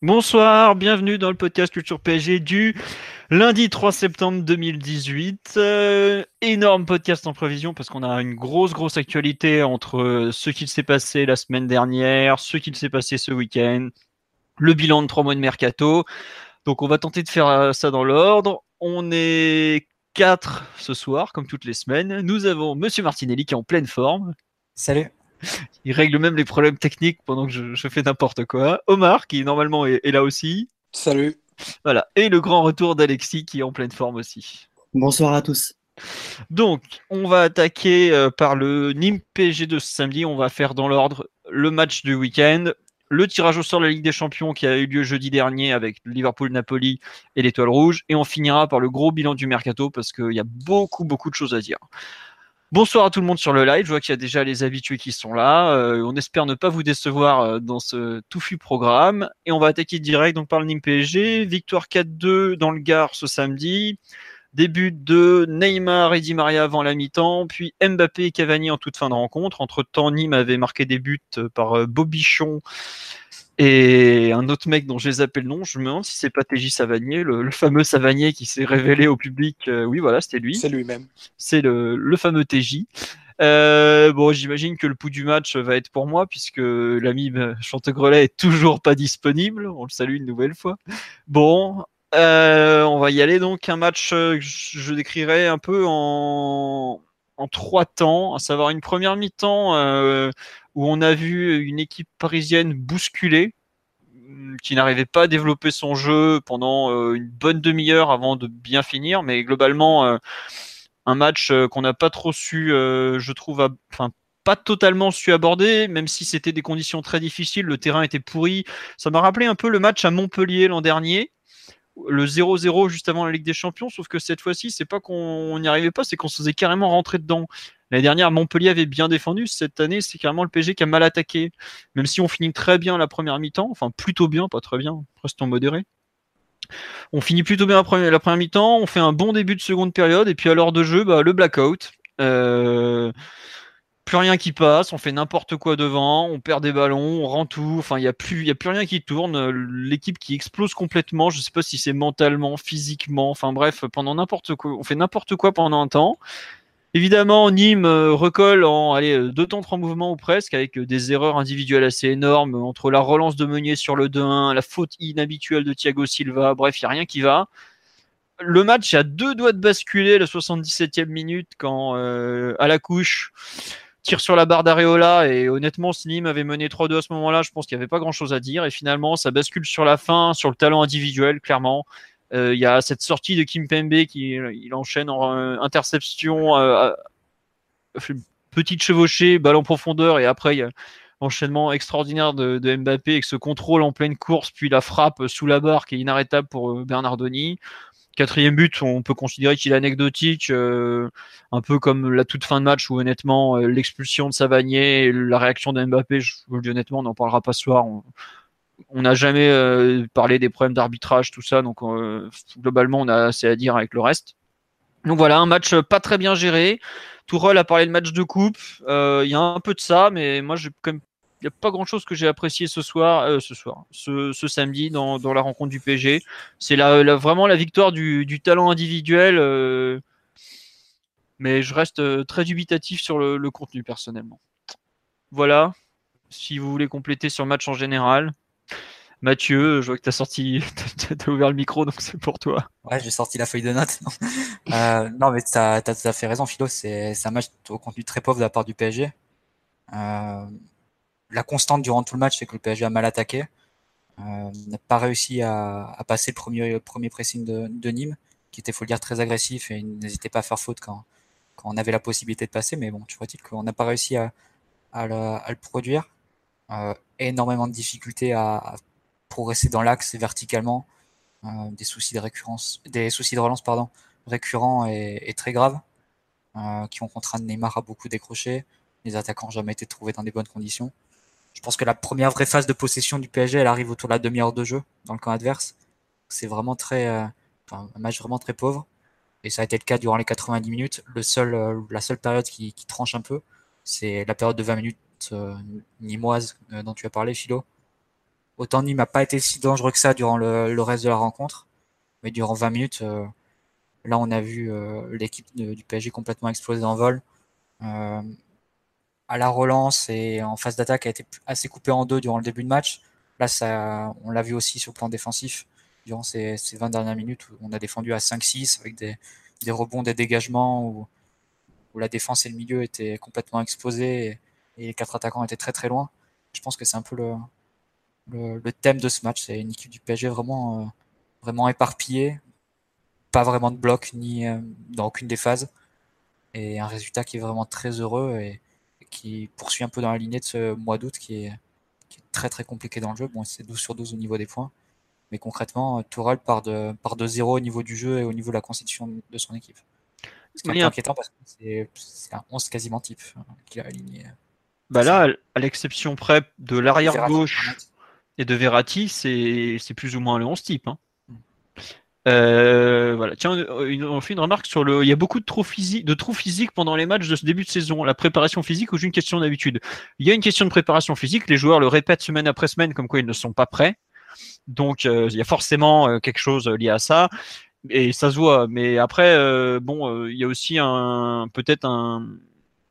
Bonsoir, bienvenue dans le podcast Culture PSG du lundi 3 septembre 2018. Euh, énorme podcast en prévision parce qu'on a une grosse, grosse actualité entre ce qu'il s'est passé la semaine dernière, ce qu'il s'est passé ce week-end, le bilan de trois mois de mercato. Donc on va tenter de faire euh, ça dans l'ordre. On est quatre ce soir, comme toutes les semaines. Nous avons Monsieur Martinelli qui est en pleine forme. Salut. Il règle même les problèmes techniques pendant que je, fais n'importe quoi. Omar qui normalement est, là aussi. Salut. Voilà. Et le grand retour d'Alexis qui est en pleine forme aussi. Bonsoir à tous. Donc, on va attaquer euh, par le Nîmes PSG de ce samedi. On va faire dans l'ordre le match du week-end, le tirage au sort de la Ligue des Champions qui a eu lieu jeudi dernier avec Liverpool-Napoli et l'Étoile Rouge. Et on finira par le gros bilan du mercato parce qu'il y a beaucoup, beaucoup de choses à dire. Bonsoir à tout le monde sur le live. Je vois qu'il y a déjà les habitués qui sont là. Euh, on espère ne pas vous décevoir euh, dans ce touffu programme. Et on va attaquer direct donc par le Nîmes. Victoire 4-2 dans le Gard ce samedi. Début de Neymar et Di Maria avant la mi-temps, puis Mbappé et Cavani en toute fin de rencontre. Entre-temps, Nîmes avait marqué des buts par euh, Bobichon et un autre mec dont j'ai zappé le nom. Je me demande si c'est pas TJ Savanier, le, fameux Savanier qui s'est révélé au public. Euh, oui, voilà, c'était lui. C'est lui-même. C'est le, fameux TJ. Euh, bon, j'imagine que le pouls du match va être pour moi puisque l'ami Chantegrelet est toujours pas disponible. On le salue une nouvelle fois. Bon, euh, on va y aller donc un match euh, que je décrirais un peu en, trois temps, à savoir une première mi-temps euh, où on a vu une équipe parisienne bousculée, mm, qui n'arrivait pas à développer son jeu pendant une bonne demi-heure avant de bien finir, mais globalement un match qu'on n'a pas trop su, je trouve, enfin pas totalement su aborder, même si c'était des conditions très difficiles, le terrain était pourri. Ça m'a rappelé un peu le match à Montpellier l'an dernier, le 0-0 juste avant la Ligue des Champions, sauf que cette fois-ci, c'est pas qu'on n'y arrivait pas, c'est qu'on se faisait carrément rentrer dedans. L'année dernière, Montpellier avait bien défendu. Cette année, c'est carrément le PSG qui a mal attaqué. Même si on finit très bien la première mi-temps, enfin plutôt bien, pas très bien, presque modéré. On finit plutôt bien la première, la première mi-temps, on fait un bon début de seconde période, et puis à l'heure de jeu, bah, le blackout. Euh, plus rien qui passe, on fait n'importe quoi devant, on perd des ballons, on rend tout, enfin il n'y a, plus, y a plus rien qui tourne, l'équipe qui explose complètement, je ne sais pas si c'est mentalement, physiquement, enfin bref, pendant n'importe quoi, on fait n'importe quoi pendant un temps. Évidemment, Nîmes euh, recolle en euh, deux temps, trois mouvements ou presque, avec euh, des erreurs individuelles assez énormes, entre la relance de Meunier sur le 2-1, la faute inhabituelle de Thiago Silva, bref, il n'y a rien qui va le match a deux doigts de basculer la 77e minute quand à la couche sur la barre d'Areola et honnêtement, Slim avait mené 3-2 à ce moment-là. Je pense qu'il n'y avait pas grand-chose à dire et finalement, ça bascule sur la fin, sur le talent individuel, clairement. Euh, il y a cette sortie de Kim Pembe qui il enchaîne en euh, interception, euh, petite chevauchée, balle en profondeur et après il y a enchaînement extraordinaire de, de, Mbappé avec ce contrôle en pleine course puis la frappe sous la barre qui est inarrêtable pour Bernardoni. Quatrième but, on peut considérer qu'il est anecdotique, euh, un peu comme la toute fin de match où honnêtement euh, l'expulsion de Savanier la réaction d'Mbappé, je vous le dis honnêtement, on n'en parlera pas ce soir. On n'a jamais euh, parlé des problèmes d'arbitrage, tout ça, donc globalement on a assez à dire avec le reste. Donc voilà, un match pas très bien géré. Tourelle a parlé de match de coupe. Il y a un peu de ça, mais moi j'ai quand même n'y a pas grand chose que j'ai apprécié ce soir, euh, ce soir, ce, samedi dans, la rencontre du PG. C'est vraiment la victoire du, talent individuel, euh, mais je reste euh, très dubitatif sur le, contenu personnellement. Voilà, si vous voulez compléter sur le match en général. Mathieu, je vois que tu as sorti, as ouvert le micro, donc c'est pour toi. Ouais, j'ai sorti la feuille de notes. non, mais tu as, tout à fait raison, Philo. C'est un match au contenu très pauvre de la part du PSG. Euh, la constante durant tout le match, c'est que le PSG a mal attaqué. Euh, n'a pas réussi à, à, passer le premier, premier pressing de, de, Nîmes, qui était, faut le dire, très agressif et n'hésitait pas à faire faute quand, quand on avait la possibilité de passer. Mais bon, tu vois-t-il qu'on n'a pas réussi à, à le, produire. Euh, énormément de difficultés à, progresser dans l'axe verticalement. Euh, des soucis de récurrence, des soucis de relance pardon, récurrents et, très graves, qui ont contraint Neymar à beaucoup décrocher. Les attaquants n'ont jamais été trouvés dans des bonnes conditions. Je pense que la première vraie phase de possession du PSG, elle arrive autour de la demi-heure de jeu dans le camp adverse. C'est vraiment très, un match vraiment très pauvre. Et ça a été le cas durant les 90 minutes. Le seul, euh, la seule période qui, tranche un peu, c'est la période de 20 minutes euh, nimoise euh, dont tu as parlé, Philo. Autant Nîmes n'a pas été si dangereux que ça durant le, reste de la rencontre, mais durant 20 minutes, là on a vu l'équipe du PSG complètement exploser en vol. à la relance et en phase d'attaque a été assez coupé en deux durant le début de match. Là, ça, on l'a vu aussi sur le plan défensif durant ces, 20 dernières minutes où on a défendu à 5-6 avec des, rebonds, des dégagements où, où, la défense et le milieu étaient complètement exposés et, les quatre attaquants étaient très très loin. Je pense que c'est un peu le, le, thème de ce match. C'est une équipe du PSG vraiment, euh, vraiment éparpillée, pas vraiment de bloc ni euh, dans aucune des phases et un résultat qui est vraiment très heureux et, qui poursuit un peu dans la lignée de ce mois d'août qui est, qui est très très compliqué dans le jeu. Bon, c'est 12 sur 12 au niveau des points. Mais concrètement, Tourelle part de, part de zéro au niveau du jeu et au niveau de la constitution de son équipe. C'est inquiétant parce que c'est un 11 quasiment type hein, qu'il a aligné. Bah là, à l'exception près de l'arrière gauche et de Verratti, c'est plus ou moins le 11 type. Hein. Euh, voilà. Tiens, on fait une remarque sur le. Il y a beaucoup de trous physiques, de trous physiques pendant les matchs de ce début de saison. La préparation physique ou une question d'habitude? Il y a une question de préparation physique. Les joueurs le répètent semaine après semaine, comme quoi ils ne sont pas prêts. Donc euh, il y a forcément euh, quelque chose lié à ça et ça se voit. Mais après, euh, bon, il y a aussi un peut-être un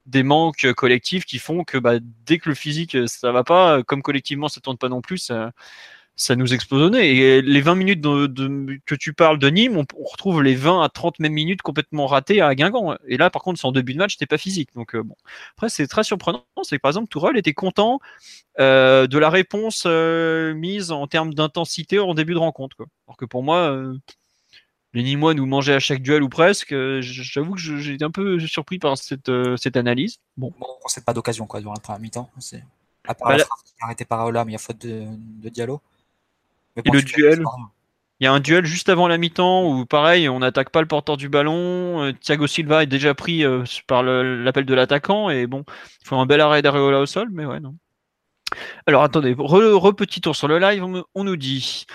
des manques collectifs qui font que bah, dès que le physique ça va pas, comme collectivement ça tourne pas non plus, ça nous explose au nez. Et les 20 minutes de, que tu parles de Nîmes, on, retrouve les 20 à 30 mêmes minutes complètement ratées à Guingamp. Et là, par contre, c'est en début de match, c'était pas physique. Donc euh, bon. Après, c'est très surprenant. C'est que par exemple, Tourelle était content euh, de la réponse euh, mise en termes d'intensité en début de rencontre. Quoi. Alors que pour moi, les Nîmois nous mangeaient à chaque duel ou presque. J'avoue que j'ai été un peu surpris par cette, cette analyse. Bon. bon on pas d'occasion quoi durant la première mi-temps. À part bah, la arrêté par Aola, mais il y a faute de, de Diallo et le duel il y a un duel juste avant la mi-temps où, pareil, on n'attaque pas le porteur du ballon. Euh, Thiago Silva est déjà pris euh, par l'appel de l'attaquant. Et bon, il faut un bel arrêt d'Areola au sol, mais ouais, non. Alors attendez, re, petit tour sur le live, on, nous dit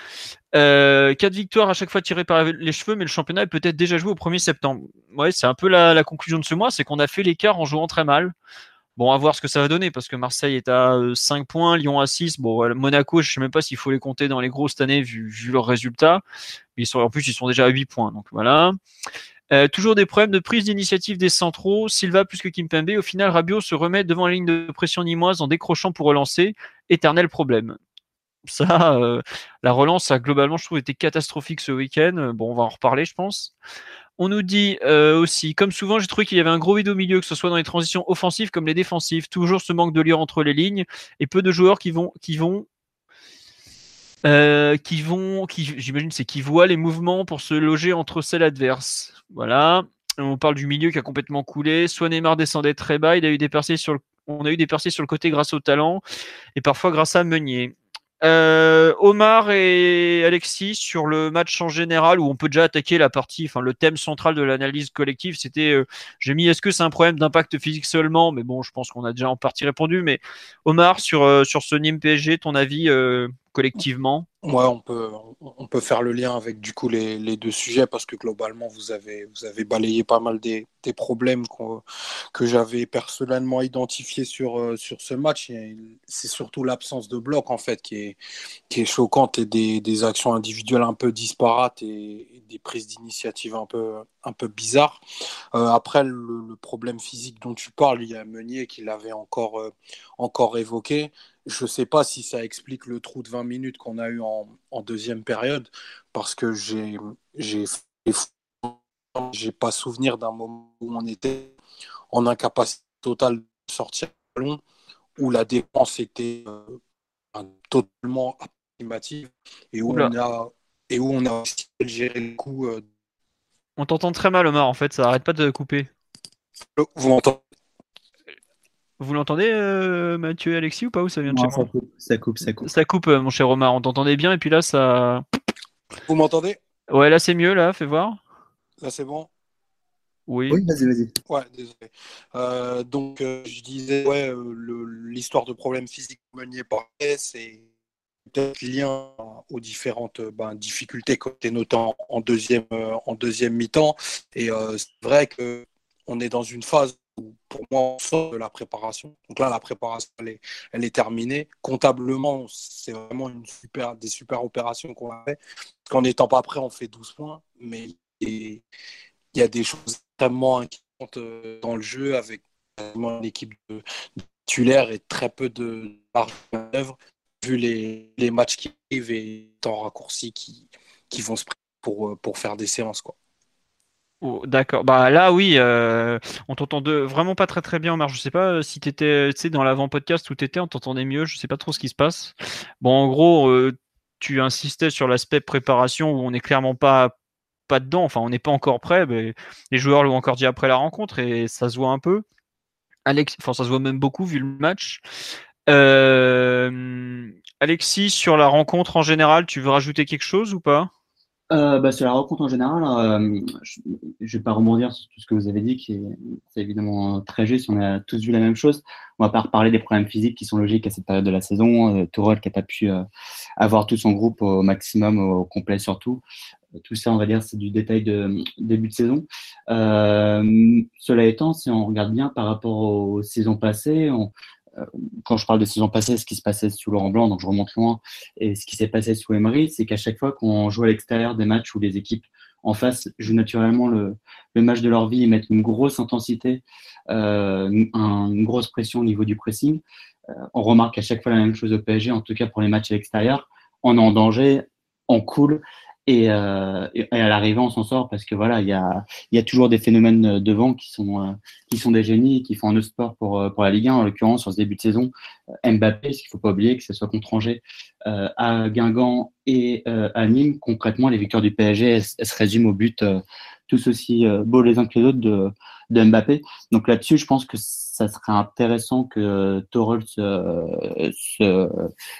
euh, 4 victoires à chaque fois tirées par les cheveux, mais le championnat est peut-être déjà joué au 1er septembre. Ouais, c'est un peu la, la conclusion de ce mois, c'est qu'on a fait l'écart en jouant très mal. Bon, à voir ce que ça va donner parce que Marseille est à 5 euh, points, Lyon à 6. Bon, Monaco, je ne sais même pas s'il faut les compter dans les gros cette année vu, vu leurs résultats. Ils sont, en plus, ils sont déjà à 8 points. Donc voilà. Euh, toujours des problèmes de prise d'initiative des centraux. Silva plus que Kimpembe. Au final, Rabiot se remet devant la ligne de pression nimoise en décrochant pour relancer. Éternel problème. Ça, euh, la relance a globalement, je trouve, été catastrophique ce week-end. Bon, on va en reparler, je pense. On nous dit euh, aussi, comme souvent, j'ai trouvé qu'il y avait un gros vide au milieu, que ce soit dans les transitions offensives comme les défensives. Toujours ce manque de lien entre les lignes et peu de joueurs qui vont, qui vont, euh, qui vont, qui, j'imagine, c'est qui voient les mouvements pour se loger entre celles adverses. Voilà. On parle du milieu qui a complètement coulé. Soit Neymar descendait très bas, il a eu des percées sur le, on a eu des percées sur le côté grâce au talent et parfois grâce à Meunier. Euh, Omar et Alexis sur le match en général où on peut déjà attaquer la partie, enfin le thème central de l'analyse collective, c'était, euh, j'ai mis, est-ce que c'est un problème d'impact physique seulement? Mais bon, je pense qu'on a déjà en partie répondu. Mais Omar sur euh, sur ce Nîmes PSG, ton avis collectivement Ouais, on peut, on peut faire le lien avec du coup les, les, deux sujets parce que globalement vous avez, vous avez balayé pas mal des, des problèmes que j'avais personnellement identifiés sur, euh, sur ce match. C'est surtout l'absence de bloc en fait qui est, qui est choquante et des, des actions individuelles un peu disparates et, des prises d'initiative un peu, un peu bizarres. Euh, après, le, problème physique dont tu parles, il y a Meunier qui l'avait encore, euh, encore évoqué. Je ne sais pas si ça explique le trou de 20 minutes qu'on a eu en, deuxième période, parce que j'ai j'ai pas souvenir d'un moment où on était en incapacité totale de sortir le ballon, où la défense était euh, totalement approximative et où on a et où on a géré le coup. Euh, on t'entend très mal, Omar. En fait, ça arrête pas de couper. Vous m'entendez? Vous l'entendez, euh, Mathieu et Alexis, ou pas Ou ça vient de chez ça moi coupe, ça coupe, ça coupe. Ça coupe, euh, mon cher Omar. On t'entendait bien, et puis là, ça. Vous m'entendez? Ouais, là, c'est mieux, là, fais voir. Là, c'est bon? Oui. Oui, vas-y, vas-y. Ouais, désolé. Euh, donc, euh, je disais, ouais, l'histoire de problèmes physiques que Meunier parlait, c'est peut-être lien aux différentes ben, difficultés côté notant en deuxième, euh, en deuxième mi-temps. Et euh, c'est vrai que on est dans une phase pour moi, on sort de la préparation. Donc là, la préparation, elle est, elle est terminée. Comptablement, c'est vraiment une super, des super opérations qu'on a fait. Parce qu'en n'étant pas prêt, on fait 12 points. Mais il y a des choses extrêmement inquiétantes euh, dans le jeu avec une équipe de, de titulaires et très peu de marge manœuvre vu les, les matchs qui arrivent et les temps raccourcis qui, qui vont se prendre pour, euh, pour faire des séances. Quoi. Oh, D'accord. Bah là, oui, euh, on t'entend de- vraiment pas très très bien, Omar. Je sais pas euh, si t'étais, tu dans l'avant-podcast où t'étais, on t'entendait mieux. Je sais pas trop ce qui se passe. Bon, en gros, euh, tu insistais sur l'aspect préparation où on n'est clairement pas pas dedans. Enfin, on n'est pas encore prêt. Mais les joueurs l'ont encore dit après la rencontre et ça se voit un peu. Alex, enfin, ça se voit même beaucoup vu le match. Alexis, sur la rencontre en général, tu veux rajouter quelque chose ou pas? Euh, bah, sur la rencontre en général, euh, je ne vais pas rebondir sur tout ce que vous avez dit, qui est, c'est évidemment très juste. On a tous vu la même chose. On va pas reparler des problèmes physiques qui sont logiques à cette période de la saison. Euh, Tourelle qui n'a pas pu euh, avoir tout son groupe au maximum, au complet surtout. Tout ça, on va dire, c'est du détail de début de saison. Euh, cela étant, si on regarde bien par rapport aux saisons passées, on, euh, quand je parle de saison passée, ce qui se passait sous Laurent Blanc, donc je remonte loin, et ce qui s'est passé sous Emery, c'est qu'à chaque fois qu'on joue à l'extérieur des matchs où les équipes en face jouent naturellement le, match de leur vie et mettent une grosse intensité, euh, un, une grosse pression au niveau du pressing, euh, on remarque à chaque fois la même chose au PSG, en tout cas pour les matchs à l'extérieur, on est en danger, on coule, et, euh, et à l'arrivée, on s'en sort parce que voilà, il y a, il y a toujours des phénomènes devant qui sont, euh, qui sont des génies, qui font un autre sport pour, euh, pour la Ligue 1. En l'occurrence, sur ce début de saison, Mbappé, ce qu'il faut pas oublier, que ce soit contre Angers, euh, à Guingamp et euh, à Nîmes, concrètement, les victoires du PSG, elles, se résument au but euh, tous aussi euh, beaux les uns que les autres de, de Mbappé. Donc là-dessus, je pense que ça serait intéressant que Torres se, se,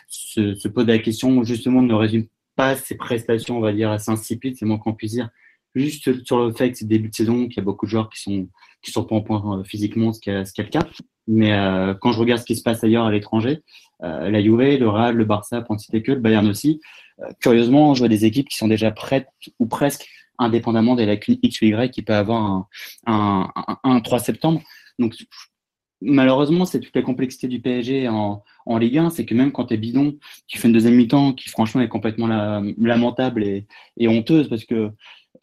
se, se pose la question, justement, ne résume pas ses prestations, on va dire, assez insipides, c'est moins qu'on puisse dire. Juste sur le fait que c'est début de saison, qu'il y a beaucoup de joueurs qui sont qui sont pas en point euh, physiquement, ce qui est, le cas. Mais euh, quand je regarde ce qui se passe ailleurs à l'étranger, euh, la Juve, le Real, le Barça, pour que, le Bayern aussi, euh, curieusement, je vois des équipes qui sont déjà prêtes ou presque, indépendamment des lacunes X ou Y qui peut avoir un, un, un, un 3 septembre. Donc malheureusement, c'est toute la complexité du PSG en, Ligue 1, c'est que même quand tu es bidon, tu fais une deuxième mi-temps qui franchement est complètement la, lamentable et, honteuse parce que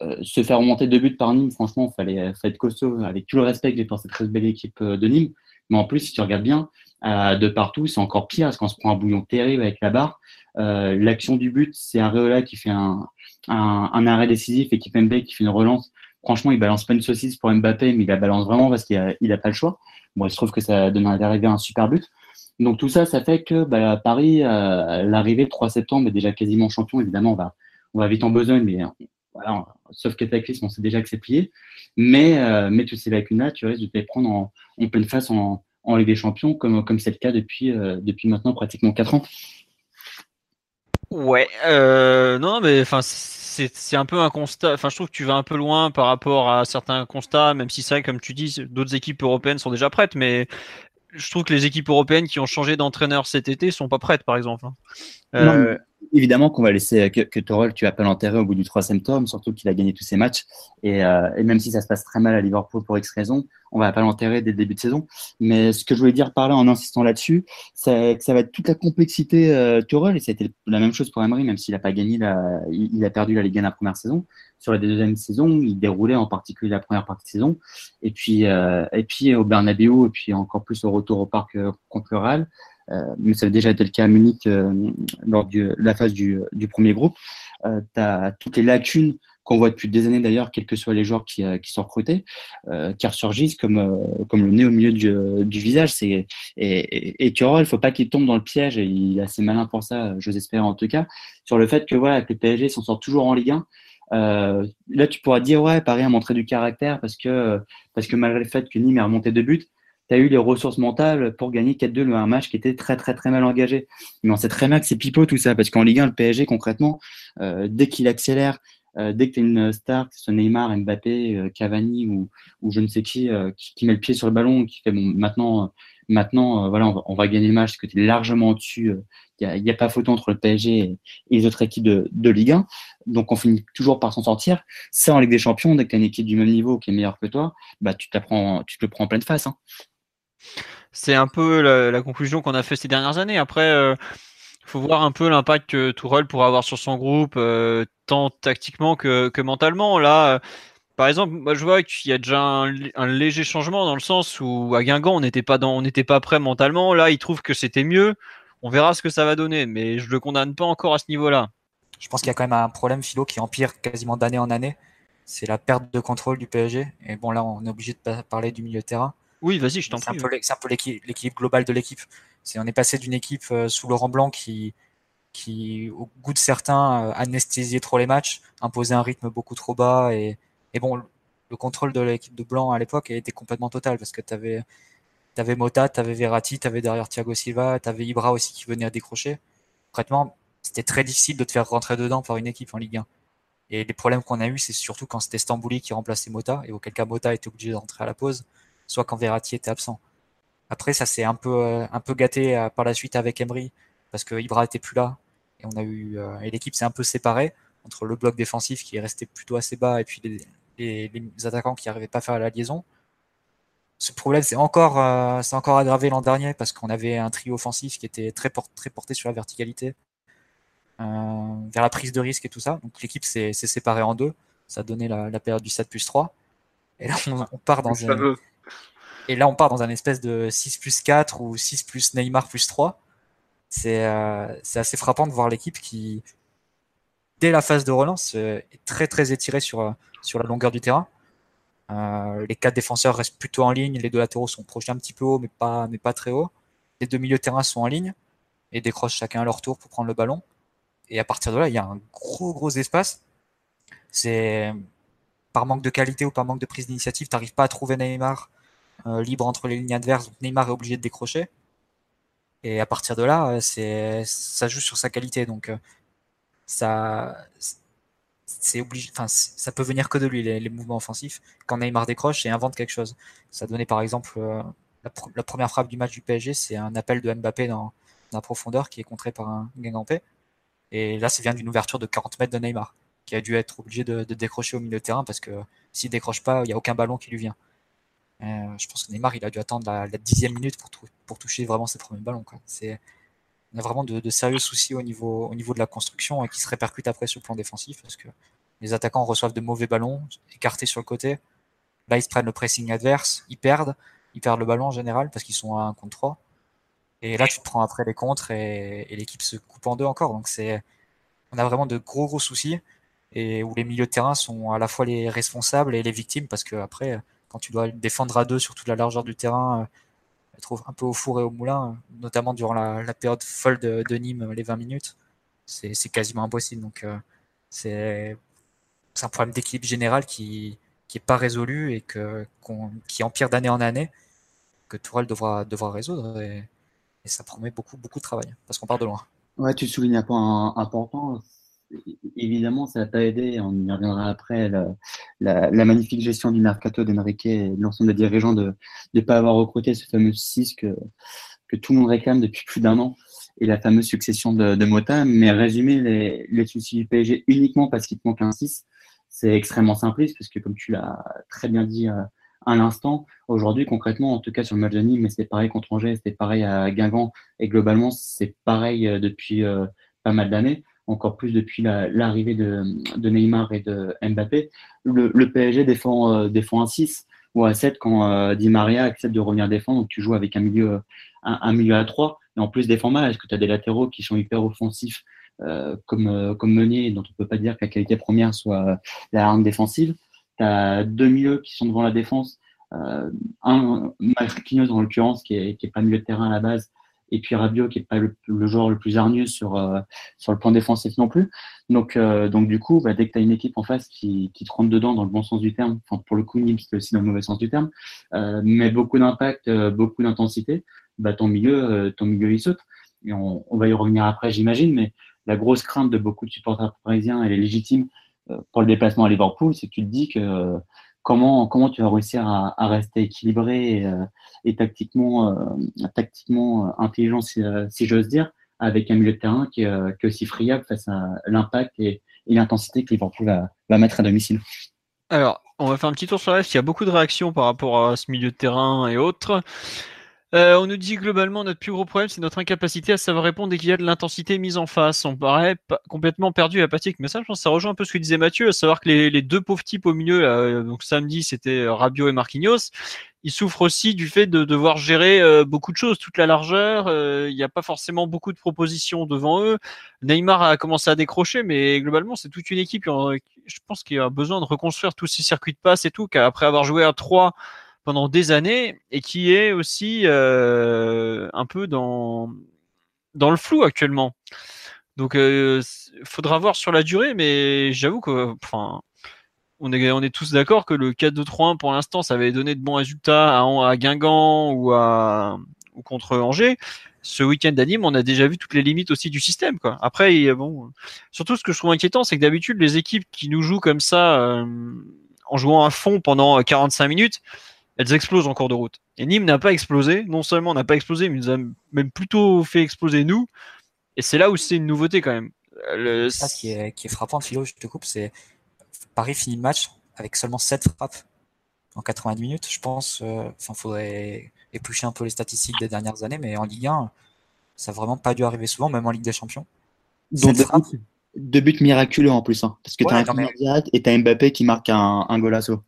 euh, se faire remonter deux buts par Nîmes, franchement, fallait, fallait être costaud avec tout le respect que j'ai pour cette très belle équipe de Nîmes. Mais en plus, si tu regardes bien, euh, de partout, c'est encore pire parce qu'on se prend un bouillon terrible avec la barre. Euh, L'action du but, c'est Areola qui fait un, arrêt décisif et qui qui fait une relance. Franchement, il balance pas une saucisse pour Mbappé, mais il la balance vraiment parce qu'il a, il pas le choix. Bon, il se trouve que ça donne à l'arrivée un super but. Donc tout ça, ça fait que bah, Paris, euh, l'arrivée le 3 septembre est déjà quasiment champion. Évidemment, on va, on va vite en besogne, mais sauf cataclysme, on sait déjà que c'est plié. Mais, euh, mais toutes ces lacunes-là, tu risques de les prendre en, pleine face en, en Ligue des Champions, comme comme c'est le cas depuis, euh, depuis maintenant pratiquement 4 ans. Ouais, non, mais enfin, c'est un peu un constat. Enfin, je trouve que tu vas un peu loin par rapport à certains constats, même si c'est comme tu dis, d'autres équipes européennes sont déjà prêtes, mais je trouve que les équipes européennes qui ont changé d'entraîneur cet été sont pas prêtes, par exemple. Euh... Évidemment qu'on va laisser que, que Torol, tu appelles enterrer au bout du troisième tome, surtout qu'il a gagné tous ses matchs. Et, euh, et, même si ça se passe très mal à Liverpool pour X raisons, on va pas l'enterrer dès le début de saison. Mais ce que je voulais dire par là, en insistant là-dessus, c'est que ça va être toute la complexité euh, et ça a été la même chose pour Emery, même s'il a pas gagné, la, il, a perdu la Ligue 1 la première saison. Sur la deuxième saison, il déroulait en particulier la première partie de saison. Et puis, euh, et puis au Bernabeu, et puis encore plus au retour au parc euh, contre le. Euh, mais ça a déjà été le cas à Munich euh, lors de la phase du, du premier groupe. Euh, tu as toutes les lacunes qu'on voit depuis des années d'ailleurs, quels que soient les joueurs qui, qui sont recrutés, euh, qui ressurgissent comme, euh, comme le nez au milieu du, du visage. C'est, et, et, Thuram, il ne faut pas qu'il tombe dans le piège, et il est assez malin pour ça, je espère en tout cas, sur le fait que voilà, que le PSG s'en sort toujours en Ligue 1. Euh, là, tu pourras dire, ouais, Paris a montré du caractère parce que, parce que malgré le fait que Nîmes a remonté deux buts, tu as eu les ressources mentales pour gagner 4-2 un match qui était très très très mal engagé. Mais on sait très bien que c'est pipeau tout ça, parce qu'en Ligue 1, le PSG concrètement, euh, dès qu'il accélère, euh, dès que tu es une star, que ce soit Neymar, Mbappé, euh, Cavani ou, ou, je ne sais qui, qui, met le pied sur le ballon, qui fait bon maintenant, maintenant voilà, on va, gagner le match parce que tu es largement au-dessus. Il n'y a, a, pas photo entre le PSG et, les autres équipes de, de, Ligue 1. Donc on finit toujours par s'en sortir. Ça en Ligue des Champions, dès que tu as une équipe du même niveau qui est meilleure que toi, bah, tu, tu te le prends en pleine face. Hein. C'est un peu la, conclusion qu'on a fait ces dernières années. Après, il euh, faut voir un peu l'impact que Tourelle pourra avoir sur son groupe, euh, tant tactiquement que, mentalement. Là, euh, par exemple, je vois qu'il y a déjà un, léger changement dans le sens où à Guingamp, on n'était pas prêt mentalement. Là, il trouve que c'était mieux. On verra ce que ça va donner, mais je le condamne pas encore à ce niveau-là. Je pense qu'il y a quand même un problème philo qui empire quasiment d'année en année. C'est la perte de contrôle du PSG. Et bon, là, on est obligé de parler du milieu de terrain. Oui, vas-y, je t'en prie. C'est un peu l'équilibre global de l'équipe. on est passé d'une équipe euh, sous Laurent Blanc qui, qui, au goût de certains, euh, anesthésiait trop les matchs, imposait un rythme beaucoup trop bas. Et, et bon, le contrôle de l'équipe de Blanc à l'époque était complètement total parce que tu avais, avais Mota, tu avais Verratti, tu avais derrière Thiago Silva, tu avais Ibra aussi qui venait à décrocher. Concrètement, c'était très difficile de te faire rentrer dedans par une équipe en Ligue 1. Et les problèmes qu'on a eu, c'est surtout quand c'était Stambouli qui remplaçait Mota, et auquel cas Mota était obligé de rentrer à la pause soit quand Verratti était absent. Après, ça s'est un peu, euh, un peu gâté euh, par la suite avec Emery, parce que Ibra était plus là, et on a eu, euh, et l'équipe s'est un peu séparée entre le bloc défensif qui est resté plutôt assez bas et puis les, les, attaquants qui n'arrivaient pas à faire la liaison. Ce problème s'est encore, encore aggravé l'an dernier parce qu'on avait un trio offensif qui était très, très porté sur la verticalité, vers la prise de risque et tout ça. Donc l'équipe s'est séparée en deux. Ça a donné la, période du 7 plus 3. Et là, on, part dans un, et là, on part dans un espèce de 6 plus 4 ou 6 plus Neymar plus 3. Euh, c'est assez frappant de voir l'équipe qui, dès la phase de relance, euh, est très très étirée sur, euh, sur la longueur du terrain. les quatre défenseurs restent plutôt en ligne, les deux latéraux sont projetés un petit peu haut, mais pas, mais pas très haut. Les deux milieux de terrain sont en ligne et décrochent chacun à leur tour pour prendre le ballon. Et à partir de là, il y a un gros gros espace. C'est par manque de qualité ou par manque de prise d'initiative, tu n'arrives pas à trouver Neymar euh, libre entre les lignes adverses. Donc Neymar est obligé de décrocher. Et à partir de là, euh, c'est ça joue sur sa qualité. Donc euh, ça c'est obligé, enfin, ça peut venir que de lui les, mouvements offensifs. Quand Neymar décroche et invente quelque chose, ça donnait par exemple la, première frappe du match du PSG, c'est un appel de Mbappé dans, la profondeur qui est contré par un Guingampé. Et là, ça vient d'une ouverture de 40 mètres de Neymar, qui a dû être obligé de, de décrocher au milieu de terrain parce que s'il décroche pas, il n'y a aucun ballon qui lui vient. Euh, je pense que Neymar, il a dû attendre la, dixième minute pour, toucher vraiment ses premiers ballons. On a vraiment de, sérieux soucis au niveau, au niveau de la construction et qui se répercutent après sur le plan défensif parce que les attaquants reçoivent de mauvais ballons, écartés sur le côté. Là, ils se prennent le pressing adverse, ils perdent, ils perdent le ballon en général parce qu'ils sont à 1 contre 3. Et là, tu te prends après les contres et, l'équipe se coupe en deux encore. Donc, on a vraiment de gros, gros soucis et où les milieux de terrain sont à la fois les responsables et les victimes parce que après, quand tu dois défendre à deux sur toute la largeur du terrain, être euh, un peu au four et au moulin, notamment durant la, période folle de, Nîmes, les 20 minutes, c'est quasiment impossible. Donc euh, c'est un problème d'équilibre général qui qui est pas résolu et que qui empire d'année en année que Tourelle devra devra résoudre et, ça promet beaucoup beaucoup de travail parce qu'on part de loin. Ouais, tu soulignes un point important, évidemment, ça pas aidé, on y reviendra après, la, magnifique gestion du mercato d'Enrique et de l'ensemble des dirigeants de ne pas avoir recruté ce fameux 6 que, tout le monde réclame depuis plus d'un an et la fameuse succession de, de Mota. Mais résumer les, les soucis du PSG uniquement parce qu'il te manque un 6, c'est extrêmement simpliste parce que, comme tu l'as très bien dit euh, à l'instant, aujourd'hui, concrètement, en tout cas sur le match de mais c'était pareil contre Angers, c'était pareil à Guingamp et globalement, c'est pareil euh, depuis euh, pas mal d'années encore plus depuis l'arrivée de, Neymar et de Mbappé. Le, PSG défend, euh, défend un 6 ou un 7 quand euh, Di Maria accepte de revenir défendre. Donc tu joues avec un milieu, un, milieu à 3 et en plus défend mal. Est-ce que tu as des latéraux qui sont hyper offensifs euh, comme, comme Meunier, dont on ne peut pas dire que la qualité première soit la arme défensive? Tu as deux milieux qui sont devant la défense. un Marquinhos en l'occurrence qui n'est qui pas milieu de terrain à la base et puis Rabiot qui est pas le, joueur le plus hargneux sur sur le plan défensif non plus. Donc donc du coup, bah, dès que tu as une équipe en face qui, qui te rentre dedans dans le bon sens du terme, pour le coup Nîmes c'est aussi dans le mauvais sens du terme, mais beaucoup d'impact, beaucoup d'intensité, bah ton milieu ton milieu il saute. Et on, on va y revenir après j'imagine, mais la grosse crainte de beaucoup de supporters parisiens, elle est légitime pour le déplacement à Liverpool, c'est que tu te dis que comment, comment tu vas réussir à, rester équilibré et, euh, et tactiquement, euh, tactiquement euh, intelligent, si, j'ose dire, avec un milieu de terrain qui, est aussi friable face à l'impact et, l'intensité que Liverpool va, mettre à domicile. Alors, on va faire un petit tour sur la Il y a beaucoup de réactions par rapport à ce milieu de terrain et autres. Euh, on nous dit globalement notre plus gros problème, c'est notre incapacité à savoir répondre dès qu'il y a de l'intensité mise en face. On paraît complètement perdu et apathique. Mais ça, je pense ça rejoint un peu ce que disait Mathieu, à savoir que les, deux pauvres types au milieu, euh, donc samedi, c'était Rabiot et Marquinhos. Ils souffrent aussi du fait de devoir gérer euh, beaucoup de choses, toute la largeur. Il n'y a pas forcément beaucoup de propositions devant eux. Neymar a commencé à décrocher, mais globalement, c'est toute une équipe. Je pense qu'il a besoin de reconstruire tous ces circuits de passe et tout. Qu'après avoir joué à trois pendant des années et qui est aussi euh, un peu dans, dans le flou actuellement. Donc, euh, faudra voir sur la durée, mais j'avoue que, enfin, on est, on est tous d'accord que le 4-2-3-1 pour l'instant, ça avait donné de bons résultats à, à Guingamp ou à ou contre Angers. Ce week-end d'anime, on a déjà vu toutes les limites aussi du système. Quoi. Après, bon, surtout ce que je trouve inquiétant, c'est que d'habitude, les équipes qui nous jouent comme ça, euh, en jouant à fond pendant 45 minutes, elles explosent en cours de route. Et Nîmes n'a pas explosé. Non seulement n'a pas explosé, mais nous a même plutôt fait exploser nous. Et c'est là où c'est une nouveauté quand même. Le... Ça qui est, qui est frappant, Philo, je te coupe, c'est Paris finit le match avec seulement 7 frappes en 90 minutes. Je pense, euh, enfin, faudrait éplucher un peu les statistiques des dernières années, mais en Ligue 1, ça n'a vraiment pas dû arriver souvent, même en Ligue des Champions. Donc deux, buts, miraculeux en plus, hein, parce que tu as un mais... et tu as Mbappé qui marque un, un golasso.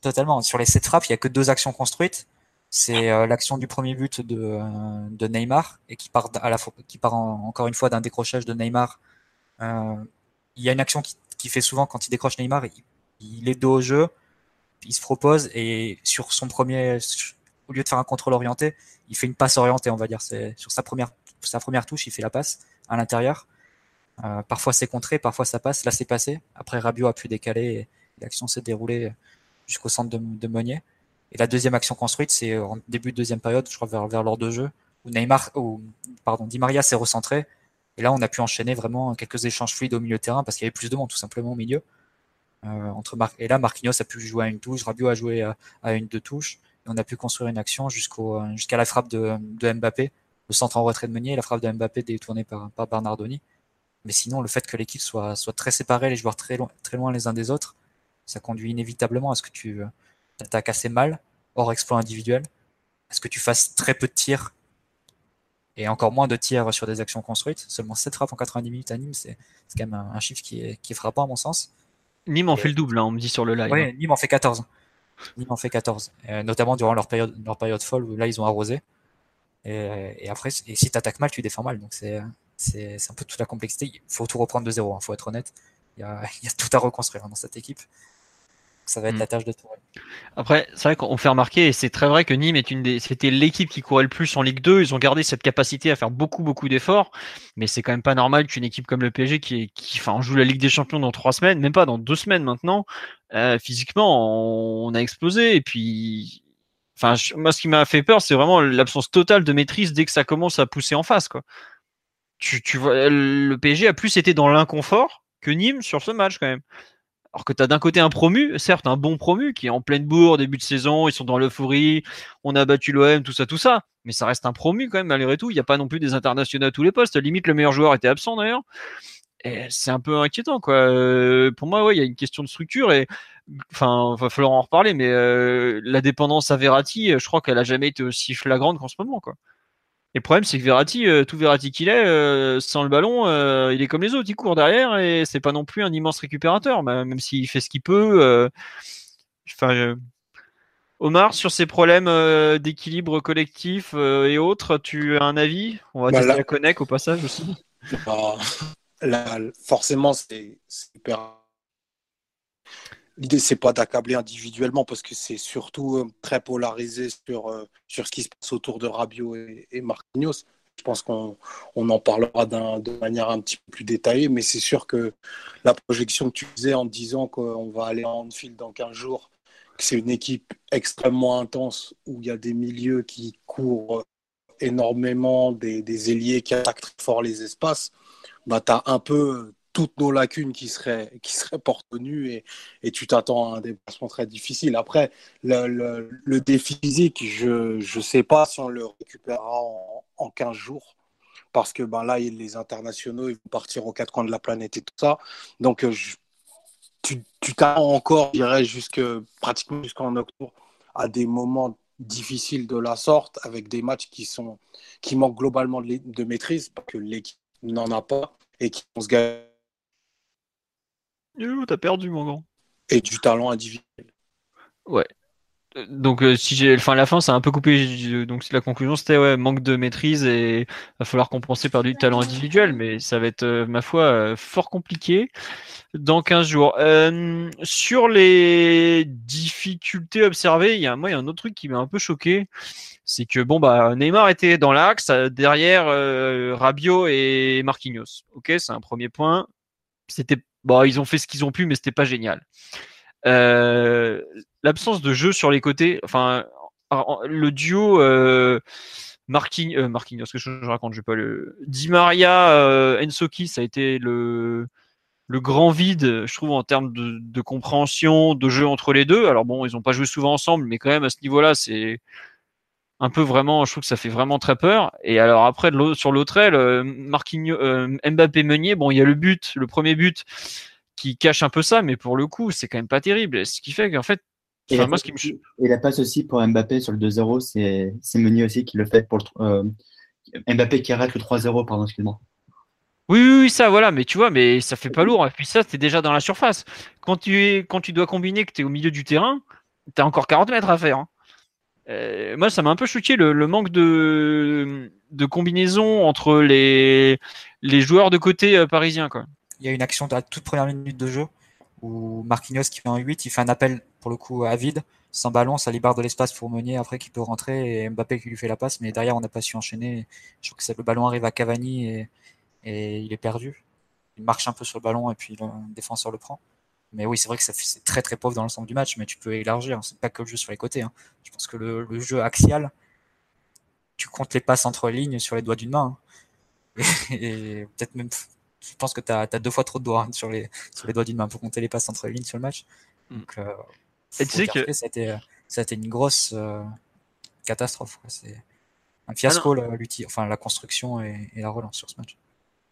Totalement. Sur les sept frappes, il y a que deux actions construites. C'est euh, l'action du premier but de, euh, Neymar et qui part encore une fois d'un décrochage de Neymar. Euh, il y a une action qui, fait souvent quand il décroche Neymar, il, est dos au jeu, il se propose et sur son premier, au lieu de faire un contrôle orienté, il fait une passe orientée, on va dire. Sur sa première, touche, il fait la passe à l'intérieur. Parfois c'est contré, parfois ça passe. Là c'est passé. Après Rabiot a pu décaler et l'action s'est déroulée jusqu'au centre de, de, Meunier. Et la deuxième action construite, c'est en début de deuxième période, je crois vers, vers l'heure de jeu, où Neymar, ou pardon, Di Maria s'est recentré. Et là, on a pu enchaîner vraiment quelques échanges fluides au milieu de terrain parce qu'il y avait plus de monde tout simplement au milieu. Euh, entre Mar et là, Marquinhos a pu jouer à une touche, Rabiot a joué à, à une deux touches. Et on a pu construire une action jusqu'au jusqu'à la frappe de, de, Mbappé, le centre en retrait de Meunier, la frappe de Mbappé détournée par, par Bernardoni. Mais sinon, le fait que l'équipe soit, soit très séparée, les joueurs très loin, très loin les uns des autres, ça conduit inévitablement à ce que tu t'attaques assez mal, hors exploit individuel, à ce que tu fasses très peu de tirs et encore moins de tirs sur des actions construites. Seulement 7 frappes en 90 minutes à Nîmes, c'est quand même un, chiffre qui est, qui est, frappant à mon sens. Nîmes en fait le double, hein, on me dit sur le live. Oui, hein. Nîmes en fait 14. Nîmes en fait 14, euh, notamment durant leur période, leur période folle où là ils ont arrosé. Et, et après, et si tu attaques mal, tu défends mal. Donc c'est un peu toute la complexité. Il faut tout reprendre de zéro, il hein, faut être honnête. Il y, a, il y a tout à reconstruire dans cette équipe ça va être mm. la tâche de Tourelle. Après, c'est vrai qu'on fait remarquer, et c'est très vrai que Nîmes est une des, c'était l'équipe qui courait le plus en Ligue 2. Ils ont gardé cette capacité à faire beaucoup, beaucoup d'efforts. Mais c'est quand même pas normal qu'une équipe comme le PSG, qui, qui enfin, joue la Ligue des Champions dans trois semaines, même pas dans deux semaines maintenant, euh, physiquement, on, a explosé. Et puis, enfin, moi, ce qui m'a fait peur, c'est vraiment l'absence totale de maîtrise dès que ça commence à pousser en face, quoi. Tu, tu vois, le PSG a plus été dans l'inconfort que Nîmes sur ce match, quand même. Alors que tu as d'un côté un promu, certes un bon promu qui est en pleine bourre, début de saison, ils sont dans l'euphorie, on a battu l'OM, tout ça, tout ça. Mais ça reste un promu quand même, malgré tout. Il n'y a pas non plus des internationaux à tous les postes. Limite, le meilleur joueur était absent d'ailleurs. C'est un peu inquiétant, quoi. Euh, pour moi, ouais, il y a une question de structure et, enfin, va falloir en reparler, mais euh, la dépendance à Verratti, je crois qu'elle a jamais été aussi flagrante qu'en ce moment, quoi. Et le problème, c'est que Verratti, euh, tout Verratti qu'il est, euh, sans le ballon, euh, il est comme les autres, il court derrière et c'est pas non plus un immense récupérateur, même s'il fait ce qu'il peut. Enfin, Omar, sur ces problèmes d'équilibre collectif et autres, tu as un avis? On va bah tester la connect au passage aussi. Bah, forcément, c'est hyper L'idée, c'est pas d'accabler individuellement parce que c'est surtout euh, très polarisé sur, euh, sur ce qui se passe autour de Rabiot et, Marquinhos. je pense qu'on en parlera de manière un petit peu plus détaillée, mais c'est sûr que la projection que tu faisais en disant qu'on va aller en Anfield dans 15 jours, que c'est une équipe extrêmement intense où il y a des milieux qui courent énormément, des, des ailiers qui attaquent très fort les espaces, bah, tu as un peu toutes nos lacunes qui seraient, qui seraient portes et, et tu t'attends à un déplacement très difficile. Après, le, le, défi physique, je ne sais pas si on le récupérera en, en 15 jours parce que ben là, les internationaux ils vont partir aux quatre coins de la planète et tout ça. Donc, euh, tu t'attends encore, je dirais, jusque, pratiquement jusqu'en octobre, à des moments difficiles de la sorte, avec des matchs qui, sont, qui manquent globalement de, de maîtrise, parce que l'équipe n'en a pas et qui vont se gagner t'as perdu, mon grand. Et du talent individuel. Ouais. Euh, donc euh, si j'ai, enfin la fin, c'est un peu coupé. Donc la conclusion, c'était ouais, manque de maîtrise et va falloir compenser par du talent individuel, mais ça va être euh, ma foi fort compliqué dans 15 jours. sur les difficultés observées, il y a moi il y a un autre truc qui m'a un peu choqué, c'est que bon bah Neymar était dans l'axe derrière Rabiot et Marquinhos. Ok, c'est un premier point. C'était Bon, ils ont fait ce qu'ils ont pu, mais c'était pas génial. Euh, l'absence de jeu sur les côtés, enfin, le duo euh, Marquinhos, euh, ce que je, raconte, je vais pas le. Di Maria, euh, Ensoki, ça a été le, le grand vide, je trouve, en termes de, de, compréhension, de jeu entre les deux. Alors bon, ils n'ont pas joué souvent ensemble, mais quand même à ce niveau-là, c'est un peu vraiment, je trouve que ça fait vraiment très peur. Et alors après, sur l'autre aile, euh, euh, Mbappé Meunier, bon, il y a le but, le premier but qui cache un peu ça, mais pour le coup, c'est quand même pas terrible. Ce qui fait qu'en fait, et, la ce qui me... et la passe aussi pour Mbappé sur le 2-0, c'est Meunier aussi qui le fait pour le, euh, Mbappé qui arrête le 3-0, pardon, excuse-moi. Oui, oui, oui, ça, voilà, mais tu vois, mais ça fait pas lourd. Et puis ça, es déjà dans la surface. Quand tu, es, quand tu dois combiner que tu es au milieu du terrain, tu as encore 40 mètres à faire. Hein. Euh, moi, ça m'a un peu choqué le, manque de, combinaison entre les, joueurs de côté euh, parisiens. Il y a une action de la toute première minute de jeu où Marquinhos qui fait un 8, il fait un appel pour le coup à vide, sans ballon, ça libère de l'espace pour Meunier après qui peut rentrer et Mbappé qui lui fait la passe, mais derrière on n'a pas su enchaîner. Je trouve que le ballon arrive à Cavani et, et il est perdu. Il marche un peu sur le ballon et puis le défenseur le prend. Mais oui, c'est vrai que c'est très très pauvre dans l'ensemble du match, mais tu peux élargir. C'est pas que le jeu sur les côtés. Hein. Je pense que le, jeu axial, tu comptes les passes entre lignes sur les doigts d'une main. Hein. Et, peut-être même, je pense que tu as, deux fois trop de doigts hein, sur, les, sur les doigts d'une main pour compter les passes entre les lignes sur le match. Mm. Donc, euh, et tu sais que ça a, été, une grosse euh, catastrophe. C'est un fiasco, ah la, enfin, la construction et la relance sur ce match.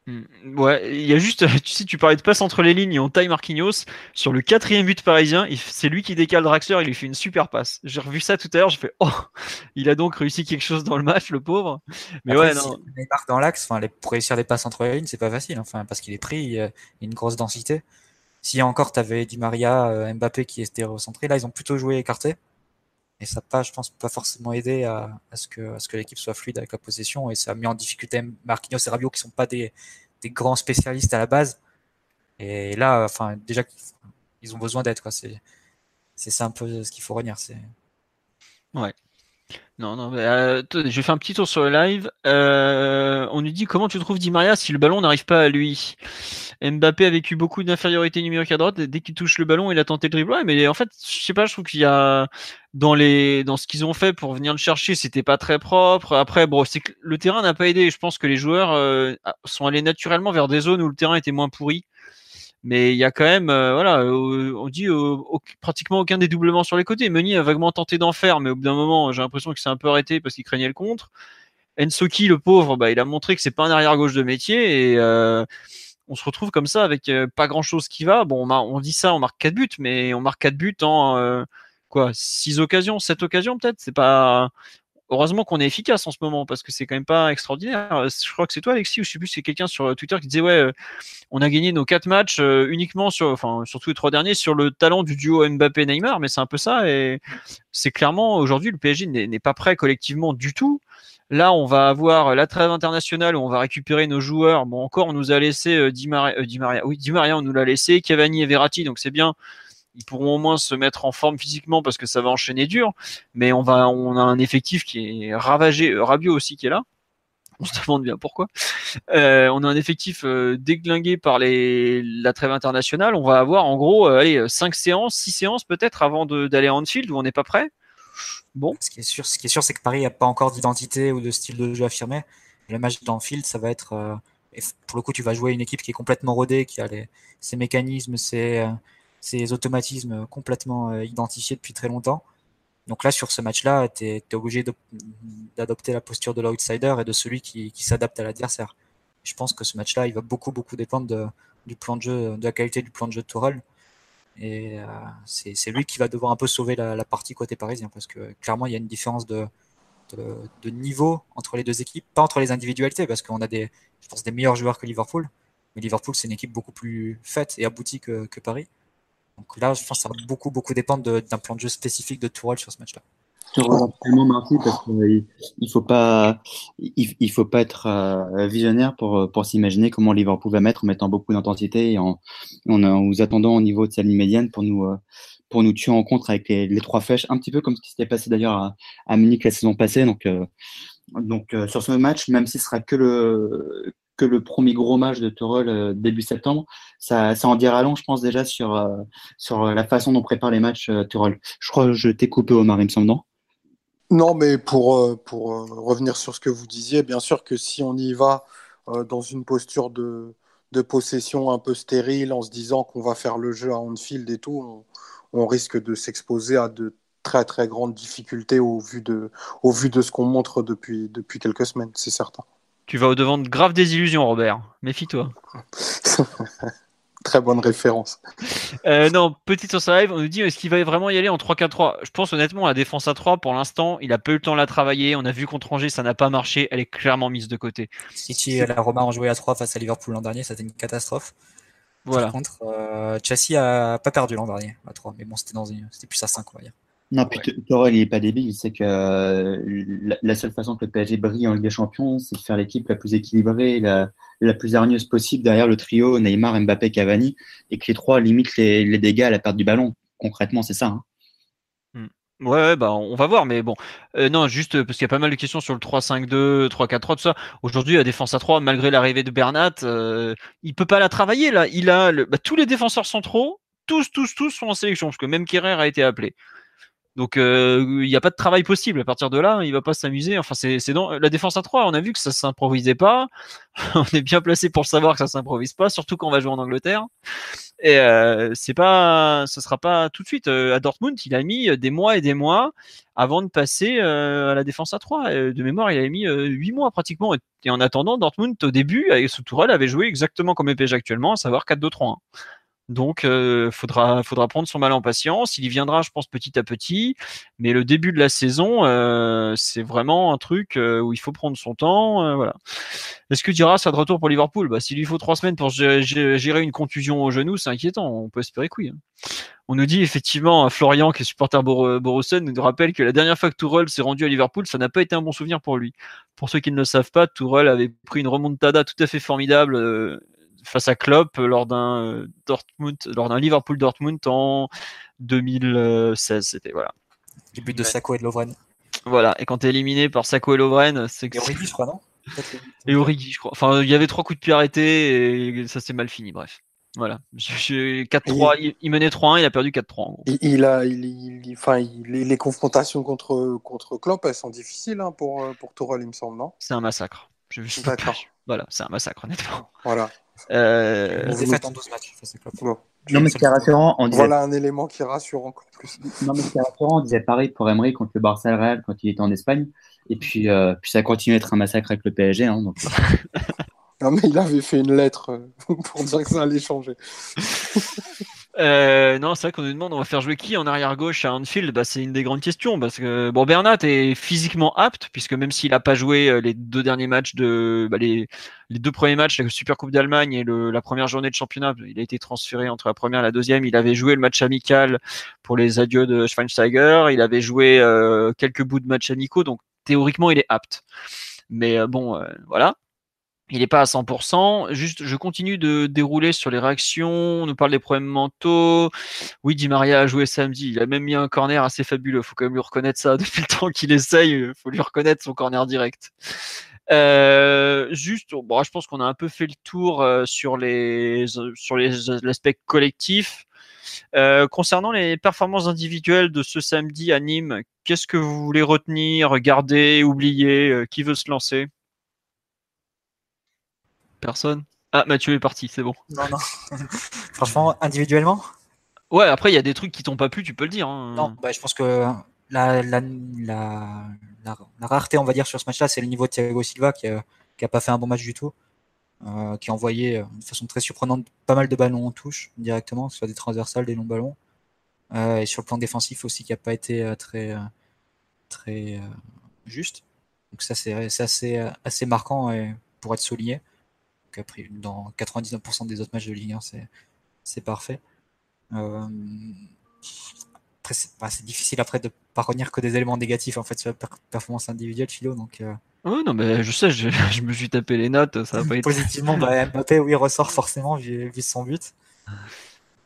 Hmm. Ouais, il y a juste, tu sais, tu parlais de passe entre les lignes et on taille Marquinhos. Sur le quatrième but parisien, c'est lui qui décale Draxler, il lui fait une super passe. J'ai revu ça tout à l'heure, j'ai fait, oh, il a donc réussi quelque chose dans le match, le pauvre. Mais ouais, non. il marque dans l'axe, enfin, pour réussir des passes entre les lignes, c'est pas facile, enfin, parce qu'il est pris, il y a une grosse densité. Si encore t'avais Di Maria, euh, Mbappé qui était recentré, là, ils ont plutôt joué écarté. Et ça pas, je pense, pas forcément aidé à, ce que, à ce que l'équipe soit fluide avec la possession. Et ça a mis en difficulté Marquinhos et Rabiot qui sont pas des, des grands spécialistes à la base. Et là, enfin, déjà, ils ont besoin d'être. C'est, c'est ça un peu ce qu'il faut retenir. C'est... Ouais. Non, non, euh, je fais un petit tour sur le live. Euh, on nous dit comment tu trouves Di Maria si le ballon n'arrive pas à lui? Mbappé a vécu beaucoup d'infériorité numérique à droite. Dès qu'il touche le ballon, il a tenté le dribble. mais en fait, je sais pas, je trouve qu'il y a dans les dans ce qu'ils ont fait pour venir le chercher, c'était pas très propre. Après, c'est que le terrain n'a pas aidé. Je pense que les joueurs euh, sont allés naturellement vers des zones où le terrain était moins pourri. Mais il y a quand même, euh, voilà, euh, on dit pratiquement aucun dédoublement sur les côtés. Meunier a vaguement tenté d'en faire, mais au bout d'un moment, j'ai l'impression qu'il s'est un peu arrêté parce qu'il craignait le contre. Ensoki, le pauvre, bah, il a montré que c'est pas un arrière gauche de métier et on se retrouve comme ça avec euh, pas grand chose qui va. Bon, on, dit ça, on marque 4 buts, mais on marque 4 buts en euh, quoi 6 occasions, 7 occasions peut-être? C'est pas. Heureusement qu'on est efficace en ce moment parce que c'est quand même pas extraordinaire. Euh, je crois que c'est toi, Alexis, ou je sais plus, c'est quelqu'un sur Twitter qui disait ouais, on a gagné nos 4 matchs uniquement sur, enfin, surtout les trois derniers sur le talent du duo Mbappé-Neymar, mais c'est un peu ça et c'est clairement aujourd'hui le PSG n'est pas prêt collectivement du tout. Là, on va avoir la trêve internationale où on va récupérer nos joueurs. Bon, encore, on nous a laissé euh, Di, Maria, euh, Di, Maria, oui, Di Maria, on nous l'a laissé, Cavani et Verratti, donc c'est bien. Ils pourront au moins se mettre en forme physiquement parce que ça va enchaîner dur. Mais on va, on a un effectif qui est ravagé, euh, Rabiot aussi qui est là. On se demande bien pourquoi. Euh, on a un effectif euh, déglingué par la trêve internationale. On va avoir en gros euh, allez, 5 séances, 6 séances peut-être avant d'aller à Anfield où on n'est pas prêt. Bon. Ce qui est sûr, ce qui est sûr, c'est que Paris n'a pas encore d'identité ou de style de jeu affirmé. Le match d'Anfield, ça va être. Pour le coup, tu vas jouer une équipe qui est complètement rodée, qui a ses mécanismes, ses, ses automatismes complètement identifiés depuis très longtemps. Donc là, sur ce match-là, tu es, obligé d'adopter la posture de l'outsider et de celui qui, s'adapte à l'adversaire. Je pense que ce match-là, il va beaucoup, beaucoup dépendre de, du plan de jeu, de la qualité du plan de jeu de Tourelle. Et euh, c'est lui qui va devoir un peu sauver la, partie côté parisien parce que clairement, il y a une différence de, de, niveau entre les deux équipes, pas entre les individualités parce qu'on a des, je pense, des meilleurs joueurs que Liverpool. Mais Liverpool, c'est une équipe beaucoup plus faite et aboutie que Paris. Donc là, je pense que ça va beaucoup, beaucoup dépendre d'un plan de jeu spécifique de Tourelle sur ce match-là. Je tellement Marty parce qu'il il faut pas, il, faut pas être euh, visionnaire pour, pour s'imaginer comment Liverpool va mettre en mettant beaucoup d'intensité et en, en, nous attendant au niveau de sa ligne médiane pour nous, euh, pour nous tuer en contre avec les, les trois flèches, un petit peu comme ce qui s'était passé d'ailleurs à, à Munich la saison passée. Donc, euh, donc sur ce match, même si ce sera que le que le premier gros match de Tourelle euh, début septembre, ça, ça en dira long, je pense déjà sur euh, sur la façon dont prépare les matchs euh, Je crois que je t'ai coupé Omar, il me semble, non? Non, mais pour pour revenir sur ce que vous disiez, bien sûr que si on y va dans une posture de de possession un peu stérile, en se disant qu'on va faire le jeu à Anfield et tout, on, on risque de s'exposer à de très très grandes difficultés au vu de au vu de ce qu'on montre depuis depuis quelques semaines, c'est certain. Tu vas au-devant de graves désillusions, Robert. Méfie-toi. Très bonne référence. Euh, non, petite source live, on nous dit est-ce qu'il va vraiment y aller en 3-4-3 Je pense honnêtement, la défense à 3, pour l'instant, il a peu eu le temps de la travailler. On a vu contre Angers, ça n'a pas marché. Elle est clairement mise de côté. City et la Roma ont joué à 3 face à Liverpool l'an dernier, c'était une catastrophe. Voilà. Par contre, euh, Chelsea a pas perdu l'an dernier à 3, mais bon, c'était, dans une... c'était plus à 5, on va dire. Non, puis ouais. il n'est pas débile. Il sait que euh, la, seule façon que le PSG brille en Ligue des Champions, c'est de faire l'équipe la plus équilibrée, la, la, plus hargneuse possible derrière le trio Neymar, Mbappé, Cavani, et que les trois limitent les, les dégâts à la perte du ballon. Concrètement, c'est ça. Hein. Hmm. Ouais, bah on va voir, mais bon, euh, non, juste parce qu'il y a pas mal de questions sur le 3-5-2, 3-4-3, tout ça. Aujourd'hui, la défense à 3, malgré l'arrivée de Bernat, euh, il peut pas la travailler là. Il a le, bah, tous les défenseurs centraux, tous, tous, tous sont en sélection, parce que même Kerrer a été appelé. Donc euh, il n'y a pas de travail possible. À partir de là, il va pas s'amuser. Enfin, c'est dans la défense à 3, on a vu que ça s'improvisait pas. on est bien placé pour savoir que ça s'improvise pas, surtout quand on va jouer en Angleterre. Et euh, c'est pas, ce sera pas tout de suite. Euh, à Dortmund, il a mis des mois et des mois avant de passer à la défense à 3. de mémoire, il a mis 8 mois pratiquement. Et en attendant, Dortmund au début, avec sous Tourelle, avait joué exactement comme le actuellement, à savoir 4-2-3-1. Donc, euh, faudra, faudra prendre son mal en patience. Il y viendra, je pense, petit à petit. Mais le début de la saison, euh, c'est vraiment un truc euh, où il faut prendre son temps. Euh, voilà. Est-ce que Dira sera de retour pour Liverpool? Bah, S'il lui faut trois semaines pour gérer, une contusion au genou, c'est inquiétant. On peut espérer que oui. Hein. On nous dit effectivement, Florian, qui est supporter Bor Borussia, nous rappelle que la dernière fois que Tourelle s'est rendu à Liverpool, ça n'a pas été un bon souvenir pour lui. Pour ceux qui ne le savent pas, Tourelle avait pris une remontada tout à fait formidable face à Klopp lors d'un euh, Dortmund, lors d'un Liverpool Dortmund en 2016. C'était voilà. Le but de Sako et de Lovren. Voilà. Et quand t'es éliminé par Sako et Lovren, c'est que. Et Origi, je crois, non? Et Origi, je crois. Enfin, il y avait trois coups de pied arrêtés et ça s'est mal fini. Bref. Voilà. 4-3, il, menait 3-1, il a perdu 4-3. Il, a, il, enfin, les, confrontations contre, contre Klopp, elles sont difficiles hein, pour, pour Tourelle, il me semble, non? C'est un massacre. D'accord. Voilà, c'est un massacre, honnêtement. Voilà. Euh, défaite en 12 matchs. Non, mais ce qui est rassurant, on disait... Voilà un élément qui rassure encore plus. Non, mais ce qui est rassurant, on disait pareil pour Emery contre le Barça Real quand il était en Espagne. Et puis, euh, puis ça continue à être un massacre avec le PSG. Hein, donc... non, mais il avait fait une lettre euh, pour dire que ça allait changer. Euh, non, c'est vrai qu'on nous demande on va faire jouer qui en arrière gauche à Anfield? Bah, C'est une des grandes questions parce que bon, Bernat est physiquement apte puisque même s'il n'a pas joué euh, les deux derniers matchs de bah, les, deux premiers matchs, la Super Coupe d'Allemagne et le, la première journée de championnat, il a été transféré entre la première et la deuxième. Il avait joué le match amical pour les adieux de Schweinsteiger. Il avait joué euh, quelques bouts de matchs amicaux, donc théoriquement il est apte. Mais euh, bon, voilà il n'est pas à 100%. Juste, je continue de dérouler sur les réactions. On nous parle des problèmes mentaux. Oui, Di Maria a joué samedi. Il a même mis un corner assez fabuleux. Faut quand même lui reconnaître ça. Depuis le temps qu'il essaye, faut lui reconnaître son corner direct. Euh, juste, bon, je pense qu'on a un peu fait le tour euh, sur les sur les l'aspect collectif. Euh, concernant les performances individuelles de ce samedi à Nîmes, qu'est-ce que vous voulez retenir, regarder, oublier Qui veut se lancer? Personne Ah, Mathieu est parti, c'est bon. Non, non. Franchement, individuellement? Ouais, après, il y a des trucs qui t'ont pas plu, tu peux le dire. Hein. Non, bah, je pense que la, la, la, la, rareté, on va dire, sur ce match-là, c'est le niveau de Thiago Silva qui a, qui a pas fait un bon match du tout. Euh, qui a envoyé euh, de façon très surprenante pas mal de ballons en touche directement, que ce soit des transversales, des longs ballons. Euh, et sur le plan défensif aussi, qui n'a pas été euh, très, euh, très juste. Donc ça, c'est assez, assez marquant et pour être souligné. Dans 99% des autres matchs de Ligue 1, c'est parfait. Euh, bah, c'est difficile après de parvenir que des éléments négatifs en fait sur la performance individuelle, Philo. Donc, euh... non, mais je sais, je, je, me suis tapé les notes, ça va pas. Positivement, bah, Mbappé, oui, ressort forcément vu, vu son but.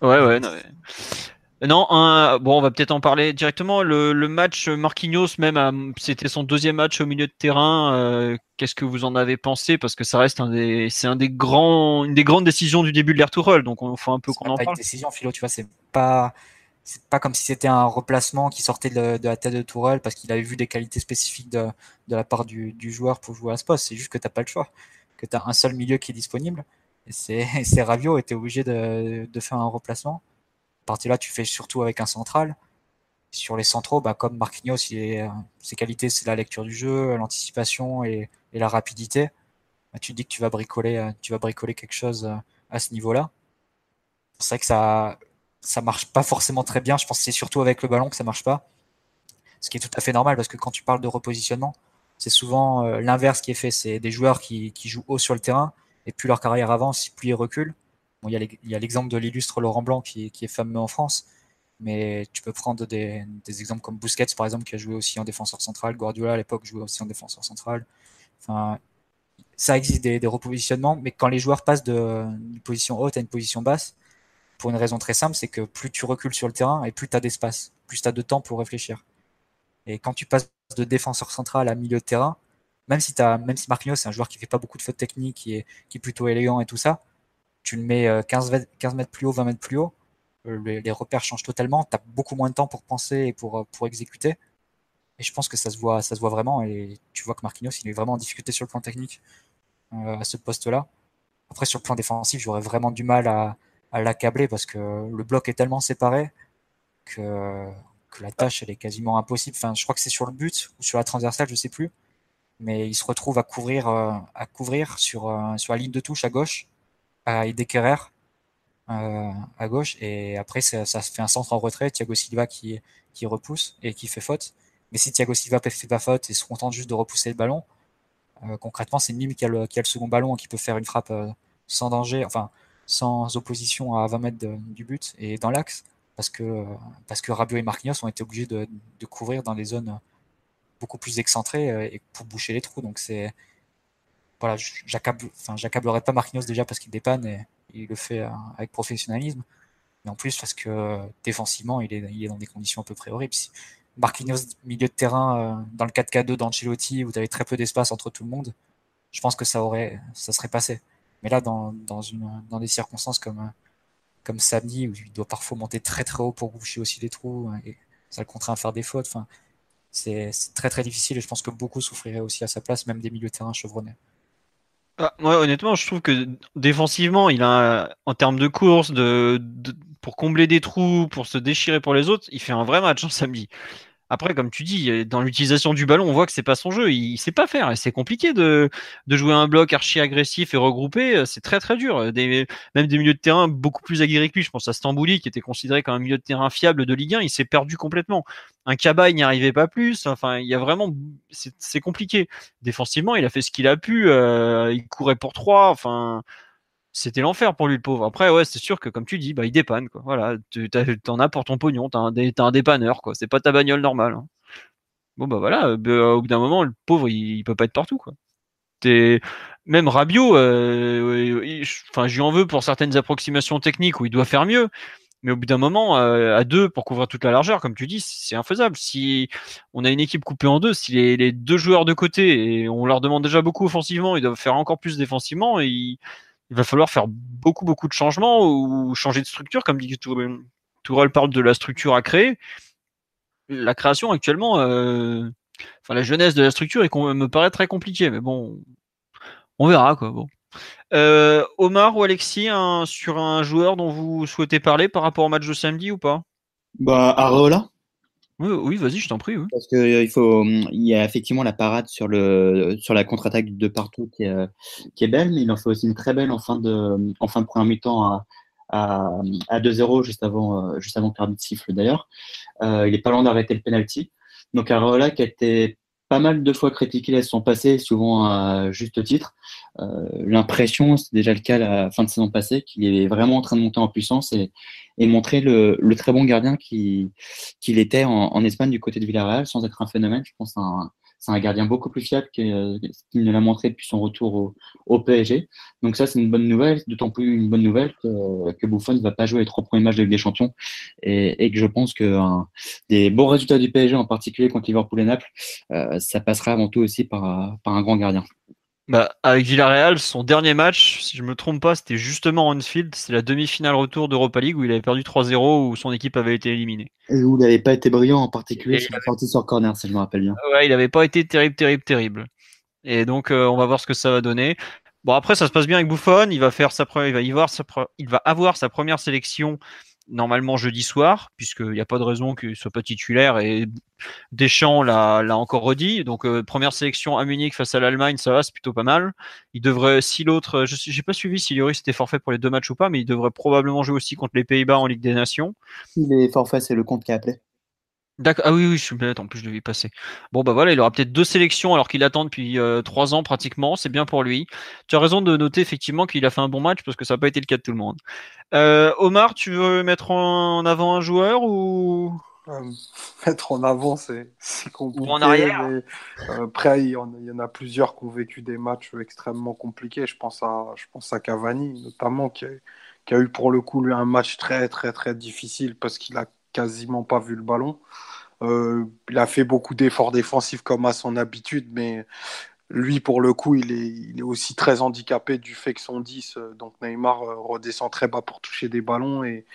Ouais, ouais, non, mais... Non, un, bon, on va peut-être en parler directement. Le, le match Marquinhos, même, c'était son deuxième match au milieu de terrain. Euh, Qu'est-ce que vous en avez pensé? Parce que ça reste un des, c'est un des grands, une des grandes décisions du début de l'Air Tourelle. Donc, il faut un peu qu'on en pas parle. Une décision, Philo, tu vois, c'est pas, c'est pas comme si c'était un replacement qui sortait de, de la tête de Tourelle parce qu'il avait vu des qualités spécifiques de, de la part du, du, joueur pour jouer à ce poste. C'est juste que t'as pas le choix, que tu as un seul milieu qui est disponible. Et c'est Ravio était obligé de, de faire un remplacement partie-là, tu fais surtout avec un central. Sur les centraux, bah, comme Marquinhos, il euh, ses qualités, c'est la lecture du jeu, l'anticipation et, la rapidité. Bah, tu dis que tu vas bricoler, euh, tu vas bricoler quelque chose euh, à ce niveau-là. C'est vrai que ça, ça marche pas forcément très bien. Je pense que c'est surtout avec le ballon que ça marche pas. Ce qui est tout à fait normal parce que quand tu parles de repositionnement, c'est souvent l'inverse qui est fait. C'est des joueurs qui, qui, jouent haut sur le terrain et plus leur carrière avance, plus ils reculent il y a l'exemple de l'illustre Laurent Blanc qui, est fameux en France, mais tu peux prendre des, exemples comme Busquets, par exemple, qui a joué aussi en défenseur central. Guardiola, à l'époque, jouait aussi en défenseur central. Enfin, ça existe des, repositionnements, mais quand les joueurs passent d'une position haute à une position basse, pour une raison très simple, c'est que plus tu recules sur le terrain et plus tu as d'espace, plus tu as de temps pour réfléchir. Et quand tu passes de défenseur central à milieu de terrain, même si, as, même si Marquinhos, c'est un joueur qui fait pas beaucoup de fautes techniques, qui est, qui est plutôt élégant et tout ça, tu le mets 15, euh, 15 mètres plus haut, 20 mètres plus haut, euh, les, repères changent totalement. Tu as beaucoup moins de temps pour penser et pour, euh, pour exécuter. Et je pense que ça se voit, ça se voit vraiment. Et tu vois que Marquinhos, il est vraiment en difficulté sur le plan technique à ce poste-là. Après, sur le plan défensif, j'aurais vraiment du mal à, à l'accabler parce que le bloc est tellement séparé que, que la tâche, elle est quasiment impossible. Enfin, je crois que c'est sur le but ou sur la transversale, je sais plus. Mais il se retrouve à couvrir, à couvrir sur, sur la ligne de touche à gauche à Idekerer euh, à gauche. Et après, ça, ça, fait un centre en retrait. Thiago Silva qui, repousse et qui fait faute. Mais si Thiago Silva fait pas faute et se contente juste de repousser le ballon, euh, concrètement, c'est Nîmes qui a, le, second ballon et qui peut faire une frappe euh, sans danger, enfin sans opposition à 20 mètres du but et dans l'axe, parce que parce que Rabiot et Marquinhos ont été obligés de, de couvrir dans des zones beaucoup plus excentrées et pour boucher les trous. Donc c'est voilà, j'accable, enfin, j'accablerai pas Marquinhos déjà parce qu'il dépanne et il le fait euh, avec professionnalisme, mais en plus parce que défensivement, il est, il est dans des conditions à peu près horribles. Marquinhos, milieu de terrain, euh, dans le 4K2 d'Ancelotti, où tu avais très peu d'espace entre tout le monde, je pense que ça aurait, ça serait passé. Mais là, dans, dans, une, dans des circonstances comme, comme samedi, où il doit parfois monter très très haut pour boucher aussi les trous, et ça le contraint à faire des fautes, enfin, c'est très très difficile et je pense que beaucoup souffriraient aussi à sa place, même des milieux de terrain chevronnés. Ah, honnêtement, je trouve que défensivement, il a, en termes de course, de, pour combler des trous, pour se déchirer pour les autres, il fait un vrai match en hein, samedi. Après, comme tu dis, dans l'utilisation du ballon, on voit que c'est pas son jeu. Il, sait pas faire. C'est compliqué de, jouer un bloc archi agressif et regroupé. C'est très très dur. Même des milieux de terrain beaucoup plus aguerris que lui. Je pense à Stambouli, qui était considéré comme un milieu de terrain fiable de Ligue 1. Il s'est perdu complètement. Un Kaba, il n'y arrivait pas plus. Enfin, il y a vraiment, c'est compliqué. Défensivement, il a fait ce qu'il a pu. Euh, il courait pour trois. Enfin, c'était l'enfer pour lui le pauvre. Après ouais, c'est sûr que comme tu dis, bah il dépanne quoi. Voilà, tu en as pour ton pognon, t'as un, as un dépanneur quoi. C'est pas ta bagnole normale. Hein. Bon bah voilà, euh, bah, au bout d'un moment, le pauvre il, peut pas être partout quoi. T'es même Rabiot, euh, enfin j'y en veux pour certaines approximations techniques où il doit faire mieux. Mais au bout d'un moment, euh, à deux pour couvrir toute la largeur, comme tu dis, c'est infaisable. Si on a une équipe coupée en deux, si les, deux joueurs de côté, et on leur demande déjà beaucoup offensivement, ils doivent faire encore plus défensivement, et il, va falloir faire beaucoup, beaucoup de changements ou changer de structure, comme dit Tourelle parle de la structure à créer. La création actuellement, euh, enfin la jeunesse de la structure me paraît très compliquée, mais bon, on verra quoi. Euh, Omar ou Alexis, sur un joueur dont vous souhaitez parler par rapport au match de samedi ou pas? Bah, Areola. Oui, vas-y, je t'en prie. Parce qu'il euh, faut, il y a effectivement la parade sur le sur la contre-attaque de partout qui est, belle, mais il en fait aussi une très belle en fin de en fin de première mi-temps à, à, à 2-0 juste avant euh, juste avant que siffle d'ailleurs. il est pas loin d'arrêter le penalty. Donc Areola qui a été pas mal de fois critiqué la saison passée, souvent à juste titre. Euh, L'impression, c'est déjà le cas la fin de saison passée, qu'il est vraiment en train de monter en puissance et, montrer le, très bon gardien qu'il était en, Espagne du côté de Villarreal, sans être un phénomène. Je pense à c'est un gardien beaucoup plus fiable qu'il ne l'a montré depuis son retour au, PSG. Donc ça, c'est une bonne nouvelle, d'autant plus une bonne nouvelle que, que Buffon ne va pas jouer les trois premiers matchs de Ligue des Champions et, que je pense que des bons résultats du PSG, en particulier contre Liverpool et Naples, euh, ça passera avant tout aussi par, par un grand gardien. Bah, avec Villarreal, son dernier match, si je me trompe pas, c'était justement Onfield. C'est la demi-finale retour d'Europa League où il avait perdu 3-0, où son équipe avait été éliminée. Et où il n'avait pas été brillant, en particulier sur la partie sur corner, si je me rappelle bien. Ouais, il n'avait pas été terrible, terrible, terrible. Et donc, euh, on va voir ce que ça va donner. Bon, après, ça se passe bien avec Buffon. Il va faire sa il va y voir sa il va avoir sa première sélection normalement jeudi soir, puisqu'il n'y a pas de raison qu'il ne soit pas titulaire et Deschamps l'a encore redit. Donc euh, première sélection à Munich face à l'Allemagne, ça va, c'est plutôt pas mal. Il devrait, si l'autre, je n'ai pas suivi si Lloris était forfait pour les deux matchs ou pas, mais il devrait probablement jouer aussi contre les Pays-Bas en Ligue des Nations. Il est forfait, c'est le compte qui a appelé. D'accord. Ah oui, oui, je suis bête. En plus, je devais y passer. Bon, bah voilà, il aura peut-être deux sélections alors qu'il attend depuis euh, trois ans pratiquement. C'est bien pour lui. Tu as raison de noter effectivement qu'il a fait un bon match parce que ça n'a pas été le cas de tout le monde. Euh, Omar, tu veux mettre en avant un joueur ou? Euh, mettre en avant, c'est compliqué. Ou en arrière. après, il y, en, a plusieurs qui ont vécu des matchs extrêmement compliqués. Je pense à, je pense à Cavani notamment qui qui a eu pour le coup lui un match très très très difficile parce qu'il a quasiment pas vu le ballon. Euh, il a fait beaucoup d'efforts défensifs comme à son habitude, mais lui, pour le coup, il est, aussi très handicapé du fait que son 10, euh, donc Neymar, euh, redescend très bas pour toucher des ballons et,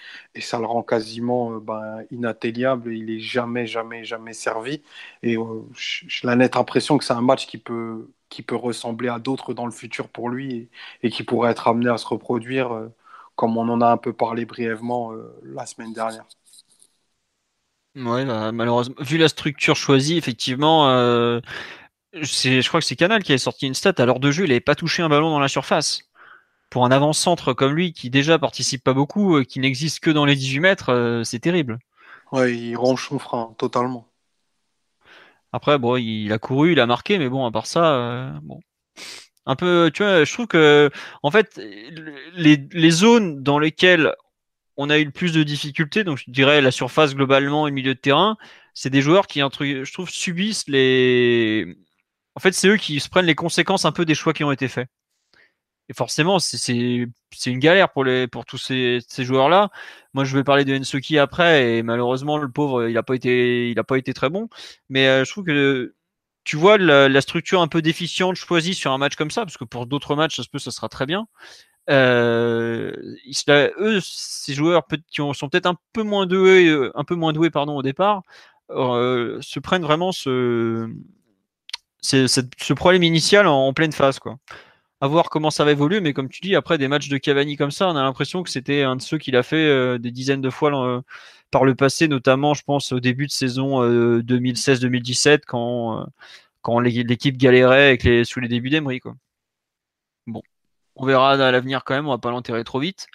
ça le rend quasiment ben, inatteignable. Il est jamais, jamais, jamais servi. Et j'ai la nette impression que c'est un match qui peut, qui peut ressembler à d'autres dans le futur pour lui et, qui pourrait être amené à se reproduire, comme on en a un peu parlé brièvement la semaine dernière. Ouais, bah, malheureusement, vu la structure choisie, effectivement, euh, je crois que c'est Canal qui a sorti une stat. À l'heure de jeu, il n'avait pas touché un ballon dans la surface. Pour un avant-centre comme lui, qui déjà participe pas beaucoup, euh, qui n'existe que dans les 18 mètres, euh, c'est terrible. Ouais, il range son frein totalement. Après, bon, il a couru, il a marqué, mais bon, à part ça, bon. Un peu, tu vois, je trouve que, en fait, les, les zones dans lesquelles on a eu le plus de difficultés, donc je dirais la surface globalement et le milieu de terrain, c'est des joueurs qui, je trouve, subissent les. En fait, c'est eux qui se prennent les conséquences un peu des choix qui ont été faits. Et forcément, c'est une galère pour, tous ces, joueurs-là. Moi, je vais parler de Ensoki après, et malheureusement, le pauvre, il n'a pas, été, pas été très bon. Mais euh, je trouve que tu vois la, la, structure un peu déficiente choisie sur un match comme ça, parce que pour d'autres matchs, ça se peut, ça sera très bien. Euh, eux, ces joueurs qui sont peut-être un peu moins doués, euh, un peu moins doués pardon, au départ, euh, se prennent vraiment ce, ce problème initial en, pleine phase. Quoi. À voir comment ça va évoluer, mais comme tu dis, après des matchs de Cavani comme ça, on a l'impression que c'était un de ceux qu'il a fait des dizaines de fois par le passé, notamment, je pense, au début de saison 2016-2017, quand, quand l'équipe galérait avec les, sous les débuts d'Emery. Bon, on verra à l'avenir quand même, on va pas l'enterrer trop vite.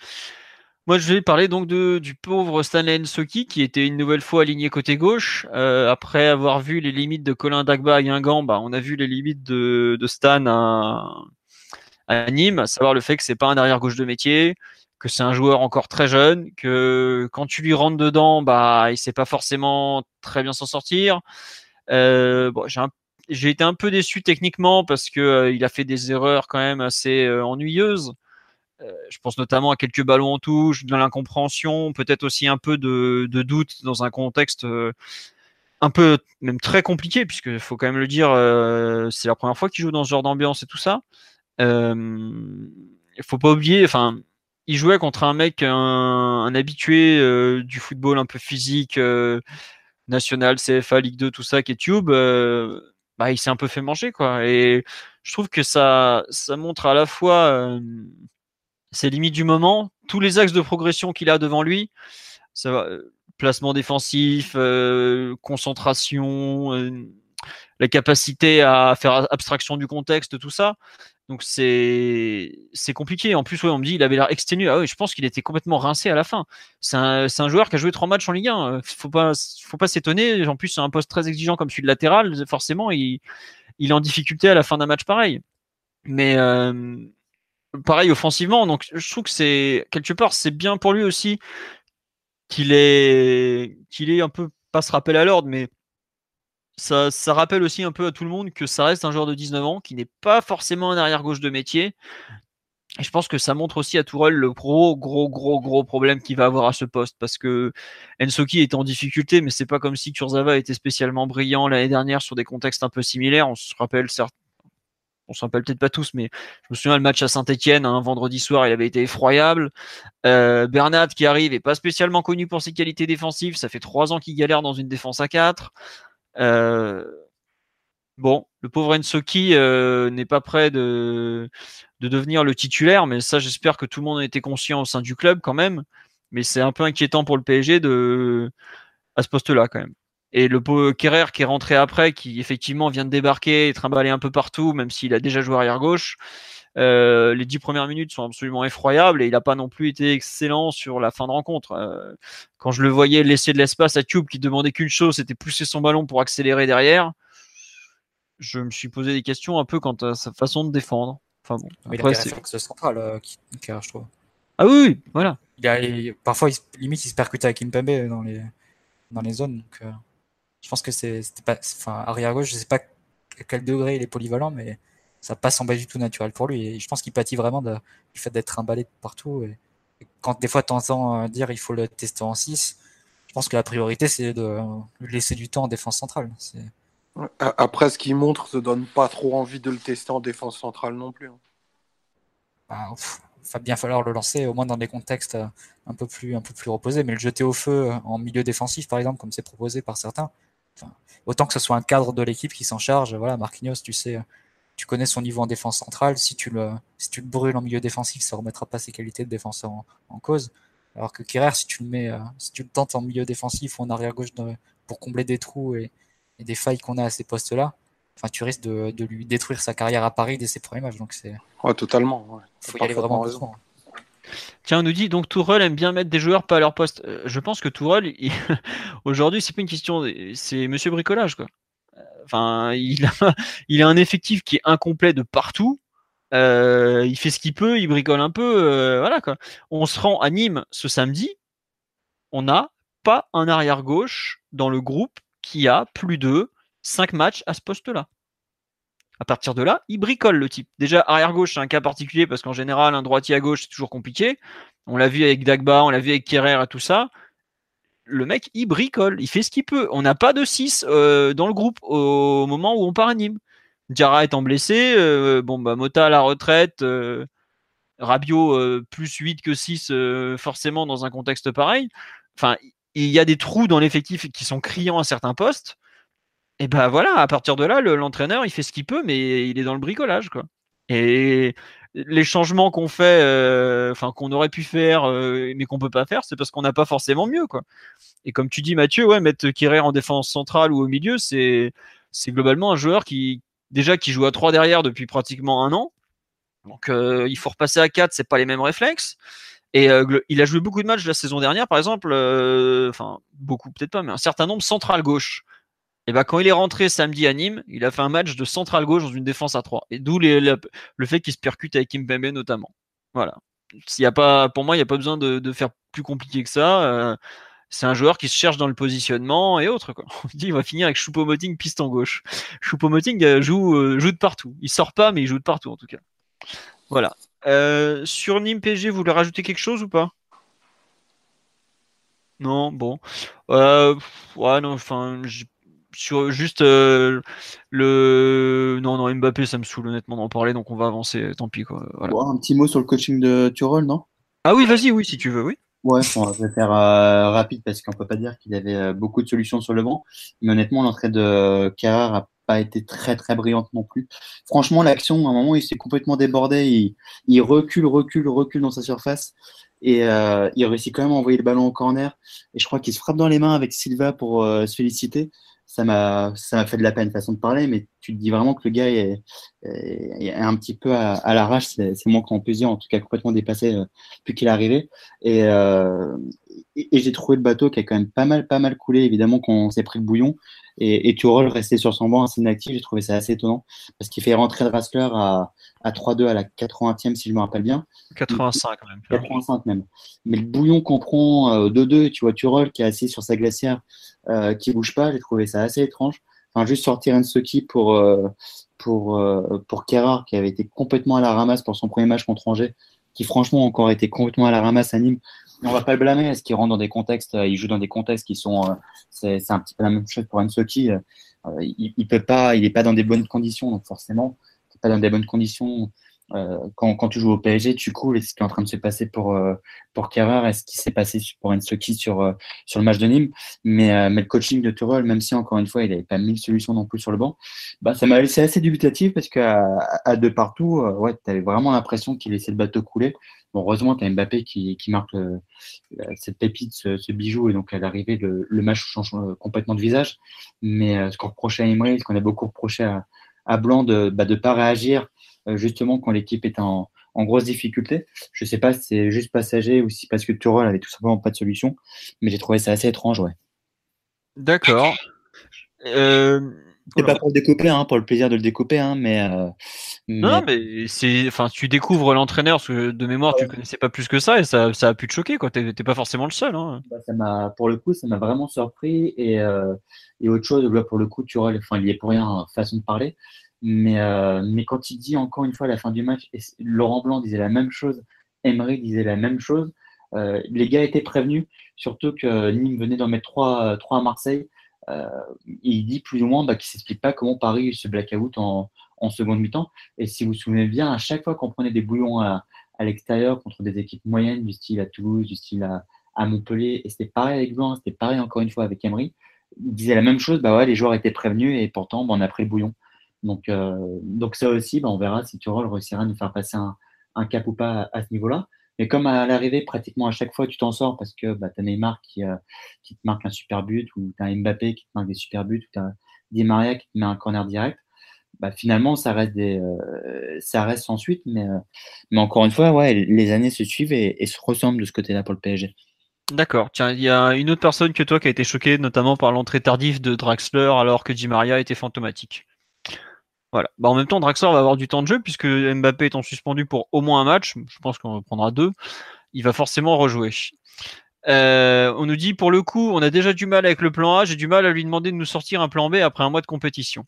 Moi, je vais parler donc de, du pauvre Stanley Nsoki qui était une nouvelle fois aligné côté gauche. Euh, après avoir vu les limites de Colin Dagba à Guingamp, bah, on a vu les limites de, Stan à, Nîmes, à savoir le fait que c'est pas un arrière gauche de métier, que c'est un joueur encore très jeune, que quand tu lui rentres dedans, bah, il sait pas forcément très bien s'en sortir. Euh, j'ai un j'ai été un peu déçu techniquement parce que euh, il a fait des erreurs quand même assez euh, ennuyeuses. je pense notamment à quelques ballons en touche, de l'incompréhension, peut-être aussi un peu de, de, doute dans un contexte un peu même très compliqué, puisque faut quand même le dire, c'est la première fois qu'il joue dans ce genre d'ambiance et tout ça. Il faut pas oublier, enfin, il jouait contre un mec, un, habitué du football un peu physique, national, CFA, Ligue 2, tout ça, qui est Tube. Bah, il s'est un peu fait manger, quoi. Et je trouve que ça, ça montre à la fois ses limites du moment, tous les axes de progression qu'il a devant lui. Ça va, placement défensif, concentration, la capacité à faire abstraction du contexte, tout ça. Donc c'est compliqué. En plus, ouais, on me dit il avait l'air exténué. Ah oui, je pense qu'il était complètement rincé à la fin. C'est un, un, joueur qui a joué trois matchs en Ligue 1. Faut pas faut pas s'étonner. En plus, c'est un poste très exigeant comme celui de latéral. Forcément, il, il est en difficulté à la fin d'un match pareil. Mais euh, pareil offensivement. Donc je trouve que c'est quelque part c'est bien pour lui aussi qu'il est qu'il est un peu pas se rappel à l'ordre, mais ça, rappelle aussi un peu à tout le monde que ça reste un joueur de 19 ans qui n'est pas forcément un arrière-gauche de métier. Et je pense que ça montre aussi à Tourelle le gros, gros, gros, gros problème qu'il va avoir à ce poste. Parce que Ensoki est en difficulté, mais c'est pas comme si Kurzawa était spécialement brillant l'année dernière sur des contextes un peu similaires. On se rappelle certes, on s'en rappelle peut-être pas tous, mais je me souviens le match à Saint-Etienne, un vendredi soir, il avait été effroyable. Euh, Bernat qui arrive est pas spécialement connu pour ses qualités défensives. Ça fait trois ans qu'il galère dans une défense à 4. Euh, bon, le pauvre Ensoki euh, n'est pas prêt de, de devenir le titulaire, mais ça, j'espère que tout le monde a été conscient au sein du club quand même. Mais c'est un peu inquiétant pour le PSG de à ce poste-là quand même. Et le Kerrer qui est rentré après, qui effectivement vient de débarquer et trimballer un peu partout, même s'il a déjà joué arrière gauche. Euh, les dix premières minutes sont absolument effroyables et il n'a pas non plus été excellent sur la fin de rencontre. Euh, quand je le voyais laisser de l'espace à Tube qui demandait qu'une chose, c'était pousser son ballon pour accélérer derrière, je me suis posé des questions un peu quant à sa façon de défendre. Enfin bon, après, c'est central, euh, je trouve. Ah oui, oui voilà. Il a, parfois, limite, il se percute avec Kimpembe dans les, dans les zones. Donc, euh, je pense que c'est pas, enfin, arrière gauche, je sais pas à quel degré il est polyvalent, mais ça passe en bas du tout naturel pour lui. Et je pense qu'il pâtit vraiment du fait d'être emballé de partout. Et, quand des fois tu entends euh, dire il faut le tester en 6, je pense que la priorité c'est de lui laisser du temps en défense centrale. Après, ce qu'il montre ne donne pas trop envie de le tester en défense centrale non plus. Il hein. bah, va bien falloir le lancer, au moins dans des contextes euh, un peu plus, un peu plus reposés, mais le jeter au feu en milieu défensif, par exemple, comme c'est proposé par certains, autant que ce soit un cadre de l'équipe qui s'en charge. Voilà, Marquinhos, tu sais, tu connais son niveau en défense centrale. Si tu le, si tu le brûles en milieu défensif, ça remettra pas ses qualités de défenseur en, cause. Alors que Kerrer, si tu le mets, euh, si tu le tentes en milieu défensif ou en arrière gauche pour combler des trous et, des failles qu'on a à ces postes-là, enfin, tu risques de, lui détruire sa carrière à Paris dès ses premiers matchs. Donc c'est. Ouais, totalement. Faut y aller vraiment raison. Tiens, on nous dit donc Tourelle aime bien mettre des joueurs pas à leur poste. Euh, je pense que Tourelle, aujourd'hui, c'est pas une question, c'est Monsieur bricolage quoi. Euh, enfin, il a, un effectif qui est incomplet de partout. Euh, il fait ce qu'il peut, il bricole un peu, voilà quoi. On se rend à Nîmes ce samedi. On n'a pas un arrière gauche dans le groupe qui a plus de 5 matchs à ce poste-là. À partir de là, il bricole le type. Déjà, arrière-gauche, c'est un cas particulier parce qu'en général, un droitier à gauche, c'est toujours compliqué. On l'a vu avec Dagba, on l'a vu avec Kerrer et tout ça. Le mec, il bricole, il fait ce qu'il peut. On n'a pas de 6 euh, dans le groupe au moment où on part à Nîmes. Étant blessé, euh, bon, bah, Mota à la retraite, euh, Rabiot plus 8 que 6, forcément, dans un contexte pareil. Enfin, il y a des trous dans l'effectif qui sont criants à certains postes et ben voilà, à partir de là, l'entraîneur, il fait ce qu'il peut, mais il est dans le bricolage, quoi. Et les changements qu'on fait, euh, enfin qu'on aurait pu faire, euh, mais qu'on peut pas faire, c'est parce qu'on n'a pas forcément mieux. Et comme tu dis, Mathieu, ouais, mettre Kirer en défense centrale ou au milieu, c'est c'est globalement un joueur qui déjà qui joue à 3 derrière depuis pratiquement un an. Donc euh, il faut repasser à 4, c'est pas les mêmes réflexes. Et il a joué beaucoup de matchs la saison dernière, par exemple, enfin beaucoup peut-être pas, mais un certain nombre central gauche. Et bah, quand il est rentré samedi à Nîmes, il a fait un match de central gauche dans une défense à 3. Et d'où le fait qu'il se percute avec Kimpembe notamment. Voilà. Y a pas, pour moi, il n'y a pas besoin de, faire plus compliqué que ça. Euh, c'est un joueur qui se cherche dans le positionnement et autres. Quoi. On dit il va finir avec Choupo-Moting piste en gauche. Choupo-Moting euh, joue, euh, joue de partout. Il sort pas, mais il joue de partout en tout cas. Voilà. Sur Nîmes PG, vous voulez rajouter quelque chose ou pas? Non, bon. Ouais, non, enfin, sur juste euh, le non non Mbappé ça me saoule honnêtement d'en parler donc on va avancer tant pis quoi voilà. un petit mot sur le coaching de Turol non? Ah oui vas-y oui si tu veux oui ouais on va faire rapide parce qu'on peut pas dire qu'il avait beaucoup de solutions sur le banc mais honnêtement l'entrée de Carrère a pas été très très brillante non plus. Franchement, l'action, à un moment, il s'est complètement débordé. Il, recule, recule, recule dans sa surface. Et euh, il réussit quand même à envoyer le ballon au corner. Et je crois qu'il se frappe dans les mains avec Silva pour euh, se féliciter. Ça m'a, ça m'a fait de la peine, façon de parler, mais tu te dis vraiment que le gars est, un petit peu à, l'arrache. C'est, peut dire, en tout cas complètement dépassé euh, depuis qu'il est arrivé. Et, et, j'ai trouvé le bateau qui a quand même pas mal, pas mal coulé, évidemment, quand on s'est pris le bouillon. Et, et Turol restait sur son banc assez inactif. J'ai trouvé ça assez étonnant parce qu'il fait rentrer le Rassler à, à 3-2 à la 80e, si je me rappelle bien. 85 même. 85 même. Mais le bouillon qu'on prend 2-2, euh, tu vois Turol qui est assis sur sa glacière, euh, qui bouge pas, j'ai trouvé ça assez étrange. Enfin, juste sortir un Soki pour, euh, pour, euh, pour Kerrar, qui avait été complètement à la ramasse pour son premier match contre Angers, qui franchement encore été complètement à la ramasse à Nîmes on va pas le blâmer. Est-ce qu'il rentre dans des contextes, euh, il joue dans des contextes qui sont, euh, c'est un petit peu la même chose pour Ensoki. Euh, il, il peut pas, il est pas dans des bonnes conditions, donc forcément, pas dans des bonnes conditions. Quand, quand, tu joues au PSG, tu coules. Et ce qui est en train de se passer pour pour Kerrer et ce qui s'est passé pour Ensoki sur sur le match de Nîmes. Mais, le coaching de Tuchel, même si encore une fois il n'avait pas mille solutions non plus sur le banc, bah ça m'a laissé assez dubitatif parce qu'à à de partout, ouais, tu avais vraiment l'impression qu'il laissait le bateau couler heureusement, tu as Mbappé qui, marque euh, cette pépite, ce, bijou, et donc à l'arrivée, le, le, match change euh, complètement de visage. Mais euh, ce qu'on reprochait à Emery, ce qu'on a beaucoup reproché à, à Blanc de ne bah, de pas réagir justement quand l'équipe est en, en, grosse difficulté. Je ne sais pas si c'est juste passager ou si parce que Tuchel avait tout simplement pas de solution, mais j'ai trouvé ça assez étrange, ouais. D'accord. Euh, c'est pas pour le découper, hein, pour le plaisir de le découper, hein, mais, euh, Non, mais c'est, enfin, tu découvres l'entraîneur, de mémoire, tu connaissais pas plus que ça, et ça, ça a pu te choquer, quoi. T'es pas forcément le seul. Hein. Bah, ça m'a, pour le coup, ça m'a vraiment surpris, et, euh, et autre chose, là, pour le coup, tu vois, enfin, il y est pour rien, façon de parler, mais, euh, mais quand il dit encore une fois à la fin du match, et Laurent Blanc disait la même chose, Emery disait la même chose, euh, les gars étaient prévenus, surtout que Nîmes venait d'en mettre trois, trois à Marseille. Euh, il dit plus ou moins bah, qu'il ne s'explique pas comment Paris se blackout en, en seconde mi-temps. Et si vous vous souvenez bien, à chaque fois qu'on prenait des bouillons à, à l'extérieur contre des équipes moyennes, du style à Toulouse, du style à, à Montpellier, et c'était pareil avec Blanc, c'était pareil encore une fois avec Emery, il disait la même chose, bah ouais, les joueurs étaient prévenus et pourtant bah, on a pris le bouillon. Donc, euh, donc ça aussi, bah, on verra si Turol réussira à nous faire passer un, cap ou pas à ce niveau-là. Mais comme à l'arrivée, pratiquement à chaque fois, tu t'en sors parce que bah, tu as Neymar qui, euh, qui, te marque un super but, ou tu as Mbappé qui te marque des super buts, ou tu as Di Maria qui te met un corner direct. Bah, finalement, ça reste, des, euh, ça reste sans suite. Mais, encore une fois, les années se suivent et, se ressemblent de ce côté-là pour le PSG. D'accord. Tiens, il y a une autre personne que toi qui a été choquée, notamment par l'entrée tardive de Draxler alors que Di Maria était fantomatique. Voilà. Bah, en même temps, Draxler va avoir du temps de jeu puisque Mbappé étant suspendu pour au moins un match, je pense qu'on prendra deux, il va forcément rejouer. Euh, on nous dit pour le coup, on a déjà du mal avec le plan A, j'ai du mal à lui demander de nous sortir un plan B après un mois de compétition.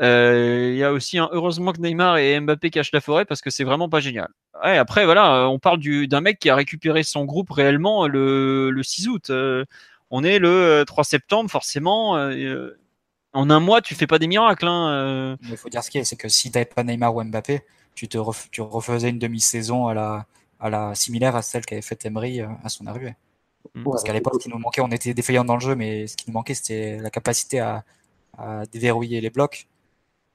Euh, il y a aussi un heureusement que Neymar et Mbappé cachent la forêt parce que c'est vraiment pas génial. Après voilà, on parle d'un mec qui a récupéré son groupe réellement le, le 6 août. Euh, on est le 3 septembre, forcément en un mois, tu fais pas des miracles. Hein, euh. Il faut dire ce qui est, c'est que si tu n'avais pas Neymar ou Mbappé, tu te tu refaisais une demi-saison à la, à la similaire à celle qu'avait fait Emery euh, à son arrivée. Mm. Parce qu'à l'époque, ce qui nous manquait, on était défaillants dans le jeu, mais ce qui nous manquait, c'était la capacité à, déverrouiller les blocs.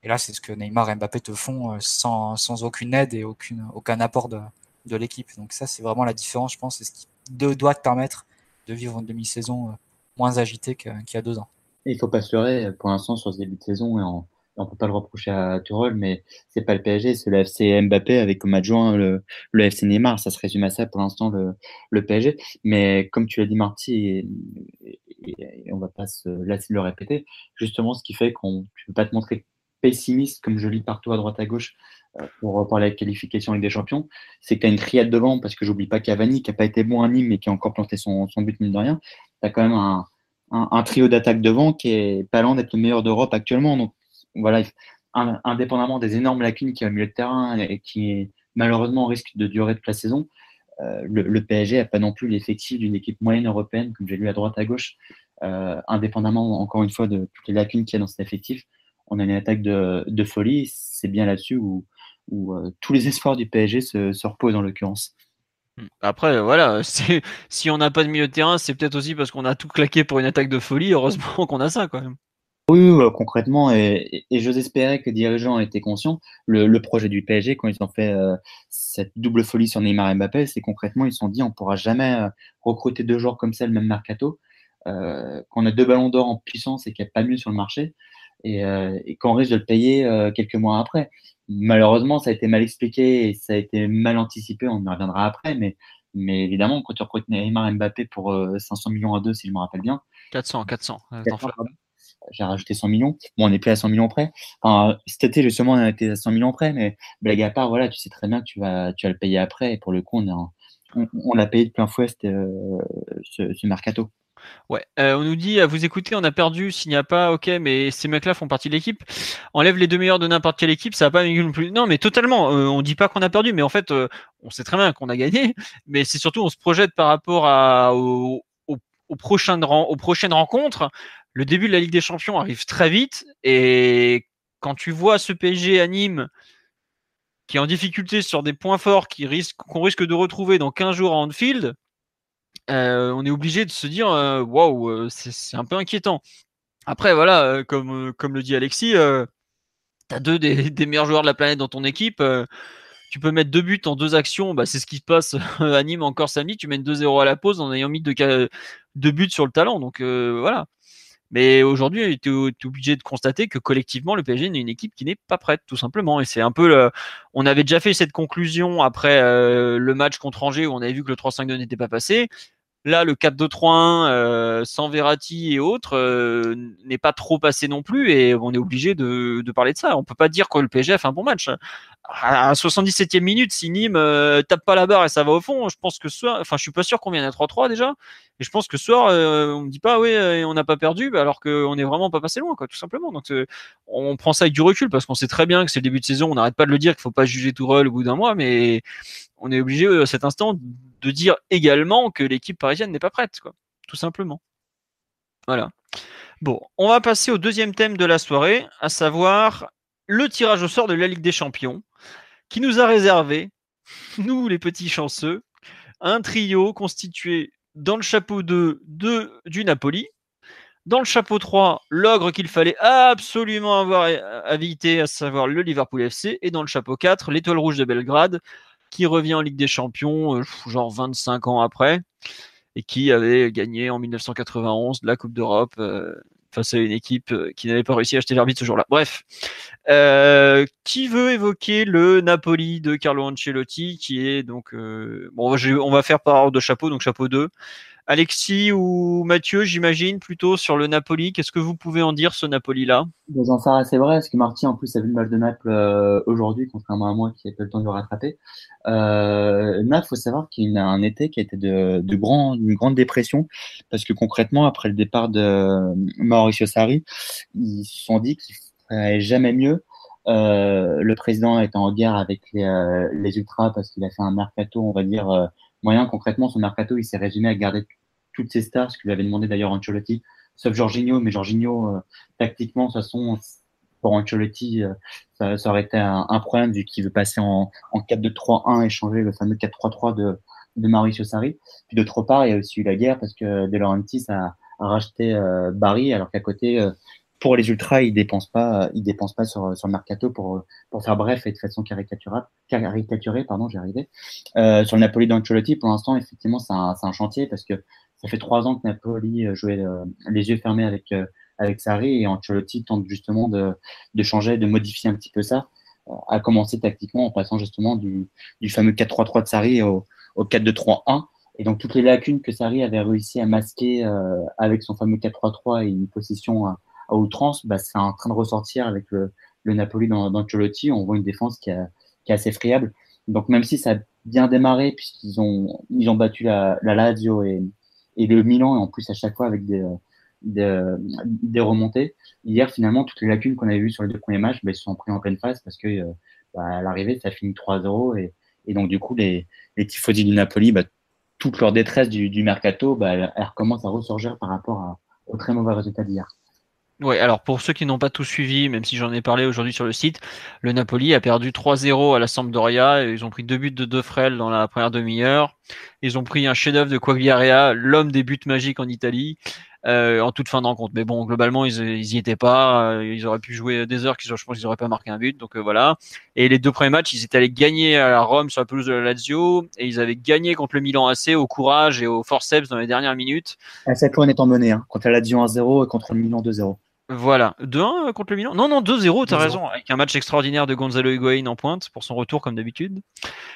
Et là, c'est ce que Neymar et Mbappé te font euh, sans, sans aucune aide et aucune, aucun apport de, de l'équipe. Donc ça, c'est vraiment la différence, je pense. C'est ce qui doit te permettre de vivre une demi-saison moins agitée qu'il y a deux ans. Il faut pas se leurrer pour l'instant sur ce début de saison et on, on peut pas le reprocher à Turol, mais c'est pas le PSG, c'est le FC Mbappé avec comme adjoint le, le FC Neymar. Ça se résume à ça pour l'instant le, le PSG. Mais comme tu l'as dit Marty, et, on va pas se lasser de le répéter, justement ce qui fait qu'on tu peux pas te montrer pessimiste comme je lis partout à droite à gauche euh, pour parler la qualification avec des champions, c'est que tu une triade devant, parce que j'oublie pas Cavani qui a pas été bon à Nîmes mais qui a encore planté son, son but mine de rien. Tu as quand même un, un, trio d'attaque devant qui est pas loin d'être le meilleur d'Europe actuellement. Donc voilà, indépendamment des énormes lacunes qu'il y a au milieu de terrain et qui malheureusement risque de durer toute la saison. le, PSG n'a pas non plus l'effectif d'une équipe moyenne européenne, comme j'ai lu à droite à gauche, indépendamment encore une fois de toutes les lacunes qu'il y a dans cet effectif. On a une attaque de, folie, c'est bien là-dessus où, tous les espoirs du PSG se, se reposent en l'occurrence. Mmh. Après, voilà, si on n'a pas de milieu de terrain, c'est peut-être aussi parce qu'on a tout claqué pour une attaque de folie. Heureusement qu'on a ça quand même. Oui, concrètement, et, et, j'ose espérer que les dirigeants étaient conscients. Le, projet du PSG, quand ils ont fait euh, cette double folie sur Neymar et Mbappé, c'est concrètement, ils se sont dit on ne pourra jamais euh, recruter deux joueurs comme ça le même mercato. Euh, qu'on a deux ballons d'or en puissance et qu'il n'y a pas mieux sur le marché, et qu'on risque de le payer quelques mois après malheureusement, ça a été mal expliqué et ça a été mal anticipé. On y reviendra après, mais, mais évidemment, quand tu recrutes Neymar Mbappé pour 500 euh, millions à deux, si je me rappelle bien. 400, 400. J'ai rajouté 100 millions. Bon, on n'est plus à 100 millions près. Enfin, cet été, justement, on été à 100 millions près, mais blague à part, voilà, tu sais très bien que tu vas, tu vas le payer après. Et pour le coup, on, on, l'a payé de plein fouet, euh, ce, ce mercato. Ouais, euh, on nous dit à vous écouter, on a perdu. S'il n'y a pas, ok, mais ces mecs-là font partie de l'équipe. Enlève les deux meilleurs de n'importe quelle équipe, ça va pas non plus. Non, mais totalement. Euh, on dit pas qu'on a perdu, mais en fait, euh, on sait très bien qu'on a gagné. Mais c'est surtout, on se projette par rapport à, aux, prochaines, aux prochaines rencontres. Le début de la Ligue des Champions arrive très vite, et quand tu vois ce PSG à Nîmes qui est en difficulté sur des points forts qu'on risque de retrouver dans 15 jours à Anfield, euh, on est obligé de se dire euh, waouh, wow, euh, c'est un peu inquiétant. Après, voilà, comme, le dit Alexis, tu as deux des, meilleurs joueurs de la planète dans ton équipe. tu peux mettre deux buts en deux actions, bah, c'est ce qui se passe à Nîmes encore samedi. Tu mènes 2-0 à la pause en ayant mis deux, deux buts sur le talent. Donc voilà. Mais aujourd'hui, tu es, obligé de constater que collectivement, le PSG est une équipe qui n'est pas prête, tout simplement. Et c'est un peu le... On avait déjà fait cette conclusion après le match contre Angers où on avait vu que le 3-5-2 n'était pas passé. Là, le 4-2-3-1 euh, sans Verratti et autres euh, n'est pas trop passé non plus et on est obligé de, de, parler de ça. On peut pas dire que le PSG a fait un bon match. À 77e minute, si Nîmes euh, tape pas la barre et ça va au fond, je pense que ce soir, enfin, je suis pas sûr qu'on vienne à 3-3 déjà. Et je pense que ce soir, euh, on me dit pas, oui, on n'a pas perdu, bah, alors qu'on est vraiment pas passé loin, tout simplement. Donc, on prend ça avec du recul parce qu'on sait très bien que c'est le début de saison. On n'arrête pas de le dire qu'il faut pas juger tout rôle au bout d'un mois, mais on est obligé à cet instant de dire également que l'équipe parisienne n'est pas prête, tout simplement. Voilà. Bon, on va passer au deuxième thème de la soirée, à savoir le tirage au sort de la Ligue des Champions, qui nous a réservé, nous les petits chanceux, un trio constitué dans le chapeau 2 de, du Napoli, dans le chapeau 3, l'ogre qu'il fallait absolument avoir évité, à savoir le Liverpool FC, et dans le chapeau 4, l'étoile rouge de Belgrade, qui revient en Ligue des Champions, euh, genre 25 ans après, et qui avait gagné en 1991 la Coupe d'Europe euh, face à une équipe euh, qui n'avait pas réussi à acheter l'arbitre ce jour-là. Bref, qui veut évoquer le Napoli de Carlo Ancelotti, qui est donc bon, on va faire par ordre de chapeau, donc chapeau 2. Alexis ou Mathieu, j'imagine, plutôt sur le Napoli. Qu'est-ce que vous pouvez en dire, ce Napoli-là? J'en faire assez vrai, parce que Marty, en plus, a vu le match de Naples euh, aujourd'hui, contrairement à moi qui n'ai pas le temps de le rattraper. Euh, Naples, il faut savoir qu'il a un été qui a été de, grand, une grande dépression, parce que concrètement, après le départ de Mauricio Sarri, ils se sont dit qu'il ne ferait jamais mieux. Euh, le président est en guerre avec les, euh, ultras parce qu'il a fait un mercato, on va dire, euh, moyen. Concrètement, son mercato, il s'est résumé à garder toutes ses stars, ce que lui avait demandé d'ailleurs Ancelotti, sauf Jorginho, mais Jorginho, euh, tactiquement, de toute façon, pour Ancelotti, euh, ça, aurait été un, problème vu qu'il veut passer en, en 4-2-3-1 et changer le fameux 4-3-3 de, de Mauricio Sarri. Puis d'autre part, il y a aussi eu la guerre parce que De a, a racheté euh, Barry, alors qu'à côté, pour les ultras, ils dépensent pas, ils dépensent pas sur, le mercato pour, pour faire bref et de façon caricaturale, caricaturée, pardon, j'ai arrivé. Euh, sur le Napoli d'Ancelotti, pour l'instant, effectivement, c'est un, un, chantier parce que ça fait trois ans que Napoli euh, jouait euh, les yeux fermés avec, euh, avec Sarri et Ancelotti tente justement de, de changer, de modifier un petit peu ça, à commencer tactiquement en passant justement du, du fameux 4-3-3 de Sarri au, au 4-2-3-1. Et donc toutes les lacunes que Sarri avait réussi à masquer euh, avec son fameux 4-3-3 et une position à, à outrance, bah, c'est en train de ressortir avec le, le Napoli dans, dans Cholotti. On voit une défense qui, a, qui est assez friable. Donc même si ça a bien démarré, puisqu'ils ont, ils ont battu la, la Lazio et, et le Milan, en plus à chaque fois avec des, des, des remontées, hier finalement, toutes les lacunes qu'on avait vues sur les deux premiers matchs, ils se sont pris en pleine face parce que euh, bah, à l'arrivée, ça a fini 3-0 et, donc, du coup, les, les tifosi du Napoli, bah, toute leur détresse du, mercato, bah, elle, à ressurgir par rapport à, au très mauvais résultat d'hier. Ouais, alors pour ceux qui n'ont pas tout suivi, même si j'en ai parlé aujourd'hui sur le site, le Napoli a perdu 3-0 à la Sampdoria. Ils ont pris deux buts de De Frel dans la première demi-heure. Ils ont pris un chef-d'œuvre de Quagliarea, l'homme des buts magiques en Italie, euh, en toute fin de rencontre. Mais bon, globalement, ils, ils y étaient pas. Euh, Ils auraient pu jouer des heures, je pense qu'ils auraient pas marqué un but. Donc euh, voilà. Et les deux premiers matchs, ils étaient allés gagner à la Rome sur la pelouse de la Lazio, et ils avaient gagné contre le Milan AC au courage et au forceps dans les dernières minutes. À cette fois, hein, contre la Lazio 1-0 et contre le Milan 2-0. Voilà, 2-1 euh, contre le Milan? Non, non, 2-0, t'as 2-0. raison, avec un match extraordinaire de Gonzalo Higuain en pointe pour son retour comme d'habitude.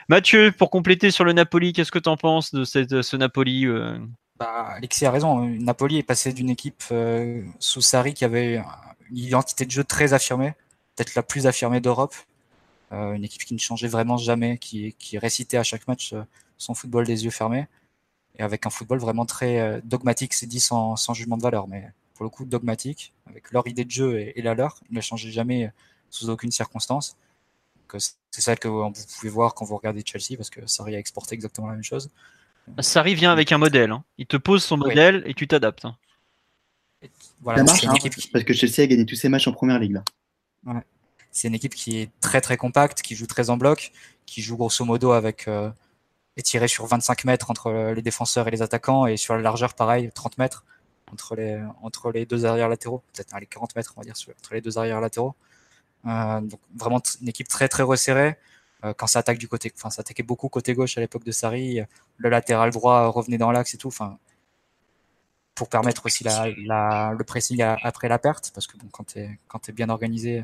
Mathieu, pour compléter sur le Napoli, qu'est-ce que t'en penses de cette, ce Napoli euh, Bah, Alexis a raison. Napoli est passé d'une équipe euh, sous Sarri qui avait une identité de jeu très affirmée, peut-être la plus affirmée d'Europe. Euh, une équipe qui ne changeait vraiment jamais, qui, qui récitait à chaque match euh, son football des yeux fermés, et avec un football vraiment très euh, dogmatique, c'est dit sans, sans jugement de valeur, mais pour le coup dogmatique, avec leur idée de jeu et, et la leur. Ils ne changeaient jamais sous aucune circonstance. Euh, C'est celle que vous pouvez voir quand vous regardez Chelsea, parce que Sarri a exporté exactement la même chose. Sarri vient avec un modèle. hein. Il te pose son Oui. modèle et tu t'adaptes. hein. Voilà, Ça marche, une hein, équipe qui- parce que Chelsea a gagné tous ses matchs en première ligue. Là. C'est une équipe qui est très très compacte, qui joue très en bloc, qui joue grosso modo avec euh, étiré sur 25 mètres entre euh, les défenseurs et les attaquants et sur la largeur pareil 30 mètres entre les entre les deux arrières latéraux, peut-être hein, les 40 mètres on va dire entre les deux arrières latéraux. Euh, donc vraiment une équipe très très resserrée. Euh, quand ça attaque du côté, enfin ça attaquait beaucoup côté gauche à l'époque de Sarri, euh, le latéral droit revenait dans l'axe et tout. Enfin pour permettre aussi la, la- le pressing à- après la perte, parce que bon, quand tu es, quand es bien organisé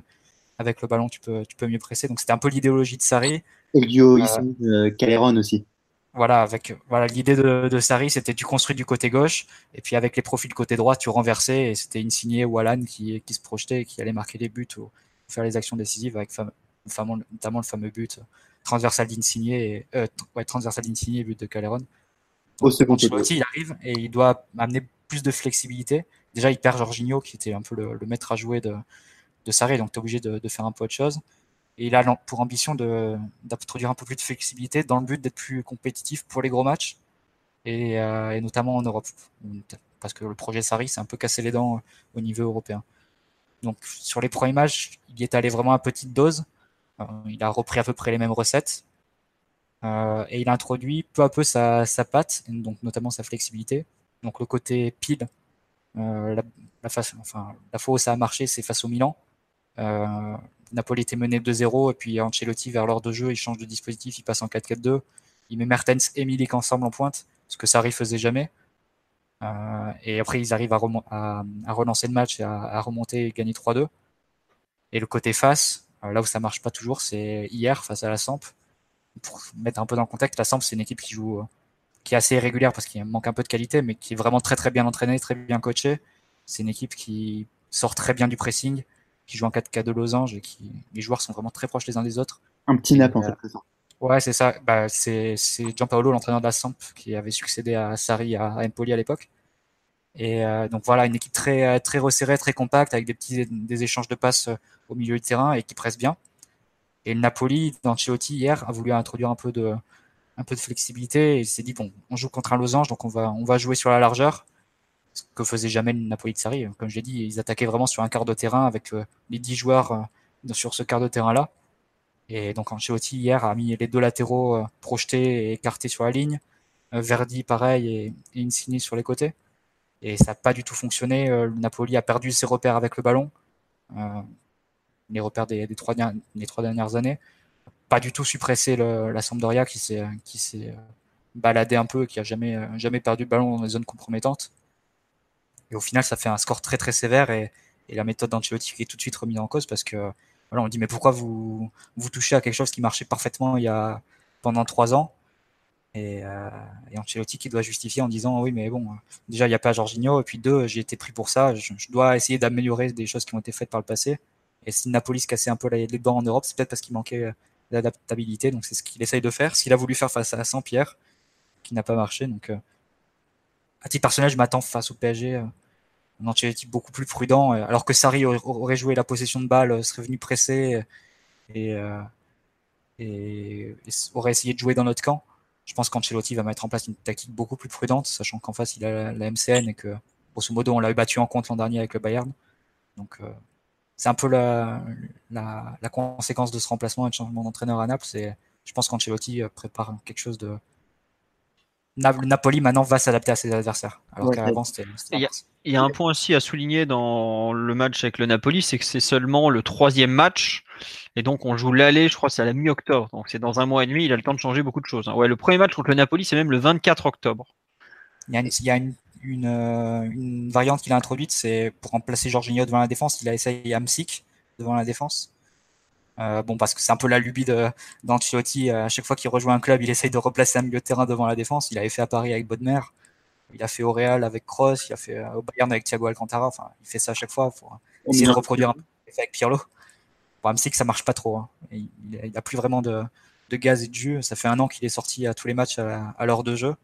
avec le ballon, tu peux, tu peux mieux presser. Donc c'était un peu l'idéologie de Sarri. Duo Euh, euh, Caleron aussi. Voilà, avec voilà l'idée de, de Sarri, c'était tu construis du côté gauche, et puis avec les profils côté droit, tu renversais, et c'était Insigné ou Alan qui, qui se projetait, et qui allait marquer les buts ou faire les actions décisives, avec notamment, notamment le fameux but transversal d'Insigné, et, euh, ouais, transversal d'Insigné et but de Caleron. Au second Ancelotti, il arrive et il doit amener plus de flexibilité. Déjà, il perd Jorginho, qui était un peu le, le maître à jouer de, de Sarri, donc tu es obligé de, de faire un peu autre chose. Et il a pour ambition d'introduire un peu plus de flexibilité dans le but d'être plus compétitif pour les gros matchs, et, euh, notamment en Europe. Parce que le projet Sarri s'est un peu cassé les dents euh, au niveau européen. Donc sur les premiers matchs, il est allé vraiment à petite dose. Euh, il a repris à peu près les mêmes recettes. Et il introduit peu à peu sa, patte, donc notamment sa flexibilité. Donc le côté pile, la, fois où ça a marché, c'est face au Milan. Napoli était mené 2-0 et puis Ancelotti vers l'heure de jeu, il change de dispositif, il passe en 4-4-2. Il met Mertens et Milik ensemble en pointe, ce que Sarri faisait jamais. Euh, et après, ils arrivent à, relancer le match à remonter et gagner 3-2. Et le côté face, euh, là où ça marche pas toujours, c'est hier face à la Samp. Pour mettre un peu dans le contexte, la Samp, c'est une équipe qui joue, euh, qui est assez irrégulière parce qu'il manque un peu de qualité, mais qui est vraiment très très bien entraînée, très bien coachée. C'est une équipe qui sort très bien du pressing, qui joue en 4K de losange et qui les joueurs sont vraiment très proches les uns des autres. Un petit nap en Euh, fait. Ouais, c'est ça. Bah, c'est Gianpaolo, l'entraîneur de la Samp, qui avait succédé à Sarri à, à Empoli à l'époque. Et euh, donc voilà, une équipe très très resserrée, très compacte, avec des petits des échanges de passes euh, au milieu du terrain et qui presse bien. Et le Napoli, d'Ancelotti hier, a voulu introduire un peu de un peu de flexibilité et il s'est dit bon, on joue contre un losange, donc on va on va jouer sur la largeur, ce que faisait jamais Napoli de Sarri. Comme je l'ai dit, ils attaquaient vraiment sur un quart de terrain avec euh, les 10 joueurs euh, sur ce quart de terrain là. Et donc Ancelotti hier a mis les deux latéraux euh, projetés et écartés sur la ligne, Verdi pareil et, Insigne sur les côtés. Et ça n'a pas du tout fonctionné. Le Napoli a perdu ses repères avec le ballon, les repères des, trois, dernières années. Pas du tout su presser le- la Sampdoria qui s'est qui s'est euh, baladé un peu, qui a jamais perdu le ballon dans les zones compromettantes. Et au final, ça fait un score très très sévère et, la méthode d'Ancelotti est tout de suite remise en cause parce que voilà, on dit mais pourquoi vous vous touchez à quelque chose qui marchait parfaitement il y a pendant trois ans? Et, euh, Ancelotti qui doit justifier en disant oui mais bon déjà il n'y a pas Jorginho et puis deux j'ai été pris pour ça je, dois essayer d'améliorer des choses qui ont été faites par le passé. Et si Napoli se cassait un peu les dents en Europe c'est peut-être parce qu'il manquait d'adaptabilité donc c'est ce qu'il essaye de faire. Qu'il a voulu faire face à Saint-Pierre qui n'a pas marché donc euh, à titre personnel je m'attends face au PSG euh, Ancelotti beaucoup plus prudent euh, alors que Sarri aurait, joué la possession de balle euh, serait venu presser euh, et, aurait essayé de jouer dans notre camp. Je pense qu'Ancelotti va mettre en place une tactique beaucoup plus prudente, sachant qu'en face il a la, MCN et que grosso modo on l'a battu en compte l'an dernier avec le Bayern. Donc c'est un peu la, conséquence de ce remplacement et de changement d'entraîneur à Naples. Je pense qu'Ancelotti prépare quelque chose de, Napoli maintenant va s'adapter à ses adversaires. Alors qu'avant, c'était. Il y, a un point aussi à souligner dans le match avec le Napoli, c'est que c'est seulement le troisième match. Et donc, on joue l'aller, je crois, c'est à la mi-octobre. Donc, c'est dans un mois et demi, il a le temps de changer beaucoup de choses. Hein. Ouais, le premier match contre le Napoli, c'est même le 24 octobre. Il y a une, euh, une, variante qu'il a introduite, c'est pour remplacer Jorginho devant la défense, il a essayé Amsic devant la défense. Euh, bon, parce que c'est un peu la lubie d'Ancelotti. Euh, à chaque fois qu'il rejoint un club, il essaye de replacer un milieu de terrain devant la défense. Il avait fait à Paris avec Bodmer. Il a fait au Real avec Kroos. Il a fait euh, au Bayern avec Thiago Alcantara. Enfin, il fait ça à chaque fois pour essayer de reproduire un peu avec Pirlo. Bon, sait que ça marche pas trop. Hein. Il n'a plus vraiment de, gaz et de jus. Ça fait un an qu'il est sorti à tous les matchs à, l'heure de jeu.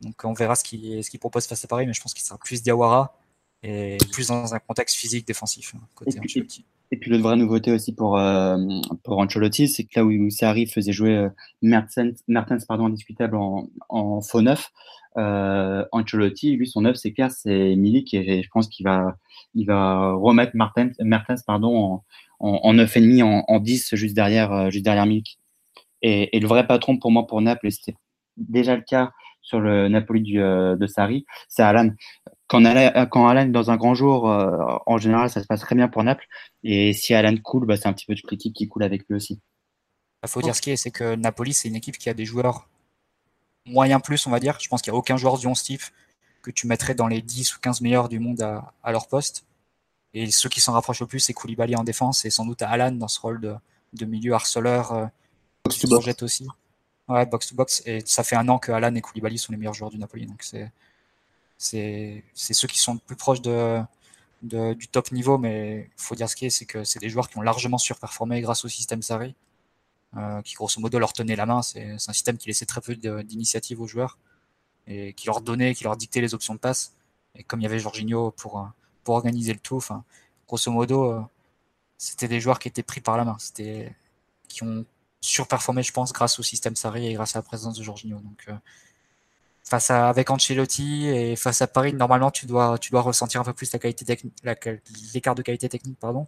Donc on verra ce qu'il propose face à Paris, mais je pense qu'il sera plus Diawara et plus dans un contexte physique défensif hein, côté Ancelotti. Et puis l'autre vraie nouveauté aussi pour, euh, pour Ancelotti, c'est que là où Sarri faisait jouer euh, Mertens, pardon, indiscutable en, en faux neuf, euh, Ancelotti, lui, son neuf, c'est clair, c'est Milik, et je pense qu'il va, il va remettre Mertens, Mertens pardon, en, en, en 9,5, en, en 10, juste derrière, euh, juste derrière Milik. Et, et, le vrai patron pour moi, pour Naples, c'était déjà le cas sur le Napoli du, euh, de Sarri, c'est Alan quand Alan, quand Alan est dans un grand jour, euh, en général, ça se passe très bien pour Naples. Et si Alan coule, bah, c'est un petit peu toute l'équipe qui coule avec lui aussi. Il bah, faut dire ce qui est, c'est que Napoli, c'est une équipe qui a des joueurs moyens plus, on va dire. Je pense qu'il n'y a aucun joueur du 11 type que tu mettrais dans les 10 ou 15 meilleurs du monde à, leur poste. Et ceux qui s'en rapprochent le plus, c'est Koulibaly en défense et sans doute Alan dans ce rôle de, milieu harceleur euh, qui projette aussi. Ouais, box to box. Et ça fait un an que Alan et Koulibaly sont les meilleurs joueurs du Napoli. Donc c'est c'est ceux qui sont le plus proches de, du top niveau, mais il faut dire ce qui est, c'est que c'est des joueurs qui ont largement surperformé grâce au système Sarri, euh, qui grosso modo leur tenait la main. C'est un système qui laissait très peu d'initiative aux joueurs et qui leur donnait, qui leur dictait les options de passe. Et comme il y avait Jorginho pour, pour organiser le tout, enfin, grosso modo, euh, c'était des joueurs qui étaient pris par la main. C'était qui ont surperformé, je pense, grâce au système Sarri et grâce à la présence de Jorginho. Donc, euh, face à avec Ancelotti et face à Paris, normalement tu dois tu dois ressentir un peu plus la qualité technique, l'écart de qualité technique, pardon.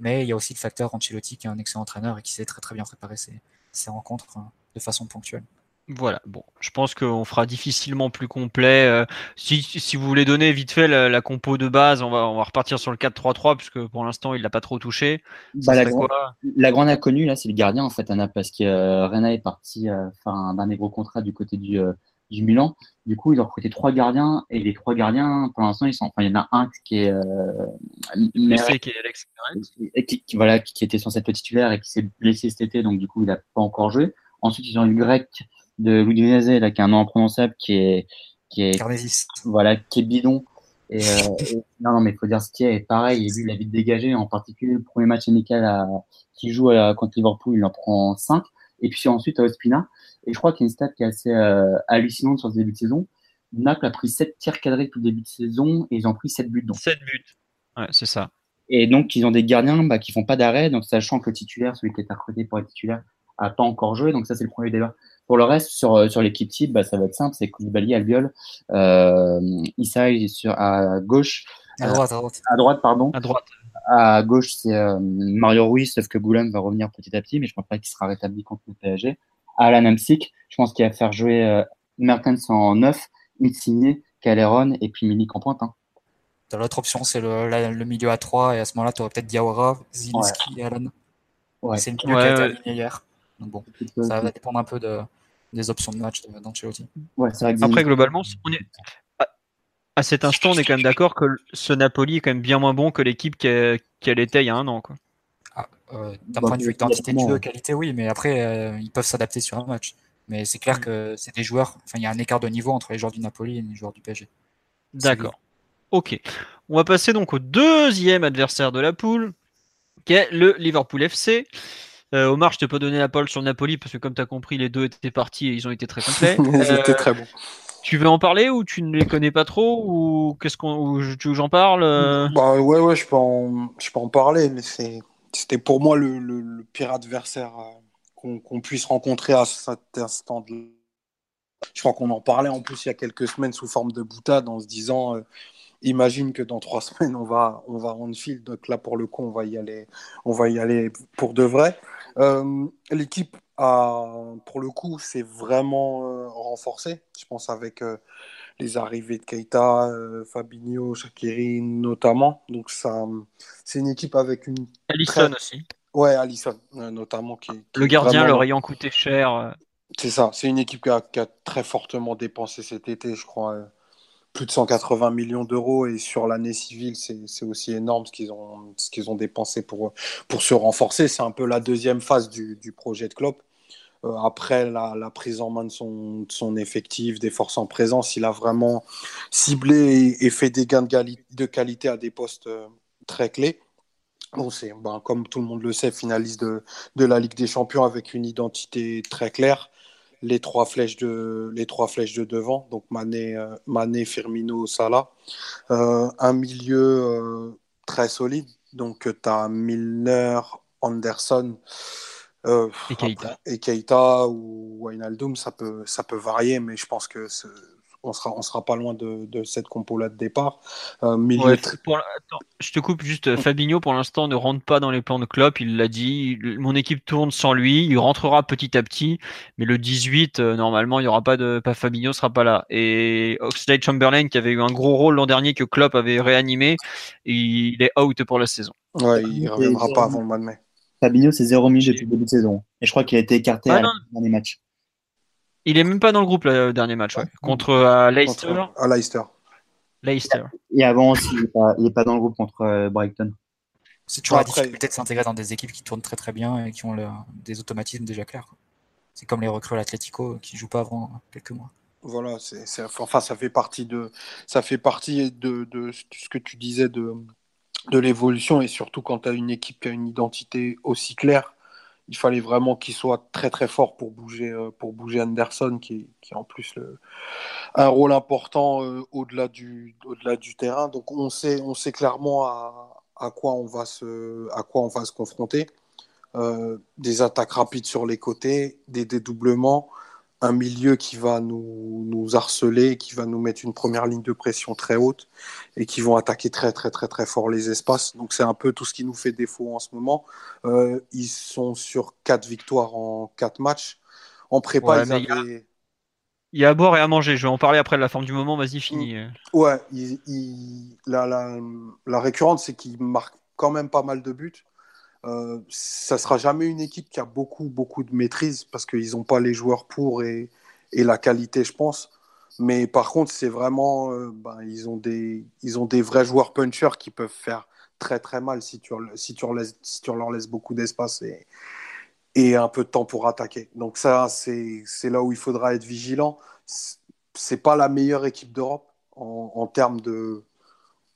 Mais il y a aussi le facteur Ancelotti qui est un excellent entraîneur et qui sait très très bien préparer ses, ses rencontres hein, de façon ponctuelle. Voilà, bon, je pense qu'on fera difficilement plus complet. Euh, si, si, vous voulez donner vite fait la, compo de base, on va, on va repartir sur le 4-3-3, puisque pour l'instant, il l'a pas trop touché. Bah, la, la, grande inconnue, là, c'est le gardien, en fait, Anna, parce que euh, Rena est parti euh, faire un dernier gros contrat du côté du, euh, du Milan. Du coup, ils ont recruté trois gardiens et les trois gardiens, pour l'instant, ils sont. Enfin, il y en a un qui est. Euh, qui est Alex qui, voilà, qui était censé être titulaire et qui s'est blessé cet été, donc du coup, il n'a pas encore joué. Ensuite, ils ont eu le grec de Ludinese, là, qui est un nom imprononçable, qui est. Qui est voilà, qui est bidon. Et, euh, non, non, mais il faut dire ce qui est. pareil, lui, il a vite dégagé, en particulier le premier match amical à, qui joue à, contre Liverpool, il en prend 5. Et puis ensuite, à Ospina, et je crois qu'il y a une stat qui est assez euh, hallucinante sur ce début de saison. Naples a pris 7 tirs cadrés tout le début de saison et ils ont pris 7 buts. Donc. 7 buts, ouais, c'est ça. Et donc, ils ont des gardiens bah, qui font pas d'arrêt, donc sachant que le titulaire, celui qui est recruté pour être titulaire, a pas encore joué. Donc, ça, c'est le premier débat. Pour le reste, sur, euh, sur l'équipe type, bah, ça va être simple c'est Koulibaly, Albiol, euh, Issa sur, à gauche. À droite, à droite. À droite, pardon. À droite. À gauche, c'est euh, Mario Ruiz, sauf que Goulam va revenir petit à petit, mais je pense pas qu'il sera rétabli contre le PSG. Alan Amsic. Je pense qu'il va faire jouer euh, Mertens en 9, Insigne, Caleron et puis Milik en pointe. Hein. L'autre option, c'est le, milieu à 3 et à ce moment-là, tu aurais peut-être Diawara, Zinski et Alan. C'est le milieu qui a été aligné hier. Donc bon, ça va dépendre un peu de, des options de match d'Ancelotti. Ouais, Après, globalement, on est... à cet instant, on est quand même d'accord que ce Napoli est quand même bien moins bon que l'équipe qu'elle était il y a un an. Quoi. Ah, euh, d'un point de vue quantité de jeu, qualité, oui, mais après, euh, ils peuvent s'adapter sur un match. Mais c'est clair mm. que c'est des joueurs, enfin, il y a un écart de niveau entre les joueurs du Napoli et les joueurs du PSG. D'accord. Ok. On va passer donc au deuxième adversaire de la poule, qui est le Liverpool FC. Euh, Omar, je te peux donner la parole sur Napoli parce que comme tu as compris, les deux étaient partis et ils ont été très complets. ils étaient très bons. Tu veux en parler ou tu ne les connais pas trop ou qu'est-ce qu'on j'en parle Bah ouais ouais, je peux en je peux en parler mais c'était pour moi le, le, pire adversaire qu'on puisse rencontrer à cet instant. De... Je crois qu'on en parlait en plus il y a quelques semaines sous forme de boutade en se disant imagine que dans trois semaines on va on va en field donc là pour le coup on va y aller on va y aller pour de vrai. Euh, l'équipe pour le coup c'est vraiment euh, renforcée je pense avec euh, les arrivées de Keita Fabinho Shakiri notamment. Donc ça c'est une équipe avec une Alisson aussi. Ouais Alisson notamment qui, le gardien leur ayant coûté cher c'est ça c'est une équipe qui a, qui a, très fortement dépensé cet été je crois plus de 180 millions d'euros et sur l'année civile, c'est aussi énorme ce qu'ils ont, dépensé pour, se renforcer. C'est un peu la deuxième phase du, projet de Klopp. Euh, après la, prise en main de son, effectif, des forces en présence, il a vraiment ciblé et, fait des gains de, qualité à des postes euh, très clés. Ben, comme tout le monde le sait, finaliste de la Ligue des Champions avec une identité très claire les trois flèches de, les trois flèches de devant, donc Mané, euh, Mané Firmino, Salah. Euh, un milieu euh, très solide, donc tu as Milner, Anderson et, Keita. et Keita ou Wijnaldum, ça peut, ça peut varier, mais je pense que on sera, on sera pas loin de, de cette compo-là de départ. Euh, ouais, pour, attends, je te coupe juste. Mm. Fabinho, pour l'instant, ne rentre pas dans les plans de Klopp. Il l'a dit. Mon équipe tourne sans lui. Il rentrera petit à petit. Mais le 18, euh, normalement, il y aura pas de. Pas Fabinho sera pas là. Et Oxlade Chamberlain, qui avait eu un gros rôle l'an dernier que Klopp avait réanimé, il est out pour la saison. Ouais, il reviendra pas avant le mois de mai. Fabinho, c'est zéro minute depuis le début de saison. Et je crois qu'il a été écarté ah, dans les matchs. Il est même pas dans le groupe le dernier match, ouais. contre euh, Leicester. Contre, à Leicester. Leicester. Et avant aussi, il n'est pas, dans le groupe contre euh, Brighton. C'est toujours la difficulté de s'intégrer dans des équipes qui tournent très très bien et qui ont des automatismes déjà clairs. C'est comme les recrues à l'Atlético qui jouent pas avant quelques mois. Voilà, c'est, enfin ça fait partie de ça fait partie de, de ce que tu disais de, de l'évolution et surtout quand tu as une équipe qui a une identité aussi claire il fallait vraiment qu'il soit très très fort pour bouger, euh, pour bouger Anderson, qui, qui a en plus le, un rôle important euh, au-delà du, au-delà du terrain. Donc on sait, on sait clairement à, à, quoi on va se, à quoi on va se confronter. Euh, des attaques rapides sur les côtés, des dédoublements, un milieu qui va nous, nous, harceler, qui va nous mettre une première ligne de pression très haute et qui vont attaquer très très très très fort les espaces. Donc c'est un peu tout ce qui nous fait défaut en ce moment. Euh, ils sont sur quatre victoires en quatre matchs. En prépa, ils avaient... Il y a à boire et à manger. Je vais en parler après de la forme du moment. Vas-y, finis. Mm. Ouais, il, la, la, la récurrente, c'est qu'ils marquent quand même pas mal de buts. Euh, ça sera jamais une équipe qui a beaucoup, beaucoup de maîtrise parce qu'ils n'ont pas les joueurs pour et, la qualité, je pense. Mais par contre, c'est vraiment, euh, ben, ils, ont des, ils ont des vrais joueurs punchers qui peuvent faire très très mal si tu, leur, laisses, beaucoup d'espace et, un peu de temps pour attaquer. Donc ça, c'est là où il faudra être vigilant. C'est pas la meilleure équipe d'Europe en termes de,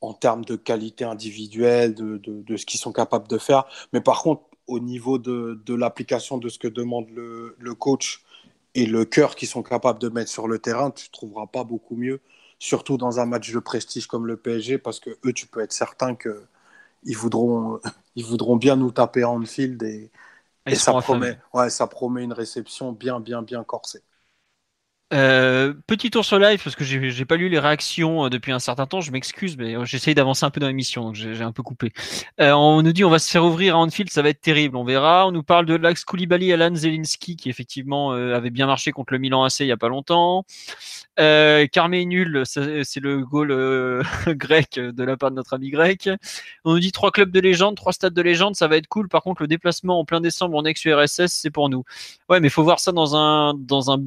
en termes de qualité individuelle, de, de, de ce qu'ils sont capables de faire. Mais par contre, au niveau de, de l'application de ce que demande le, le, coach et le cœur qu'ils sont capables de mettre sur le terrain, tu ne trouveras pas beaucoup mieux, surtout dans un match de prestige comme le PSG, parce que eux, tu peux être certain qu'ils voudront, ils voudront bien nous taper en field et, et, et ça, promet, ouais, ça promet une réception bien, bien, bien corsée. Euh, petit tour sur live parce que j'ai pas lu les réactions euh, depuis un certain temps. Je m'excuse, mais euh, j'essaye d'avancer un peu dans l'émission, donc j'ai un peu coupé. Euh, on nous dit on va se faire ouvrir à Anfield, ça va être terrible. On verra. On nous parle de Lax Koulibaly, Alan Zelinski qui effectivement avait bien marché contre le Milan AC il y a pas longtemps. Euh, Carmé nul, c'est le goal grec de la part de notre ami grec. On nous dit trois clubs de légende, trois stades de légende, ça va être cool. Par contre, le déplacement en plein décembre en ex-URSS, c'est pour nous. Ouais, mais faut voir ça dans un dans un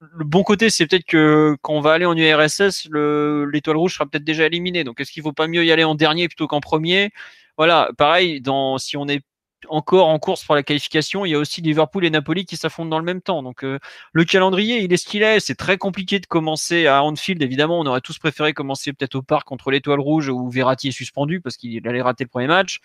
le bon côté, c'est peut-être que quand on va aller en URSS, l'étoile rouge sera peut-être déjà éliminée. Donc, est-ce qu'il vaut pas mieux y aller en dernier plutôt qu'en premier? Voilà, pareil, dans, si on est encore en course pour la qualification, il y a aussi Liverpool et Napoli qui s'affrontent dans le même temps. Donc, euh, le calendrier, il est ce qu'il est. C'est très compliqué de commencer à Anfield. Évidemment, on aurait tous préféré commencer peut-être au parc contre l'étoile rouge où Verratti est suspendu parce qu'il allait rater le premier match.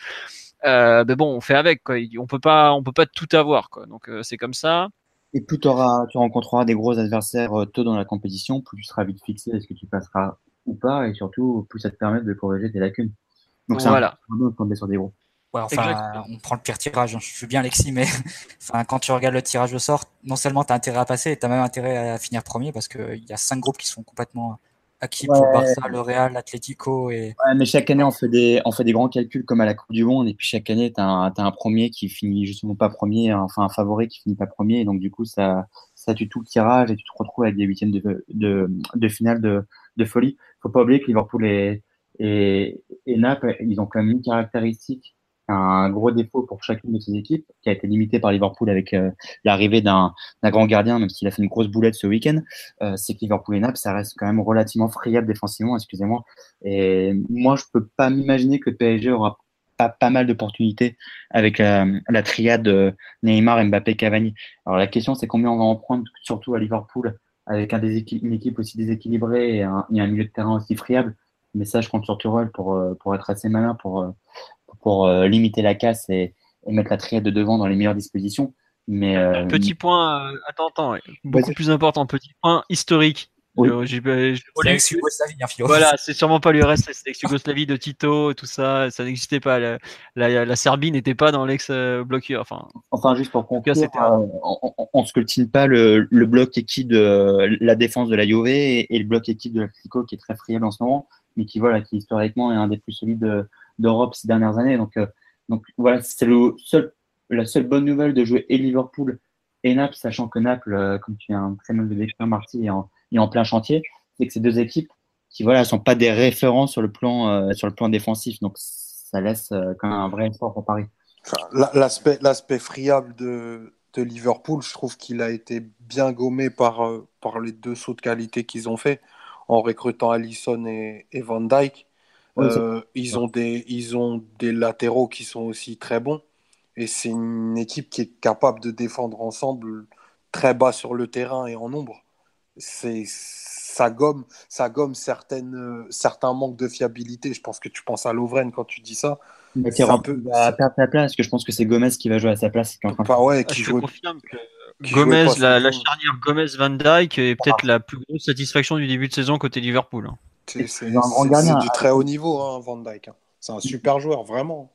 Euh, mais bon, on fait avec. Quoi. On peut pas, on peut pas tout avoir. Quoi. Donc, euh, c'est comme ça. Et plus auras, tu rencontreras des gros adversaires euh, tôt dans la compétition, plus tu seras vite fixé est-ce que tu passeras ou pas, et surtout plus ça te permet de corriger tes lacunes. Donc voilà. un sur des gros. Ouais, enfin, on prend le pire tirage. Hein. Je suis bien Alexis, mais enfin, quand tu regardes le tirage au sort, non seulement tu as intérêt à passer, tu as même intérêt à finir premier parce qu'il y a cinq groupes qui sont complètement acquis pour Barça, le Real, l'Atlético. Et... Ouais, mais chaque année, on fait, des, on fait des grands calculs comme à la Coupe du Monde. Et puis chaque année, tu as, un premier qui finit justement pas premier, enfin un favori qui finit pas premier. Et donc, du coup, ça, ça tue tout le tirage et tu te retrouves avec des huitièmes de, de, de finale de, de folie. faut pas oublier que Liverpool et, et, et Naples, ils ont quand même une caractéristique un gros défaut pour chacune de ces équipes, qui a été limité par Liverpool avec euh, l'arrivée d'un grand gardien, même s'il a fait une grosse boulette ce week-end, euh, c'est que Liverpool et Naples, ça reste quand même relativement friable défensivement, excusez-moi. Et moi, je peux pas m'imaginer que PSG aura pas, mal d'opportunités avec la, triade euh, Neymar, Mbappé, Cavani. Alors la question, c'est combien on va en prendre, surtout à Liverpool, avec un une équipe aussi déséquilibrée et un, un milieu de terrain aussi friable. Mais ça, je compte sur Tourelle pour, pour être assez malin, pour pour euh, limiter la casse et, mettre la triade de devant dans les meilleures dispositions. Mais, euh, petit point, euh, attends, attends, beaucoup plus important, petit point historique. Oui. Voilà, c'est sûrement pas l'URSS, c'est l'ex-Yougoslavie de Tito, tout ça, ça n'existait pas. La, la, Serbie n'était pas dans l'ex-bloc. Enfin, enfin, juste pour conclure, on, ne sculptine pas le, le, bloc équipe de la défense de la Juve et, le bloc équipe de l'Atlético qui est très friable en ce moment, mais qui voilà, qui historiquement est un des plus solides d'Europe ces dernières années. Donc, euh, donc voilà, c'est seul, la seule bonne nouvelle de jouer et Liverpool et Naples, sachant que Naples, euh, comme tu un très mal de décrire, Marty, est en, est en plein chantier. C'est que ces deux équipes qui voilà sont pas des références sur le plan euh, sur le plan défensif. Donc ça laisse quand même un vrai effort pour Paris. L'aspect l'aspect friable de, de Liverpool, je trouve qu'il a été bien gommé par, par les deux sauts de qualité qu'ils ont fait en recrutant Allison et, et Van Dyke. Euh, ils, ont des, ils ont des latéraux qui sont aussi très bons. Et c'est une équipe qui est capable de défendre ensemble très bas sur le terrain et en nombre. C'est, ça gomme, ça gomme certaines, certains manques de fiabilité. Je pense que tu penses à Lovren quand tu dis ça. C'est un peu à perdre sa place, que je pense que c'est Gomez qui va jouer à sa place. Qui ouais, qui je confirme que Gomez, la, la, charnière Gomez-Van Dyke est peut-être la plus grosse satisfaction du début de saison côté Liverpool. Hein. C'est du très haut niveau, hein, Van Dyke. Hein. C'est un super joueur, vraiment.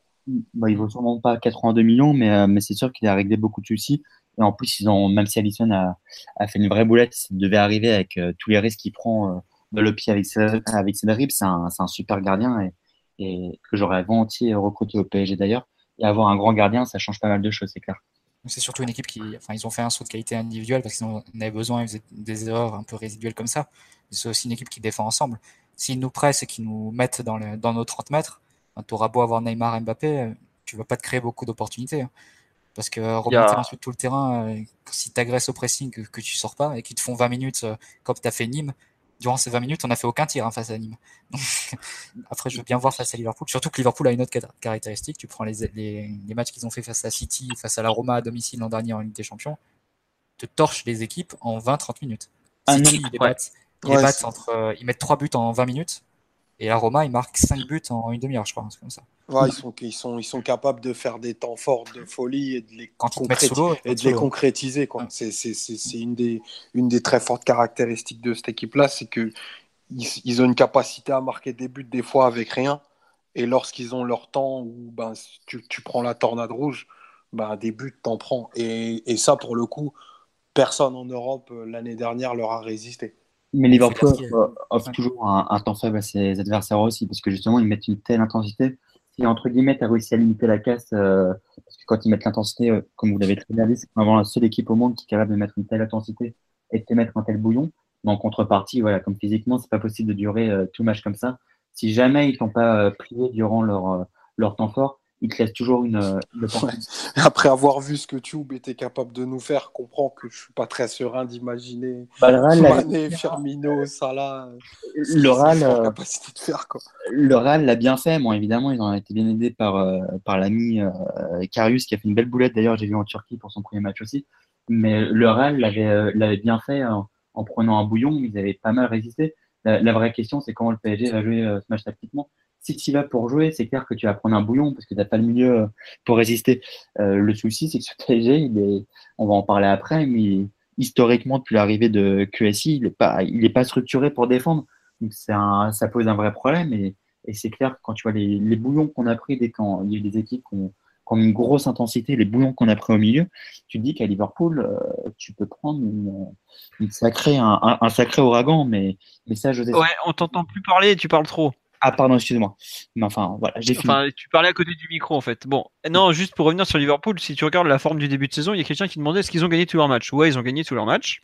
Bah, il vaut sûrement pas 82 millions, mais, euh, mais c'est sûr qu'il a réglé beaucoup de soucis. Et en plus, ils ont, même si Allison a, a fait une vraie boulette, ça devait arriver avec euh, tous les risques qu'il prend euh, le pied avec ses, avec ses dribbles. C'est un, un, super gardien et, et que j'aurais volontiers recruté au PSG d'ailleurs. Et avoir un grand gardien, ça change pas mal de choses, c'est clair. C'est surtout une équipe qui, enfin, ils ont fait un saut de qualité individuelle parce qu'ils en avaient besoin, ils faisaient des erreurs un peu résiduelles comme ça. C'est aussi une équipe qui défend ensemble s'ils nous pressent et qu'ils nous mettent dans, dans nos 30 mètres, ben, tu auras beau avoir Neymar, Mbappé, tu vas pas te créer beaucoup d'opportunités. Hein. Parce que remonter ensuite tout le terrain, euh, si tu agresses au pressing, que, que, tu sors pas et qu'ils te font 20 minutes euh, comme tu as fait Nîmes, durant ces 20 minutes, on n'a fait aucun tir hein, face à Nîmes. après, je veux bien voir face à Liverpool. Surtout que Liverpool a une autre caractéristique. Tu prends les, les, les matchs qu'ils ont fait face à City, face à la Roma à domicile l'an dernier en Ligue des Champions, te torchent les équipes en 20-30 minutes. Ah City, ils, ils, entre, euh, ils mettent 3 buts en 20 minutes. Et la Roma, ils marquent 5 buts en une demi-heure, je crois. Comme ça. Ouais, ils, sont, ils, sont, ils sont capables de faire des temps forts de folie et de les, et de les concrétiser. C'est une, des, une des très fortes caractéristiques de cette équipe-là, c'est qu'ils ils ont une capacité à marquer des buts des fois avec rien. Et lorsqu'ils ont leur temps où ben, tu, tu, prends la tornade rouge, ben, des buts, t'en prends. Et, et ça, pour le coup, personne en Europe euh, l'année dernière leur a résisté. Mais Liverpool offre toujours un, temps faible à ses adversaires aussi, parce que justement, ils mettent une telle intensité. Si, entre guillemets, tu as réussi à limiter la casse, euh, parce que quand ils mettent l'intensité, euh, comme vous l'avez très bien dit, c'est vraiment la seule équipe au monde qui est capable de mettre une telle intensité et de te mettre un tel bouillon. Mais en contrepartie, voilà, comme physiquement, c'est pas possible de durer euh, tout match comme ça. Si jamais ils t'ont pas privé durant leur, leur temps fort, il te laisse toujours une, euh, Après avoir vu ce que Tube était capable de nous faire, comprends que je suis pas très serein d'imaginer bah, Mané, Firmino, Salah. Le RAL, euh, capacité de faire quoi. Le RAL l'a bien fait. Bon, évidemment, ils ont été bien aidés par euh, par l'ami Karius qui a fait une belle boulette. D'ailleurs, j'ai vu en Turquie pour son premier match aussi. Mais le RAL l'avait l'avait bien fait en, prenant un bouillon. Ils avaient pas mal résisté. La, la vraie question, c'est comment le PSG va jouer ce match tactiquement si tu vas pour jouer, c'est clair que tu vas prendre un bouillon parce que tu n'as pas le milieu euh, pour résister. Euh, le souci, c'est que ce PSG, on va en parler après, mais historiquement, depuis l'arrivée de QSI, il n'est pas, pas structuré pour défendre. Donc ça pose un vrai problème et, c'est clair que quand tu vois les, bouillons qu'on a pris dès quand il y a des équipes qui ont, une grosse intensité, les bouillons qu'on a pris au milieu, tu te dis qu'à Liverpool, euh, tu peux prendre un, un- un sacré ouragan. Mais, mais ça, José. Ouais, on t'entend plus parler, tu parles trop. Ah, pardon, excuse-moi. Mais enfin, voilà, j'ai fini. Tu parlais à côté du micro en fait. Bon, non, juste pour revenir sur Liverpool, si tu regardes la forme du début de saison, il y a quelqu'un qui demandait est-ce qu'ils ont gagné tous leurs matchs. Ouais, ils ont gagné tous leurs matchs.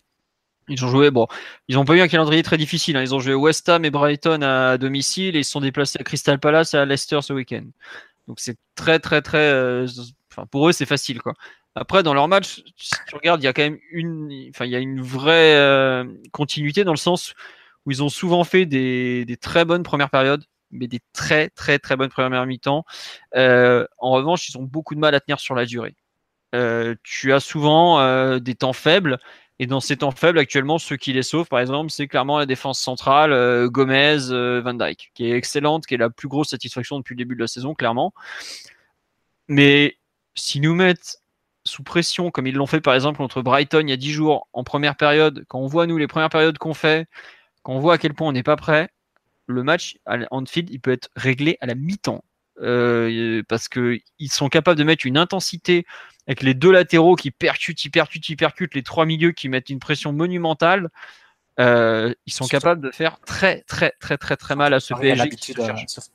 Ils ont joué, bon, ils n'ont pas eu un calendrier très difficile. hein. Ils ont joué West Ham et Brighton à domicile et ils se sont déplacés à Crystal Palace et à Leicester ce week-end. Donc c'est très, très, très. euh, Enfin, pour eux, c'est facile quoi. Après, dans leur match, si tu regardes, il y a quand même une, enfin, il y a une vraie euh, continuité dans le sens ils ont souvent fait des, très bonnes premières périodes mais des très très très bonnes premières mi-temps. Euh, en revanche, ils ont beaucoup de mal à tenir sur la durée. Euh, tu as souvent euh, des temps faibles, et dans ces temps faibles, actuellement, ceux qui les sauvent, par exemple, c'est clairement la défense centrale, Gomez, Van Dyke, qui est excellente, qui est la plus grosse satisfaction depuis le début de la saison, clairement. Mais s'ils nous mettent sous pression, comme ils l'ont fait par exemple contre Brighton il y a 10 jours en première période, quand on voit nous les premières périodes qu'on fait, quand on voit à quel point on n'est pas prêt, le match à Anfield, il peut être réglé à la mi-temps. Euh, parce que ils sont capables de mettre une intensité avec les deux latéraux qui percutent, ils percutent, ils percutent, les trois milieux qui mettent une pression monumentale. Euh, ils sont Surtout- capables de faire très, très, très, très, très mal à ce Paris PSG. qui euh,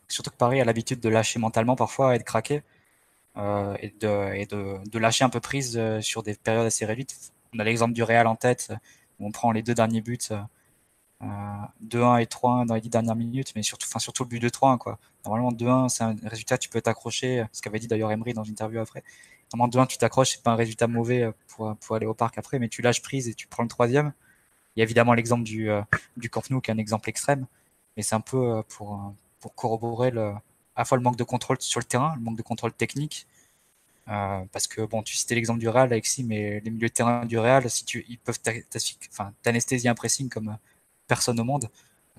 surtout que Paris a l'habitude de lâcher mentalement parfois et de craquer euh, et, de, et de, de lâcher un peu prise sur des périodes assez réduites. On a l'exemple du Real en tête où on prend les deux derniers buts, 2-1 et 3-1 dans les dix dernières minutes, mais surtout, enfin, surtout le but de 3-1. Quoi. Normalement, 2-1, c'est un résultat, tu peux t'accrocher, ce qu'avait dit d'ailleurs Emery dans une interview après. Normalement, 2-1, tu t'accroches, c'est pas un résultat mauvais euh, pour, pour aller au parc après, mais tu lâches prise et tu prends le troisième. Il y a évidemment l'exemple du, euh, du Camp Nou qui est un exemple extrême, mais c'est un peu euh, pour, euh, pour corroborer le, à la fois le manque de contrôle sur le terrain, le manque de contrôle technique. Euh, parce que bon, tu citais l'exemple du Real, Alexis, mais les milieux de terrain du Real, si tu, ils peuvent t'anesthésier un pressing comme euh, personne au monde.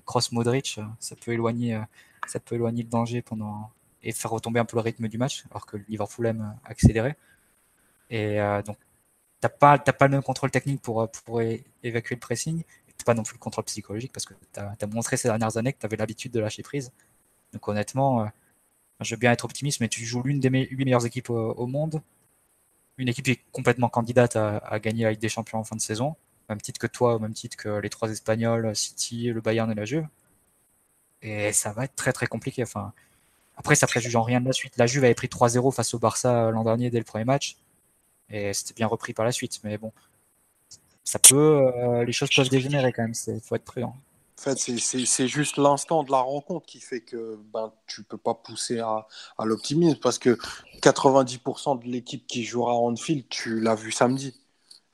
Cross Modric, euh, ça peut éloigner, euh, ça peut éloigner le danger pendant et faire retomber un peu le rythme du match, alors que Liverpool aime euh, accélérer. Et donc, t'as pas, pas le même contrôle technique pour, pour évacuer le pressing, et pas non plus le contrôle psychologique parce que t'as as montré ces dernières années que t'avais l'habitude de lâcher prise. Donc honnêtement, je veux bien être optimiste, mais tu joues l'une des huit meilleures équipes au, monde, une équipe qui est complètement candidate à, à gagner la Ligue des Champions en fin de saison, même titre que toi, au même titre que les trois Espagnols, City, le Bayern et la Juve. Et ça va être très très compliqué. Enfin, après, ça préjuge en rien de la suite. La Juve avait pris 3-0 face au Barça euh, l'an dernier dès le premier match, et c'était bien repris par la suite. Mais bon, ça peut, euh, les choses peuvent dégénérer quand même. Il faut être prudent. En fait, c'est- juste l'instant de la rencontre qui fait que ben, tu peux pas pousser à, à l'optimisme parce que 90% de l'équipe qui jouera à Anfield, tu l'as vu samedi.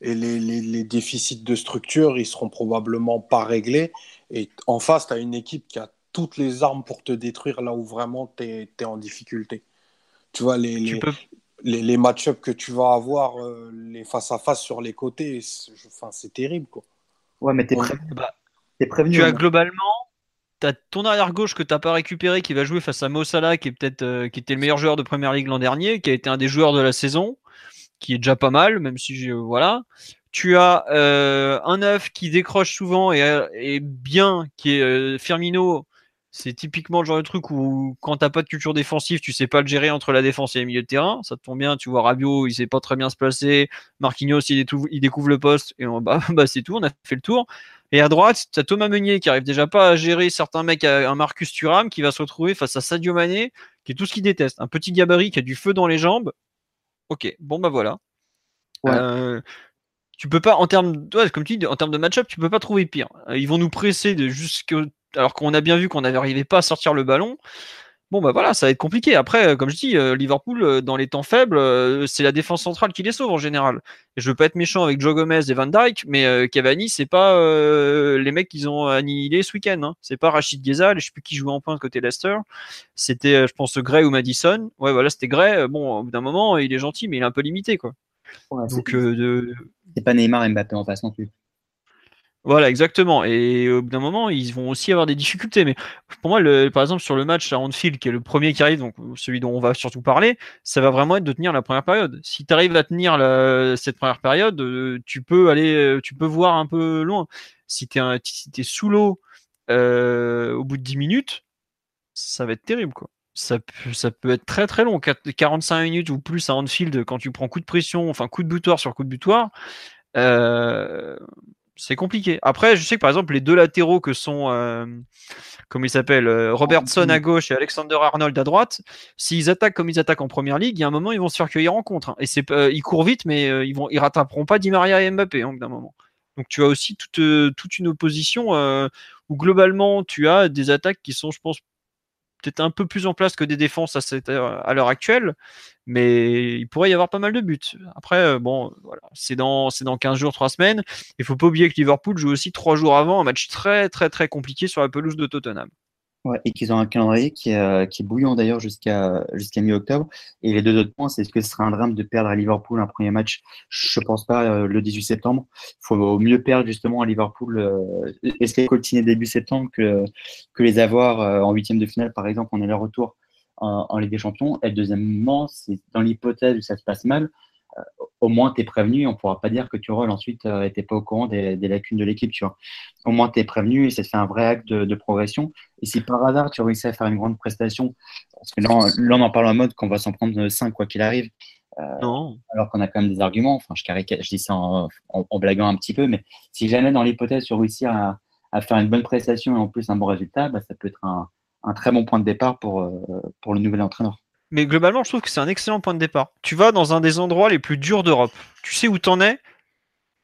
Et les, les- les déficits de structure, ils seront probablement pas réglés. Et en face, tu as une équipe qui a toutes les armes pour te détruire là où vraiment tu es, en difficulté. Tu vois, les, Tu les, peux les, les match-ups que tu vas avoir, euh, les face-à-face sur les côtés, c'est enfin, c'est terrible. Quoi. Ouais, mais t'es On- pré- bah, prévenu. tu as hein. globalement ton arrière gauche que t'as pas récupéré qui va jouer face à Mo Salah qui est peut-être euh, qui était le meilleur joueur de première ligue l'an dernier qui a été un des joueurs de la saison qui est déjà pas mal même si j'ai- voilà tu as euh, un neuf qui décroche souvent et, euh, bien qui est euh, Firmino c'est typiquement le genre de truc où quand t'as pas de culture défensive tu sais pas le gérer entre la défense et les milieux de terrain ça te tombe bien tu vois Rabiot il sait pas très bien se placer Marquinhos il, découvre le poste et on, bah, bah c'est tout on a fait le tour et à droite, tu as Thomas Meunier qui arrive déjà pas à gérer certains mecs, un Marcus Thuram qui va se retrouver face à Sadio Mané, qui est tout ce qu'il déteste. Un petit gabarit qui a du feu dans les jambes. Ok, bon bah voilà. Ouais. Euh, tu peux pas, en termes, ouais, comme tu dis, en termes de match-up, tu peux pas trouver pire. Ils vont nous presser de jusque, alors qu'on a bien vu qu'on n'arrivait pas à sortir le ballon. Bon bah voilà, ça va être compliqué. Après, euh, comme je dis, euh, Liverpool euh, dans les temps faibles, c'est la défense centrale qui les sauve en général. Et je veux pas être méchant avec Joe Gomez et Van Dyke, mais Cavani, c'est pas euh, les mecs qu'ils ont annihilés ce week-end. Hein. C'est pas Rachid Ghezal, je sais plus qui jouait en pointe côté Leicester. C'était, je pense, Gray ou Madison. Ouais, voilà, c'était Gray. Bon, au bout d'un moment, il est gentil, mais il est un peu limité, quoi. Ouais, c'est- Donc, euh, de- c'est pas Neymar et Mbappé en face non plus. Voilà, exactement. Et au bout d'un moment, ils vont aussi avoir des difficultés. Mais pour moi, par exemple, sur le match à Anfield, qui est le premier qui arrive, donc celui dont on va surtout parler, ça va vraiment être de tenir la première période. Si tu arrives à tenir cette première période, euh, tu peux aller, euh, tu peux voir un peu loin. Si tu es, sous l'eau euh, au bout de 10 minutes, ça va être terrible, quoi. Ça, ça peut être très très long, 45 minutes ou plus à Anfield quand tu prends coup de pression, enfin coup de butoir sur coup de butoir. Euh, c'est compliqué. Après, je sais que par exemple, les deux latéraux que sont, euh, comment il s'appelle, euh, Robertson à gauche et Alexander Arnold à droite, s'ils attaquent comme ils attaquent en première ligue, il y a un moment, ils vont se faire cueillir en contre. Hein. Et c'est, ils courent vite, mais ils vont, ils rattraperont pas Di Maria et Mbappé hein, d'un moment. Donc tu as aussi toute, toute une opposition où globalement tu as des attaques qui sont, je pense, peut-être un peu plus en place que des défenses à, l'heure actuelle, mais il pourrait y avoir pas mal de buts. Après, euh, bon, voilà, c'est dans, c'est dans 15 jours, 3 semaines. Il faut pas oublier que Liverpool joue aussi 3 jours avant un match très, très, très compliqué sur la pelouse de Tottenham et qu'ils ont un calendrier qui est, euh, qui est bouillant d'ailleurs jusqu'à jusqu'à mi-octobre. Et les deux autres points, c'est est-ce que ce sera un drame de perdre à Liverpool un premier match Je pense pas euh, le 18 septembre. Il faut mieux perdre justement à Liverpool. Euh, est-ce les continuer début septembre que, que les avoir en huitième de finale, par exemple, on est le retour en, en Ligue des Champions? Et deuxièmement, c'est dans l'hypothèse où ça se passe mal, au moins tu es prévenu, on ne pourra pas dire que tu rôles ensuite euh, n'était pas au courant des, lacunes de l'équipe, tu vois. Au moins tu es prévenu et fait un vrai acte de, progression. Et si par hasard tu réussis à faire une grande prestation, parce que là, on en parle en mode qu'on va s'en prendre 5 quoi qu'il arrive, euh, alors qu'on a quand même des arguments, enfin je, je dis ça en, blaguant un petit peu, mais si jamais dans l'hypothèse tu réussis à, faire une bonne prestation et en plus un bon résultat, bah, ça peut être un, très bon point de départ pour, pour le nouvel entraîneur. Mais globalement, je trouve que c'est un excellent point de départ. Tu vas dans un des endroits les plus durs d'Europe. Tu sais où t'en es.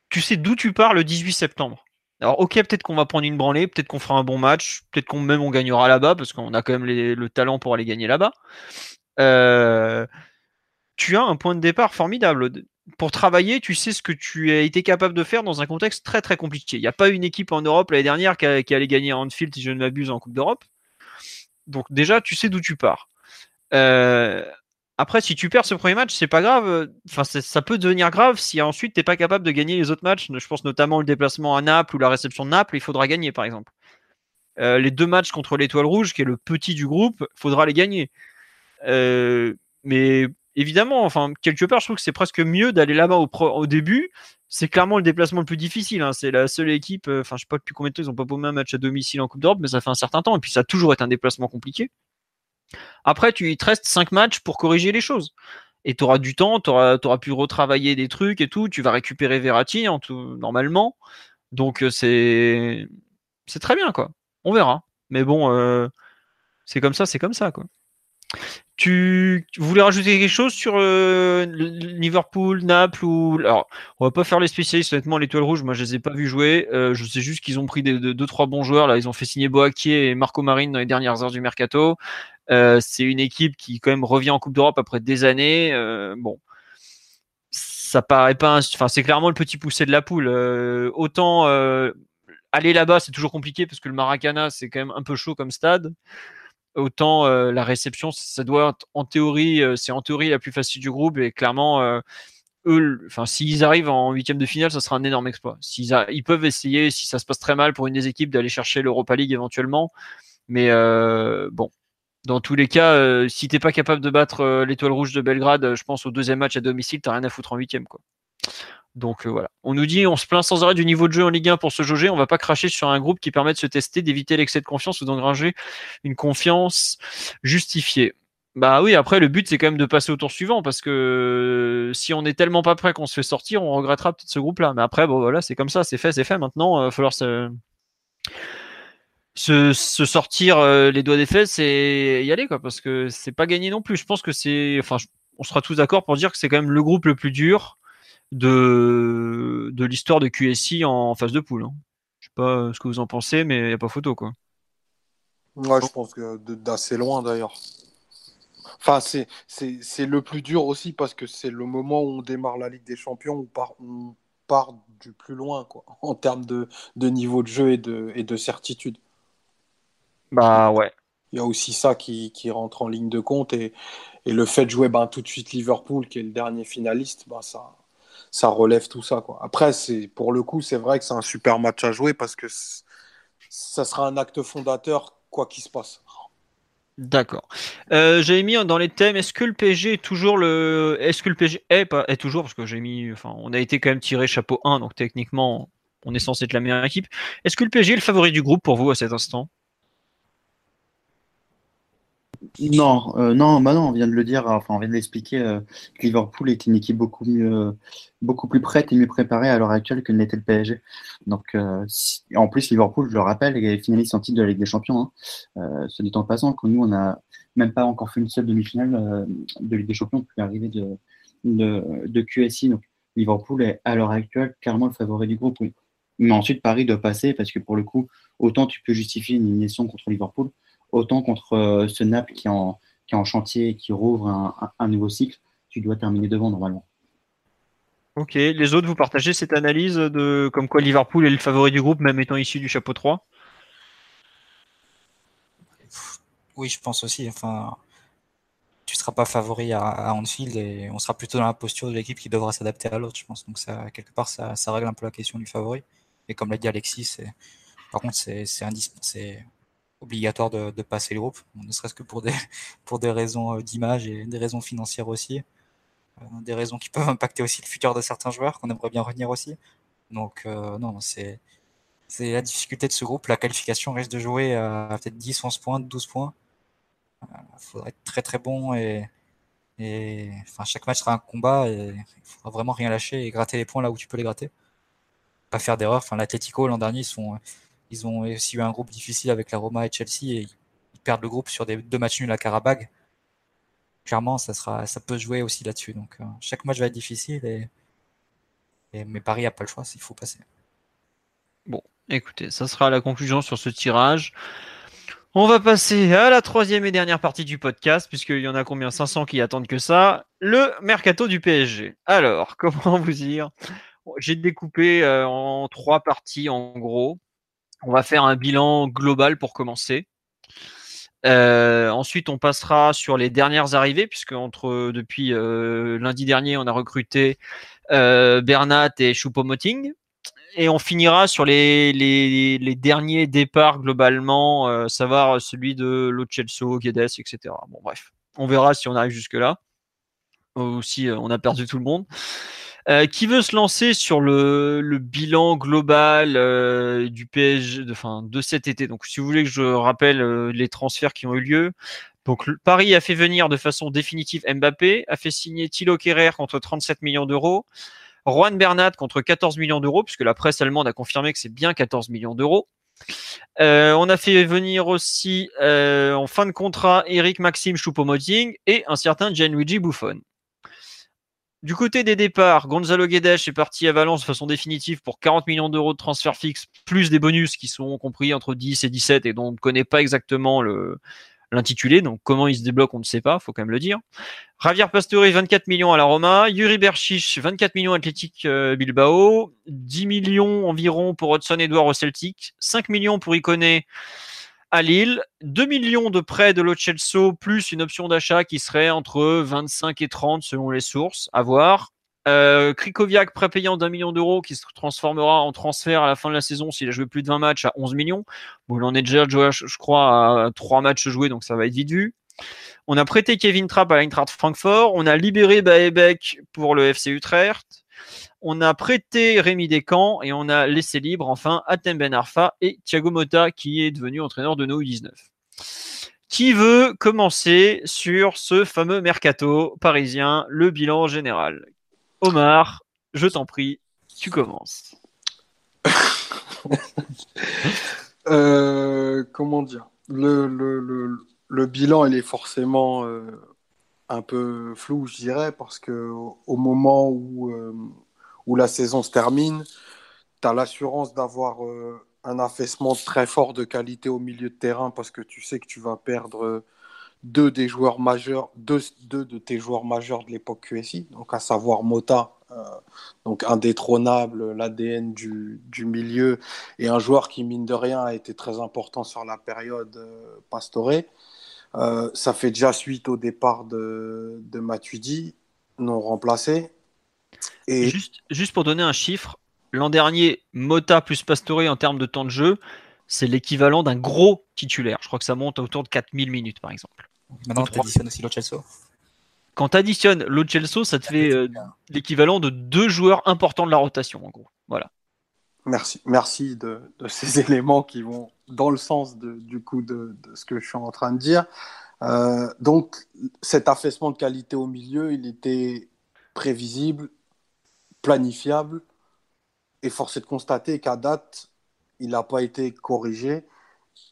Tu sais d'où tu pars le 18 septembre. Alors, ok, peut-être qu'on va prendre une branlée, peut-être qu'on fera un bon match, peut-être qu'on même on gagnera là-bas parce qu'on a quand même le talent pour aller gagner là-bas. Euh, tu as un point de départ formidable. Pour travailler, tu sais ce que tu as été capable de faire dans un contexte très très compliqué. Il n'y a pas une équipe en Europe l'année dernière qui, allait gagner à Anfield, si je ne m'abuse, en Coupe d'Europe. Donc déjà, tu sais d'où tu pars. Euh, après, si tu perds ce premier match, c'est pas grave. Enfin, ça peut devenir grave si ensuite t'es pas capable de gagner les autres matchs. Je pense notamment le déplacement à Naples ou la réception de Naples. Il faudra gagner, par exemple. Euh, les deux matchs contre l'Étoile Rouge, qui est le petit du groupe, faudra les gagner. Euh, mais évidemment, enfin, quelque part, je trouve que c'est presque mieux d'aller là-bas au, début. C'est clairement le déplacement le plus difficile. Hein. C'est la seule équipe. Enfin, je sais pas depuis combien de temps ils ont pas paumé un match à domicile en Coupe d'Europe, mais ça fait un certain temps. Et puis ça a toujours été un déplacement compliqué. Après, tu, il te reste 5 matchs pour corriger les choses. Et tu auras du temps, tu auras, pu retravailler des trucs et tout. Tu vas récupérer Verratti en tout, normalement. Donc, euh, c'est très bien, quoi. On verra. Mais bon, euh, c'est comme ça, c'est comme ça, quoi. Tu, voulais rajouter quelque chose sur euh, Liverpool, Naples ou alors on va pas faire les spécialistes honnêtement l'étoile rouge moi je les ai pas vus jouer je sais juste qu'ils ont pris des, deux trois bons joueurs là ils ont fait signer Boakier et Marco Marine dans les dernières heures du mercato c'est une équipe qui quand même revient en Coupe d'Europe après des années. Euh, bon, ça paraît pas. Enfin, c'est clairement le petit poussé de la poule. Euh, autant aller là-bas, c'est toujours compliqué parce que le Maracana, c'est quand même un peu chaud comme stade. Autant la réception, ça doit en théorie, c'est en théorie la plus facile du groupe et clairement s'ils arrivent en huitième de finale, ça sera un énorme exploit. S'ils ils peuvent essayer, si ça se passe très mal pour une des équipes, d'aller chercher l'Europa League éventuellement. Mais bon, dans tous les cas, euh, si t'es pas capable de battre euh, l'étoile rouge de Belgrade, euh, je pense au deuxième match à domicile, t'as rien à foutre en huitième, quoi. Donc voilà. On nous dit, on se plaint sans arrêt du niveau de jeu en Ligue 1 pour se jauger. On va pas cracher sur un groupe qui permet de se tester, d'éviter l'excès de confiance ou d'engranger une confiance justifiée. Bah oui, après le but c'est quand même de passer au tour suivant parce que si on est tellement pas prêt qu'on se fait sortir, on regrettera peut-être ce groupe-là. Mais après, bon voilà, c'est comme ça, c'est fait, c'est fait. Maintenant, il va falloir se se, sortir euh, les doigts des fesses et y aller quoi parce que c'est pas gagné non plus. Je pense que c'est enfin on sera tous d'accord pour dire que c'est quand même le groupe le plus dur de de l'histoire de QSI en phase de poule. Hein. Je sais pas ce que vous en pensez mais y a pas photo quoi. Ouais, je pense que d'assez loin d'ailleurs. Enfin, c'est, c'est, le plus dur aussi parce que c'est le moment où on démarre la Ligue des Champions, où on part du plus loin quoi, en termes de, de niveau de jeu et de, et de certitude. Bah ouais. Il y a aussi ça qui, qui rentre en ligne de compte et, et le fait de jouer ben, tout de suite Liverpool, qui est le dernier finaliste, ben, ça, ça relève tout ça. Quoi. Après, c'est, pour le coup, c'est vrai que c'est un super match à jouer parce que ça sera un acte fondateur, quoi qu'il se passe. D'accord. Euh, j'ai mis dans les thèmes, est-ce que le PSG est toujours le. Est-ce que le PSG est, pas, est toujours, parce que j'ai mis. Enfin, on a été quand même tiré chapeau 1, donc techniquement, on est censé être la meilleure équipe. Est-ce que le PSG est le favori du groupe pour vous à cet instant? Non, euh, non, bah non, on vient de le dire, enfin on vient de l'expliquer. Euh, Liverpool est une équipe beaucoup plus prête et mieux préparée à l'heure actuelle que n'était le PSG. Donc, en plus Liverpool, je le rappelle, est finaliste en titre de la Ligue des Champions. Hein. ce dit en passant que nous, on n'a même pas encore fait une seule demi-finale de Ligue des Champions depuis l'arrivée de, QSI. Liverpool est à l'heure actuelle clairement le favori du groupe. Mais ensuite, Paris doit passer parce que pour le coup, autant tu peux justifier une élimination contre Liverpool, autant contre euh, ce Naples qui est, en, qui en chantier et qui rouvre un, nouveau cycle, tu dois terminer devant normalement. Ok, les autres, vous partagez cette analyse de comme quoi Liverpool est le favori du groupe, même étant issu du chapeau 3 Oui, je pense aussi. Enfin, tu seras pas favori à, Anfield et on sera plutôt dans la posture de l'équipe qui devra s'adapter à l'autre, je pense. Donc ça, quelque part, ça, ça, règle un peu la question du favori. Et comme l'a dit Alexis, par contre, c'est, c'est obligatoire de, passer le groupe, ne serait-ce que pour des, raisons euh, d'image et des raisons financières aussi, euh, des raisons qui peuvent impacter aussi le futur de certains joueurs qu'on aimerait bien revenir aussi. Donc euh, non, c'est la difficulté de ce groupe. La qualification risque de jouer à peut-être 10, 11 points, 12 points. Il faudrait être très très bon et, et enfin, chaque match sera un combat et il faudra vraiment rien lâcher et gratter les points là où tu peux les gratter. Pas faire d'erreur. Enfin, l'Atletico l'an dernier, ils, sont, ils ont aussi eu un groupe difficile avec la Roma et Chelsea et ils perdent le groupe sur deux matchs nuls à Karabag. Clairement, ça, sera, ça peut jouer aussi là-dessus. Donc, euh, chaque match va être difficile et, et mais Paris n'a pas le choix, il faut passer. Bon, écoutez, ça sera la conclusion sur ce tirage. On va passer à la troisième et dernière partie du podcast, puisqu'il y en a combien? 500 qui attendent que ça. Le mercato du PSG. Alors, comment vous dire? J'ai découpé euh, en trois parties en gros. On va faire un bilan global pour commencer. Euh, ensuite, on passera sur les dernières arrivées, puisque entre depuis euh, lundi dernier, on a recruté Bernat et Choupo-Moting et on finira sur les, derniers départs globalement, euh, savoir celui de Lo Guedes, etc. Bon, bref, on verra si on arrive jusque-là ou si euh, on a perdu tout le monde. Euh, qui veut se lancer sur le, le bilan global du PSG de, fin, de cet été? Donc, si vous voulez que je rappelle les transferts qui ont eu lieu. Donc, Paris a fait venir de façon définitive Mbappé, a fait signer Thilo Kerrer contre 37 millions d'euros. Juan Bernat contre 14 millions d'euros, puisque la presse allemande a confirmé que c'est bien 14 millions d'euros. Euh, on a fait venir aussi euh, en fin de contrat Eric Maxime Choupo-Moting et un certain Gianluigi Buffon. Du côté des départs, Gonzalo Guedes est parti à Valence de façon définitive pour 40 millions d'euros de transfert fixe, plus des bonus qui sont compris entre 10 et 17 et dont on ne connaît pas exactement le, l'intitulé. Donc comment il se débloque, on ne sait pas, faut quand même le dire. Javier Pastore, 24 millions à la Roma. Yuri Berchiche, 24 millions Athletic euh, Bilbao. 10 millions environ pour Hudson Edouard au Celtic. 5 millions pour Iconé à Lille. 2 millions de prêts de l'Ochelso plus une option d'achat qui serait entre 25 et 30 selon les sources. À voir. Euh, Krikoviak prépayant d'un million d'euros qui se transformera en transfert à la fin de la saison s'il a joué plus de 20 matchs à 11 millions. Bon, il en est déjà je crois, à 3 matchs joués, donc ça va être vite vu. On a prêté Kevin Trapp à l'Eintracht Francfort. On a libéré Baebek pour le FC Utrecht. On a prêté Rémi Descamps et on a laissé libre enfin Atem Ben Arfa et Thiago Motta qui est devenu entraîneur de nos U19. Qui veut commencer sur ce fameux mercato parisien, le bilan général? Omar, je t'en prie, tu commences. Euh, comment dire? Le, bilan, il est forcément euh, un peu flou, je dirais, parce que au moment où, euh, où la saison se termine, tu as l'assurance d'avoir un affaissement très fort de qualité au milieu de terrain parce que tu sais que tu vas perdre deux des joueurs majeurs, deux, deux de tes joueurs majeurs de l'époque QSI, donc à savoir Mota, euh, donc indétrônable, l'ADN du, milieu, et un joueur qui, mine de rien, a été très important sur la période euh, Pastoré. Euh, ça fait déjà suite au départ de, de Matuidi, non remplacé. Et... Juste, juste pour donner un chiffre, l'an dernier, Mota plus Pastore en termes de temps de jeu, c'est l'équivalent d'un gros titulaire. Je crois que ça monte autour de 4000 minutes, par exemple. Maintenant, tu additionnes aussi Lo Quand tu additionnes Lo ça te fait euh, l'équivalent de deux joueurs importants de la rotation, en gros. Voilà. Merci, merci de, ces éléments qui vont dans le sens de, du coup de, ce que je suis en train de dire. Euh, donc, cet affaissement de qualité au milieu, il était prévisible, planifiable, et force est de constater qu'à date, il n'a pas été corrigé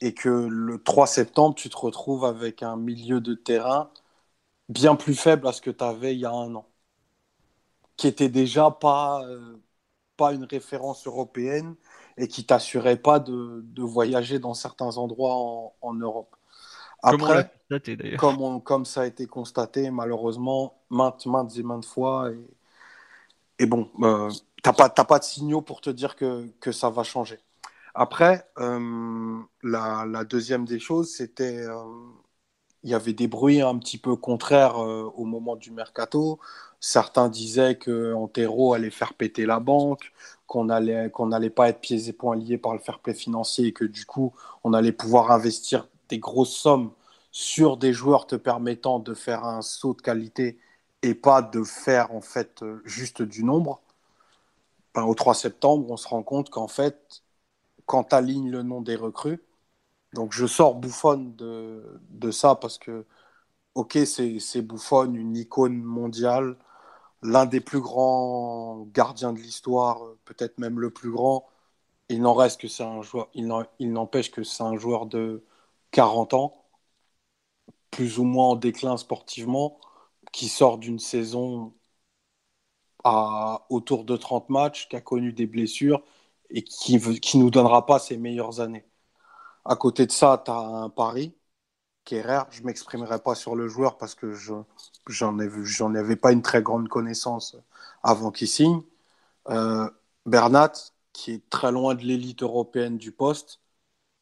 et que le 3 septembre, tu te retrouves avec un milieu de terrain bien plus faible à ce que tu avais il y a un an, qui était déjà pas, euh, pas une référence européenne et qui t'assurait pas de, de, voyager dans certains endroits en, en Europe. Après, comme, comme, ça a été constaté, malheureusement, maintes, maintes et maintes fois, et, et bon, euh, tu n'as pas, pas de signaux pour te dire que, que ça va changer. Après, euh, la, deuxième des choses, c'était euh, il y avait des bruits un petit peu contraires euh, au moment du mercato. Certains disaient que Antero allait faire péter la banque, qu'on n'allait qu'on n'allait pas être pieds et poings liés par le fair play financier et que du coup, on allait pouvoir investir des grosses sommes sur des joueurs te permettant de faire un saut de qualité et pas de faire en fait juste du nombre. Ben, au 3 septembre, on se rend compte qu'en fait, quand tu alignes le nom des recrues, donc je sors Bouffon de, de ça parce que, ok, c'est Bouffon, une icône mondiale, l'un des plus grands gardiens de l'histoire, peut-être même le plus grand. Il n'en reste que c'est un joueur, il n'empêche que c'est un joueur de 40 ans, plus ou moins en déclin sportivement, qui sort d'une saison à autour de 30 matchs, qui a connu des blessures et qui ne nous donnera pas ses meilleures années. À côté de ça, tu as un pari qui est rare. Je ne m'exprimerai pas sur le joueur parce que je j'en avais pas une très grande connaissance avant qu'il signe. Euh, Bernat, qui est très loin de l'élite européenne du poste,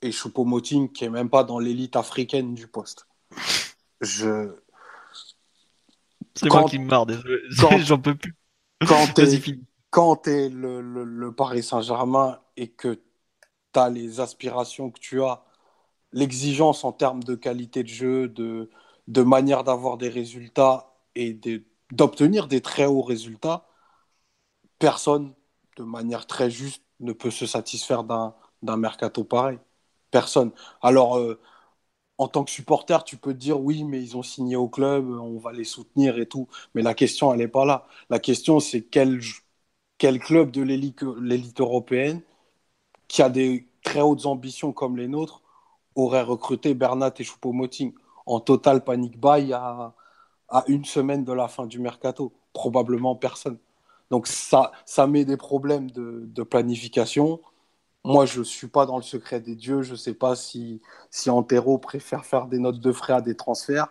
et Choupo-Moting, qui est même pas dans l'élite africaine du poste. Je... C'est moi qui me marre, désolé. J'en peux plus. Quand quand tu es le, le, Paris Saint-Germain et que tu as les aspirations que tu as, l'exigence en termes de qualité de jeu, de, de manière d'avoir des résultats et d'obtenir des très hauts résultats, personne, de manière très juste, ne peut se satisfaire d'un mercato pareil. Personne. Alors, euh, en tant que supporter, tu peux te dire oui, mais ils ont signé au club, on va les soutenir et tout. Mais la question, elle n'est pas là. La question, c'est quel, quel club de l'élite européenne qui a des très hautes ambitions comme les nôtres aurait recruté Bernat et Choupo-Moting en total panic buy à, à une semaine de la fin du mercato Probablement personne. Donc ça, ça met des problèmes de, de planification. Moi, je ne suis pas dans le secret des dieux. Je ne sais pas si, si Antero préfère faire des notes de frais à des transferts.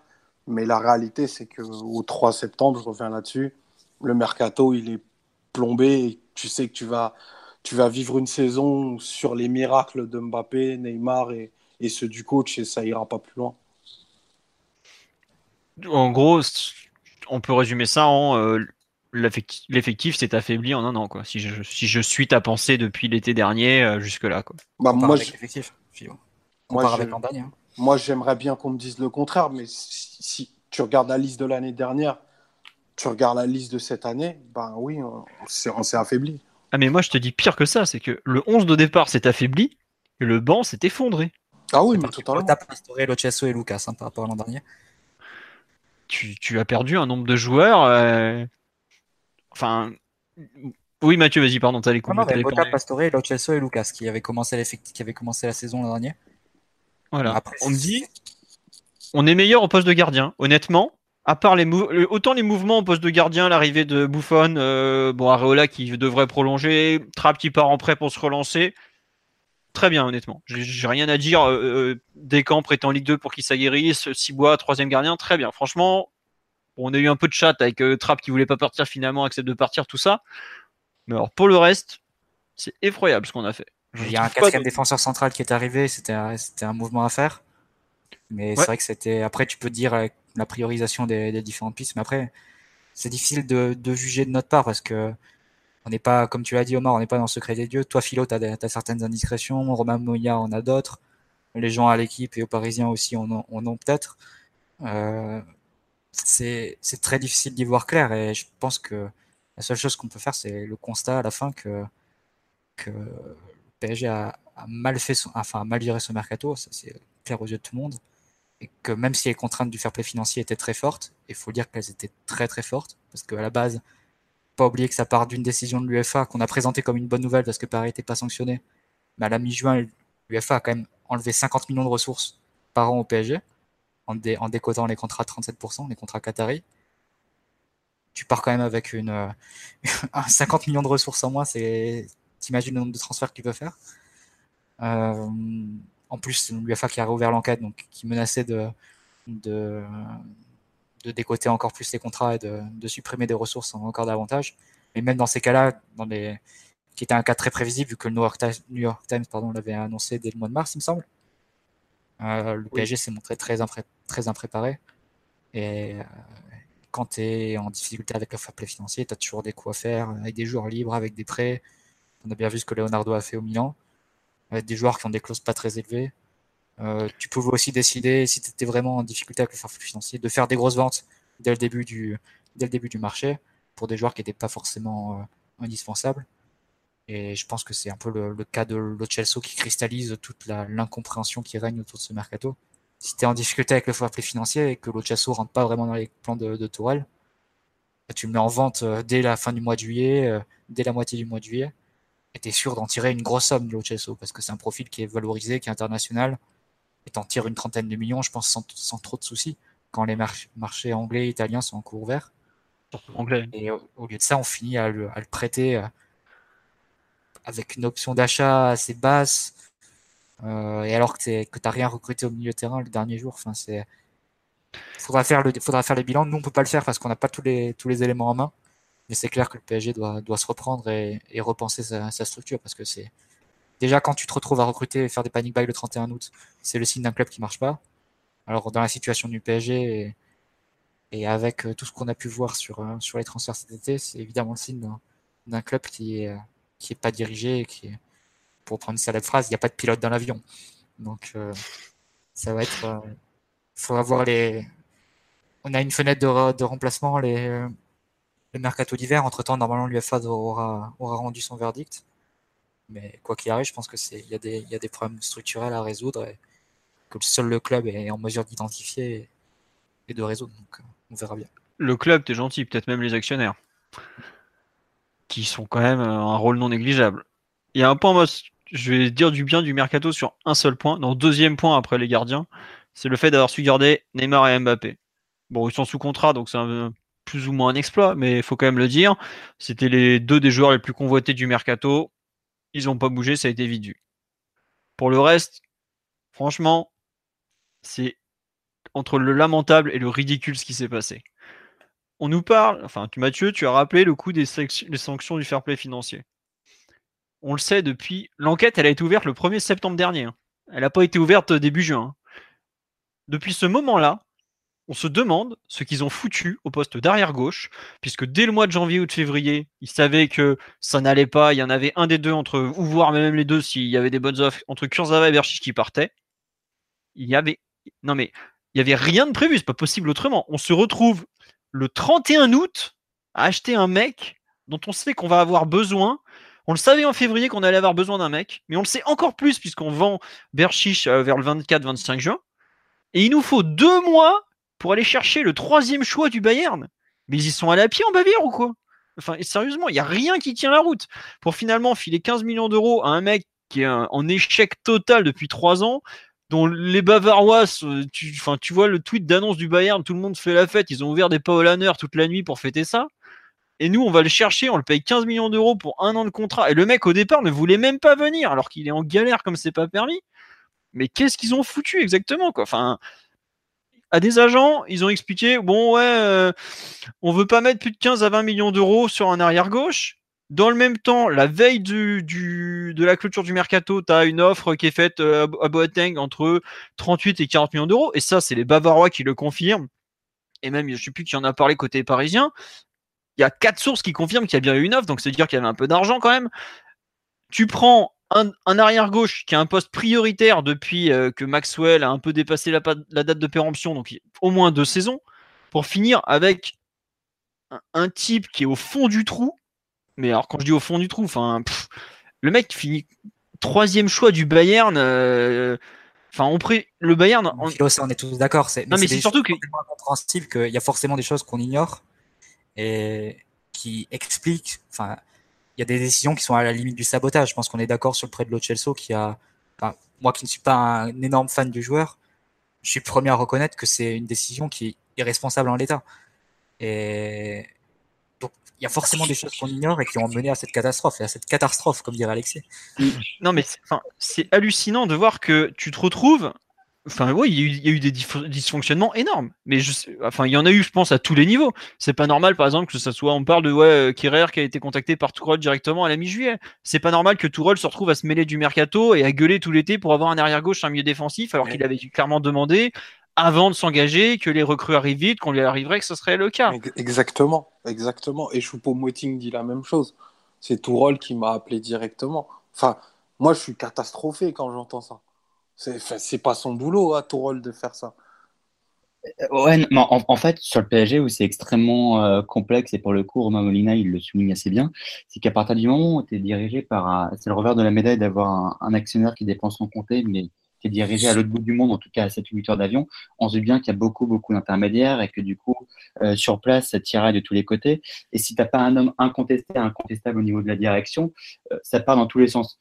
Mais la réalité, c'est qu'au 3 septembre, je reviens là-dessus, le mercato, il est plombé tu sais que tu vas, tu vas vivre une saison sur les miracles de Mbappé, Neymar et, et ceux du coach et ça ira pas plus loin. En gros, on peut résumer ça en euh, l'effectif s'est affaibli en un an. Quoi. Si, je, si je suis ta pensée depuis l'été dernier euh, jusque-là. Quoi. Bah, moi, moi, avec hein. Moi, j'aimerais bien qu'on me dise le contraire, mais si, si, tu regardes la liste de l'année dernière, tu regardes la liste de cette année, ben oui, on s'est affaibli. Ah mais moi je te dis pire que ça, c'est que le 11 de départ s'est affaibli et le banc s'est effondré. Ah oui, mais totalement. Tu as Locesso et Lucas hein, par rapport à l'an dernier. Tu, tu, as perdu un nombre de joueurs. Euh... Enfin, oui Mathieu, vas-y, pardon, t'as les coups. Non, non, Pastore, et Lucas qui avaient commencé qui avaient commencé la saison l'an dernier. Voilà. Après, on me dit, on est meilleur au poste de gardien. Honnêtement, à part les autant les mouvements au poste de gardien, l'arrivée de Buffon, euh, bon Areola qui devrait prolonger, Trapp qui part en prêt pour se relancer. Très bien, honnêtement. J'ai rien à dire. Euh, euh Descamps prêt en Ligue 2 pour qu'il s'aguerrisse. Cibois, troisième gardien, très bien. Franchement, on a eu un peu de chat avec euh, Trapp qui voulait pas partir finalement, accepte de partir, tout ça. Mais alors pour le reste, c'est effroyable ce qu'on a fait. Il y a un quatrième défenseur central qui est arrivé, c'était un, un mouvement à faire. Mais c'est vrai que c'était. Après, tu peux dire la priorisation des, différentes pistes. Mais après, c'est difficile de, juger de notre part parce que on n'est pas, comme tu l'as dit Omar, on n'est pas dans le secret des dieux. Toi, Philo, tu as, certaines indiscrétions. Romain Moya en a d'autres. Les gens à l'équipe et aux Parisiens aussi en ont, peut-être. Euh, c'est très difficile d'y voir clair et je pense que la seule chose qu'on peut faire, c'est le constat à la fin que, le PSG a, mal fait enfin, mal géré son mercato. Ça, c'est clair aux yeux de tout le monde. et que même si les contraintes du fair play financier étaient très fortes, il faut dire qu'elles étaient très très fortes, parce qu'à la base, pas oublier que ça part d'une décision de l'UFA qu'on a présentée comme une bonne nouvelle parce que Paris n'était pas sanctionné. Mais à la mi-juin, l'UFA a quand même enlevé 50 millions de ressources par an au PSG en, décotant les contrats à 37%, les contrats Qatari. Tu pars quand même avec une, 50 millions de ressources en moins, t'imagines le nombre de transferts qu'il veut faire. Euh, en plus, l'UFA qui a réouvert l'enquête, donc qui menaçait de, de, décoter encore plus les contrats et de, supprimer des ressources encore davantage. Mais même dans ces cas-là, qui était un cas très prévisible vu que le New York Times, l'avait annoncé dès le mois de mars, il me semble. Euh, le PSG s'est montré très, impré très impréparé. Et euh, quand tu es en difficulté avec le fair play financier, tu as toujours des coups à faire avec des joueurs libres, avec des prêts. On a bien vu ce que Leonardo a fait au Milan, avec des joueurs qui ont des clauses pas très élevées. Euh, tu pouvais aussi décider, si tu étais vraiment en difficulté avec le fair play financier, de faire des grosses ventes dès le début du, dès le début du marché pour des joueurs qui n'étaient pas forcément euh, indispensables. Et je pense que c'est un peu le, cas de Lo qui cristallise toute l'incompréhension qui règne autour de ce mercato. Si tu es en difficulté avec le fair play financier et que Lo Celso rentre pas vraiment dans les plans de, de Tourelle, bah, tu le mets en vente euh, dès la fin du mois de juillet, dès la moitié du mois de juillet, et tu es sûr d'en tirer une grosse somme de Lo parce que c'est un profil qui est valorisé, qui est international, et t'en tires une trentaine de millions, je pense, sans, trop de soucis, quand les marchés anglais et italiens sont en cours ouvert. Anglais. Et au, lieu de ça, on finit à le, prêter euh, avec une option d'achat assez basse, euh, et alors que tu n'as rien recruté au milieu de terrain le dernier jour. Enfin, c'est faudra faire faudra faire les bilans. Nous, on peut pas le faire parce qu'on n'a pas tous les tous les éléments en main. Mais c'est clair que le PSG doit, doit se reprendre et, repenser sa, structure parce que c'est déjà quand tu te retrouves à recruter et faire des panic buy le 31 août, c'est le signe d'un club qui marche pas. Alors dans la situation du PSG et, avec euh, tout ce qu'on a pu voir sur, euh, sur les transferts cet été, c'est évidemment le signe d'un club qui est, qui est pas dirigé, qui pour prendre une célèbre phrase, il n'y a pas de pilote dans l'avion. Donc euh, ça va être, il faudra voir les. On a une fenêtre de, remplacement, les, le mercato d'hiver. Entre temps, normalement, l'UFA aura, rendu son verdict. Mais quoi qu'il arrive, je pense que c'est il y, a des, problèmes structurels à résoudre et que seul le club est en mesure d'identifier et, de résoudre. Donc on verra bien. Le club, t'es gentil, peut-être même les actionnaires, qui sont quand même un rôle non négligeable. Il y a un point, moi, je vais dire du bien du mercato sur un seul point. Donc deuxième point après les gardiens, c'est le fait d'avoir su garder Neymar et Mbappé. Bon, ils sont sous contrat, donc c'est plus ou moins un exploit, mais il faut quand même le dire. C'était les deux des joueurs les plus convoités du mercato ils n'ont pas bougé, ça a été vite Pour le reste, franchement, c'est entre le lamentable et le ridicule ce qui s'est passé. On nous parle, enfin, Mathieu, tu as rappelé le coût des, sanctions du fair play financier. On le sait depuis. L'enquête, elle a été ouverte le 1er septembre dernier. Hein. Elle n'a pas été ouverte début juin. Hein. Depuis ce moment-là, on se demande ce qu'ils ont foutu au poste d'arrière gauche, puisque dès le mois de janvier ou de février, ils savaient que ça n'allait pas. Il y en avait un des deux entre, ou voire même les deux s'il y avait des bonnes offres entre Kurzawa et Berchich qui partaient. Il y avait, non mais, il y avait rien de prévu. C'est pas possible autrement. On se retrouve le 31 août à acheter un mec dont on sait qu'on va avoir besoin. On le savait en février qu'on allait avoir besoin d'un mec, mais on le sait encore plus puisqu'on vend Berchich euh, vers le 24-25 juin. Et il nous faut deux mois pour aller chercher le troisième choix du Bayern. Mais ils y sont à pied en Bavière ou quoi? Enfin, sérieusement, il n'y a rien qui tient la route. Pour finalement filer 15 millions d'euros à un mec qui est en échec total depuis trois ans, dont les Bavarois, tu, enfin, tu vois le tweet d'annonce du Bayern, tout le monde fait la fête, ils ont ouvert des Paulaner toute la nuit pour fêter ça. Et nous, on va le chercher, on le paye 15 millions d'euros pour un an de contrat. Et le mec, au départ, ne voulait même pas venir, alors qu'il est en galère comme c'est pas permis. Mais qu'est-ce qu'ils ont foutu exactement, quoi? À des agents, ils ont expliqué bon ouais, euh, on veut pas mettre plus de 15 à 20 millions d'euros sur un arrière gauche. Dans le même temps, la veille de la clôture du mercato, tu as une offre qui est faite euh, à Boateng entre 38 et 40 millions d'euros. Et ça, c'est les Bavarois qui le confirment. Et même, je sais plus qui en a parlé côté parisien. Il y a quatre sources qui confirment qu'il y a bien eu une offre, donc c'est dire qu'il y avait un peu d'argent quand même. Tu prends un, arrière gauche qui a un poste prioritaire depuis euh, que Maxwell a un peu dépassé la, date de péremption, donc au moins deux saisons, pour finir avec un, type qui est au fond du trou. Mais alors quand je dis au fond du trou, enfin, le mec finit troisième choix du Bayern. Euh, Enfin, on pré... le Bayern. On... Philo, ça, on est tous d'accord. C'est, non, mais c'est, surtout que. qu'il y a forcément des choses qu'on ignore et qui expliquent. Enfin, il y a des décisions qui sont à la limite du sabotage. Je pense qu'on est d'accord sur le prêt de Lo qui a. Enfin, moi qui ne suis pas un énorme fan du joueur, je suis premier à reconnaître que c'est une décision qui est irresponsable en l'état. Et il y a forcément des choses qu'on ignore et qui ont mené à cette catastrophe, et à cette catastrophe, comme dirait Alexis. Non, mais c'est hallucinant de voir que tu te retrouves. Enfin, oui, il y, a eu, des dysfonctionnements énormes. Mais je enfin, il y en a eu, je pense, à tous les niveaux. C'est pas normal, par exemple, que ça soit. On parle de ouais, Kirer qui a été contacté par Tourelle directement à la mi-juillet. C'est pas normal que Tourelle se retrouve à se mêler du mercato et à gueuler tout l'été pour avoir un arrière-gauche, un milieu défensif, alors qu'il avait clairement demandé avant de s'engager, que les recrues arrivent vite, qu'on lui arriverait que ce serait le cas. Exactement, exactement. Et Choupo-Moting dit la même chose. C'est Tourol qui m'a appelé directement. Enfin, moi, je suis catastrophé quand j'entends ça. C'est pas son boulot à Tourol de faire ça. Euh, ouais, en, fait, sur le PSG, où c'est extrêmement euh, complexe, et pour le coup, Romain Molina, il le souligne assez bien, c'est qu'à partir du moment où tu es dirigé par. C'est le revers de la médaille d'avoir un, un, actionnaire qui dépense son compte, mais qui est dirigé à l'autre bout du monde, en tout cas à 7-8 heures d'avion, on se dit bien qu'il y a beaucoup, beaucoup d'intermédiaires et que du coup, euh, sur place, ça tiraille de tous les côtés. Et si tu n'as pas un homme incontesté, incontestable au niveau de la direction, euh, ça part dans tous les sens.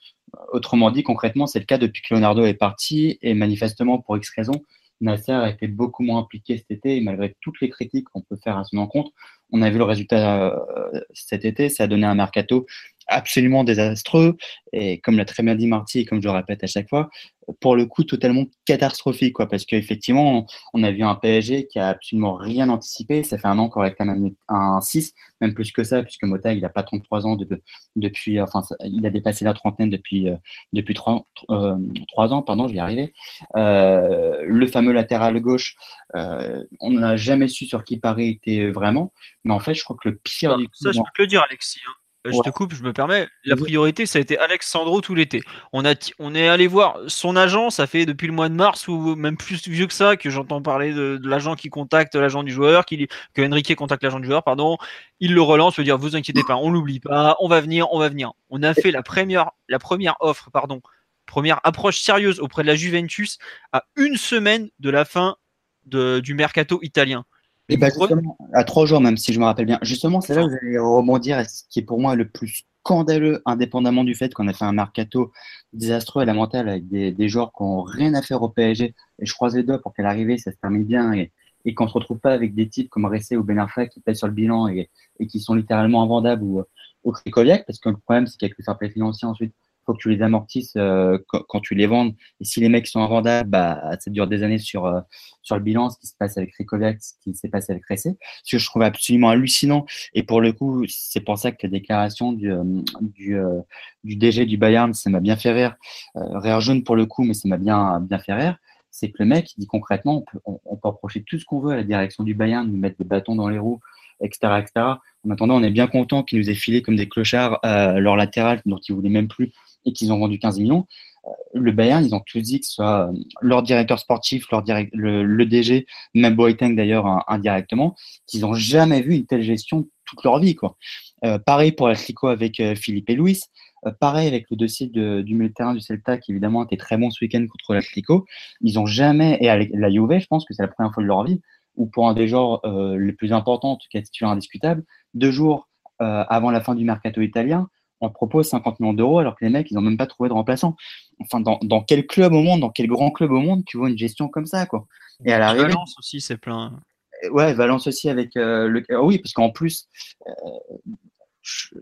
Autrement dit, concrètement, c'est le cas depuis que Leonardo est parti et manifestement, pour X raisons, Nasser a été beaucoup moins impliqué cet été et malgré toutes les critiques qu'on peut faire à son encontre, on a vu le résultat euh, cet été, ça a donné un mercato absolument désastreux. Et comme l'a très bien dit Marty et comme je le répète à chaque fois, pour le coup totalement catastrophique quoi. Parce qu'effectivement on a vu un PSG qui a absolument rien anticipé. Ça fait un an qu'on réclame un, 6 même plus que ça puisque Mota il a pas 33 ans de, depuis enfin il a dépassé la trentaine depuis euh, depuis 3, euh, ans pardon je vais y arriver. Euh, le fameux latéral gauche on n'a jamais su sur qui Paris était vraiment. Mais en fait je crois que le pire du ça je peux te le dire Alexis hein. Euh, je te coupe, je me permets. La priorité, ça a été Alexandro tout l'été. On, a on est allé voir son agent, ça fait depuis le mois de mars ou même plus vieux que ça que j'entends parler de, l'agent qui contacte l'agent du joueur, qui, que Enrique contacte l'agent du joueur, pardon. Il le relance, veut dire vous inquiétez pas, on l'oublie pas, on va venir, on va venir. On a fait la première, la première offre, pardon, première approche sérieuse auprès de la Juventus à une semaine de la fin de, du mercato italien. Et bah justement, à trois jours même, si je me rappelle bien. Justement, c'est là où vous allez rebondir à ce qui est pour moi le plus scandaleux, indépendamment du fait qu'on a fait un mercato désastreux et lamentable avec des, des joueurs qui n'ont rien à faire au PSG. Et je croise les doigts pour qu'à l'arrivée, ça se termine bien et, et qu'on ne se retrouve pas avec des types comme Ressé ou Ben Arfa qui pèsent sur le bilan et, et qui sont littéralement invendables ou, ou parce que le problème, c'est qu'avec le fair play financier ensuite, faut que tu les amortisses euh, quand, tu les vends. Et si les mecs sont invendables, bah, ça dure des années sur, euh, sur le bilan, ce qui se passe avec Rikovic, ce qui s'est passé avec Ressé. Ce que je trouve absolument hallucinant. Et pour le coup, c'est pour ça que la déclaration du, euh, du, DG du Bayern, ça m'a bien fait rire. rire jaune pour le coup, mais ça m'a bien, bien fait rire. C'est que le mec, dit concrètement, on peut, on, tout ce qu'on veut à la direction du Bayern, nous mettre des bâtons dans les roues, etc., etc. En attendant, on est bien content qu'ils nous aient filé comme des clochards leur latéral dont ils voulaient même plus et qu'ils ont vendu 15 millions. Euh, le Bayern, ils ont tous dit que ce soit euh, leur directeur sportif, leur direct, le, DG, même Boateng d'ailleurs indirectement, qu'ils n'ont jamais vu une telle gestion toute leur vie. Quoi. Euh, pareil pour l'Atlético avec Philippe et Louis. pareil avec le dossier du milieu terrain du Celta qui évidemment était très bon ce week-end contre l'Atlético. Ils ont jamais, et avec la Juve, je pense que c'est la première fois de leur vie, ou pour un des genres les plus importants, en tout cas titulaire indiscutable, deux jours avant la fin du mercato italien, on propose 50 millions d'euros alors que les mecs, ils n'ont même pas trouvé de remplaçant. Enfin, dans, quel club au monde, dans quel grand club au monde, tu vois une gestion comme ça, quoi? Et à la Valence aussi, c'est plein. Ouais, Valence aussi avec euh, le. Ah oui, parce qu'en plus, euh,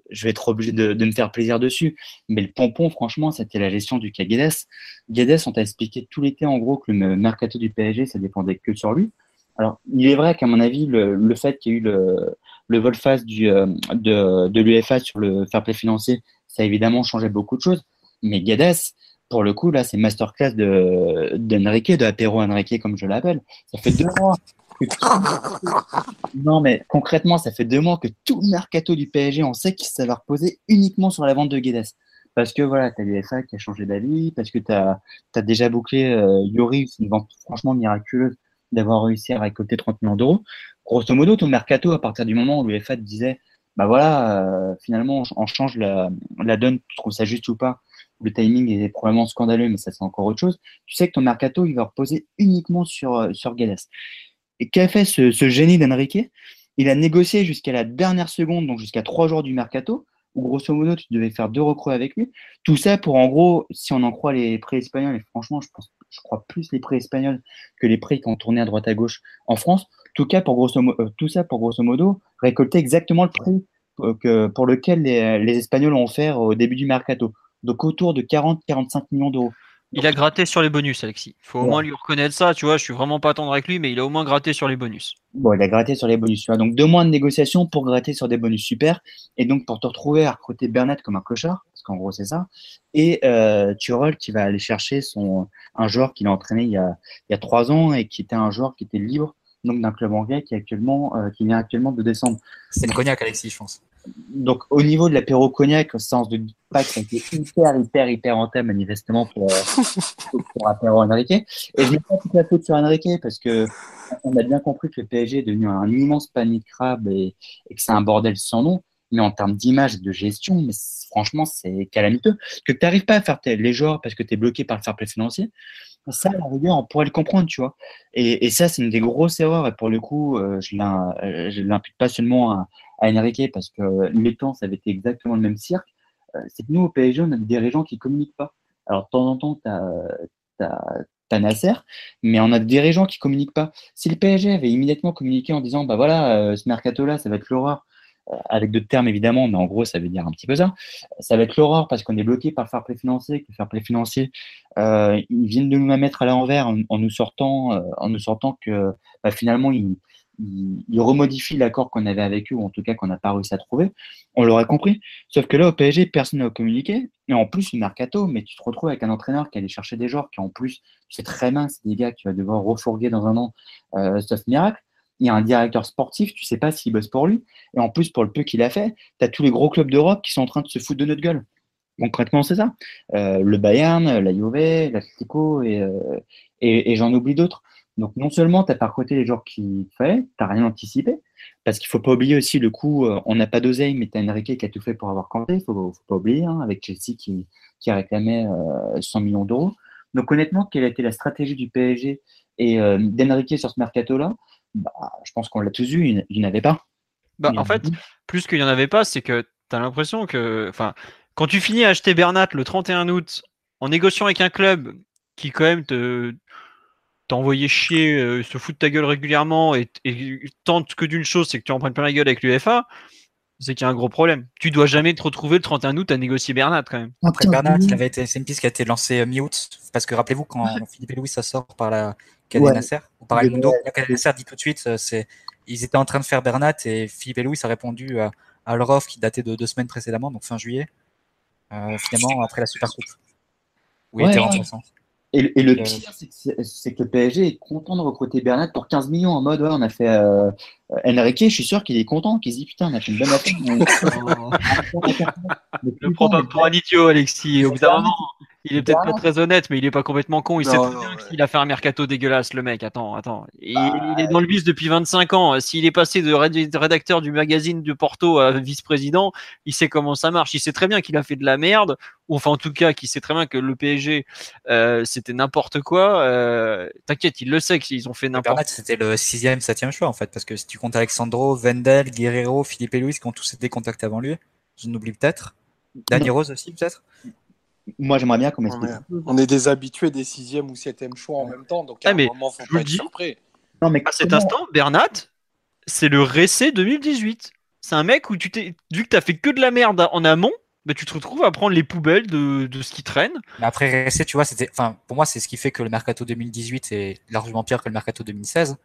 je vais être obligé de, me faire plaisir dessus. Mais le pompon, franchement, c'était la gestion du cas Guedes. Guedes, on t'a expliqué tout l'été, en gros, que le mercato du PSG, ça dépendait que sur lui. Alors, il est vrai qu'à mon avis, le, fait qu'il y ait eu le, le vol-face euh, de, de l'UFA sur le fair play financier, ça a évidemment changé beaucoup de choses. Mais Guedes, pour le coup, là, c'est masterclass de d'Enrique, de Apéro Enrique, comme je l'appelle. Ça fait deux mois. non, mais concrètement, ça fait deux mois que tout le mercato du PSG, on sait qu'il ça va reposer uniquement sur la vente de Guedes. Parce que voilà, tu as l'UFA qui a changé d'avis, parce que tu as, déjà bouclé euh, Yori, c'est une vente franchement miraculeuse d'avoir réussi à récolter 30 millions d'euros. Grosso modo, ton mercato, à partir du moment où l'UEFA te disait, bah voilà, euh, finalement, on change la, donne, tu trouves ça juste ou pas le timing est probablement scandaleux, mais ça c'est encore autre chose. Tu sais que ton mercato, il va reposer uniquement sur, euh, sur Guedes. Et qu'a fait ce, génie d'Enrique? Il a négocié jusqu'à la dernière seconde, donc jusqu'à trois jours du mercato, où grosso modo tu devais faire deux recrues avec lui. Tout ça pour en gros, si on en croit les prêts espagnols, et franchement, je je crois plus les prêts espagnols que les prêts qui ont tourné à droite à gauche en France. Tout, cas, pour grosso euh, tout ça pour grosso modo récolter exactement le prix euh, que, pour lequel les, les Espagnols ont offert au début du mercato. Donc autour de 40-45 millions d'euros. Il a gratté sur les bonus, Alexis. Il faut au moins lui reconnaître ça. Tu vois, je suis vraiment pas tendre avec lui, mais il a au moins gratté sur les bonus. Bon, il a gratté sur les bonus. tu vois. Donc deux mois de négociation pour gratter sur des bonus super. Et donc pour te retrouver à recruter Bernat comme un clochard, parce qu'en gros c'est ça. Et euh, Turol qui va aller chercher son, un joueur qu'il a entraîné il y a, il y a trois ans et qui était un joueur qui était libre donc d'un club anglais qui, est actuellement, euh, qui vient actuellement de descendre. C'est le cognac, Alexis, je pense. Donc, au niveau de l'apéro cognac, au sens de pas que ça a été hyper, hyper, hyper rentable, manifestement, pour, euh, pour apéro Enrique. Et je mets pas toute la faute sur Enrique parce que on a bien compris que le PSG est devenu un immense panier de et, et que c'est un bordel sans nom. Mais en termes d'image et de gestion, mais franchement, c'est calamiteux. Que tu n'arrives pas à faire les joueurs parce que tu es bloqué par le fair play financier, ça, on pourrait le comprendre, tu vois. Et, ça, c'est une des grosses erreurs. Et pour le coup, euh, je l'im- euh, l'impute pas seulement à, Enrique parce que les temps, ça avait été exactement le même cirque. Euh, c'est que nous, au PSG, on a des dirigeants qui communiquent pas. Alors, de temps en temps, tu as, Nasser, mais on a des dirigeants qui communiquent pas. Si le PSG avait immédiatement communiqué en disant, bah voilà, euh, ce mercato-là, ça va être l'horreur, euh, avec d'autres termes évidemment, mais en gros, ça veut dire un petit peu ça. Ça va être l'horreur parce qu'on est bloqué par le fair play financier, que le fair play financier, euh, ils viennent de nous mettre à l'envers en, nous sortant, euh, en nous sortant que bah, finalement, ils, remodifient l'accord qu'on avait avec eux, ou en tout cas qu'on n'a pas réussi à trouver. On l'aurait compris. Sauf que là, au PSG, personne n'a communiqué. Et en plus, le mercato, mais tu te retrouves avec un entraîneur qui allait chercher des joueurs qui, en plus, sais très bien, c'est des gars que tu vas devoir refourguer dans un an, euh, sauf miracle. Il y a un directeur sportif, tu sais pas s'il bosse pour lui. Et en plus, pour le peu qu'il a fait, tu as tous les gros clubs d'Europe qui sont en train de se foutre de notre gueule. Concrètement, c'est ça. Euh, le Bayern, la Juve, l'Atlético et, euh, et, et j'en oublie d'autres. Donc, non seulement tu n'as pas recruté les joueurs qu'il fallait, tu n'as rien anticipé, parce qu'il faut pas oublier aussi le coup, euh, on n'a pas d'oseille, mais tu as Enrique qui a tout fait pour avoir Kanté, il faut, faut pas oublier, hein, avec Chelsea qui, qui a réclamé euh, 100 millions d'euros. Donc, honnêtement, quelle a été la stratégie du PSG et d'Enrique sur ce mercato-là? Bah, Je pense qu'on l'a tous vu, il, il n'avait pas. Bah, en en fait, avait plus qu'il n'y en avait pas, c'est que tu as l'impression que. Enfin, quand tu finis à acheter Bernat le 31 août, en négociant avec un club qui, quand même, te t'a envoyé chier, euh, se fout de ta gueule régulièrement et, et tente que d'une chose, c'est que tu en prennes plein la gueule avec l'UFA, c'est qu'il y a un gros problème. Tu dois jamais te retrouver le 31 août à négocier Bernat quand même. Après Bernat, il avait été, c'est une piste qui a été lancée euh, mi-août, parce que rappelez-vous quand Philippe et Louis ça sort par la Cadet Ouais. Nasser ou par Ouais. El Mundo, la Cadet Nasser dit tout de suite, euh, c'est ils étaient en train de faire Bernat et Philippe et Louis a répondu à, à leur offre qui datait de deux semaines précédemment, donc fin juillet, euh, finalement après la Super Coupe. Où il Ouais, était ouais. remplaçant. Et, le- et le Euh, pire, c'est que, le PSG est content de recruter Bernat pour 15 millions en mode ouais, on a fait euh, Enrique, je suis sûr qu'il est content, qu'il se dit putain, on a fait une bonne affaire. Ne le prends pas pour un idiot, Alexis. Au bout d'un moment, il est peut-être pas Bernat. très honnête, mais il est pas complètement con. Il Non, sait non, très bien ouais. qu'il a fait un mercato dégueulasse, le mec. Attends, attends. Il, Bah, il est dans le bus depuis 25 ans. S'il est passé de réd- de rédacteur du magazine de Porto à vice-président, il sait comment ça marche. Il sait très bien qu'il a fait de la merde, ou enfin en tout cas qu'il sait très bien que le PSG euh, c'était n'importe quoi. Euh, T'inquiète, il le sait qu'ils ont fait n'importe. c'était le sixième, septième choix en fait, parce que si tu comptes Alexandro, Wendel, Guerrero, Philippe et Louis qui ont tous été contactés avant lui, je n'oublie peut-être. Danny Rose aussi peut-être? Moi, j'aimerais bien qu'on On m'explique. est, on est des habitués des sixième ou septième choix en même temps, donc à Ah, mais un moment, faut je pas être dis. surpris. Non, mais À cet instant, Bernat, c'est le Ressé 2018. C'est un mec où tu t'es, vu que t'as fait que de la merde en amont, bah, tu te retrouves à prendre les poubelles de, de ce qui traîne. Mais après, RSC, tu vois, c'était, enfin, pour moi, c'est ce qui fait que le mercato 2018 est largement pire que le mercato 2016.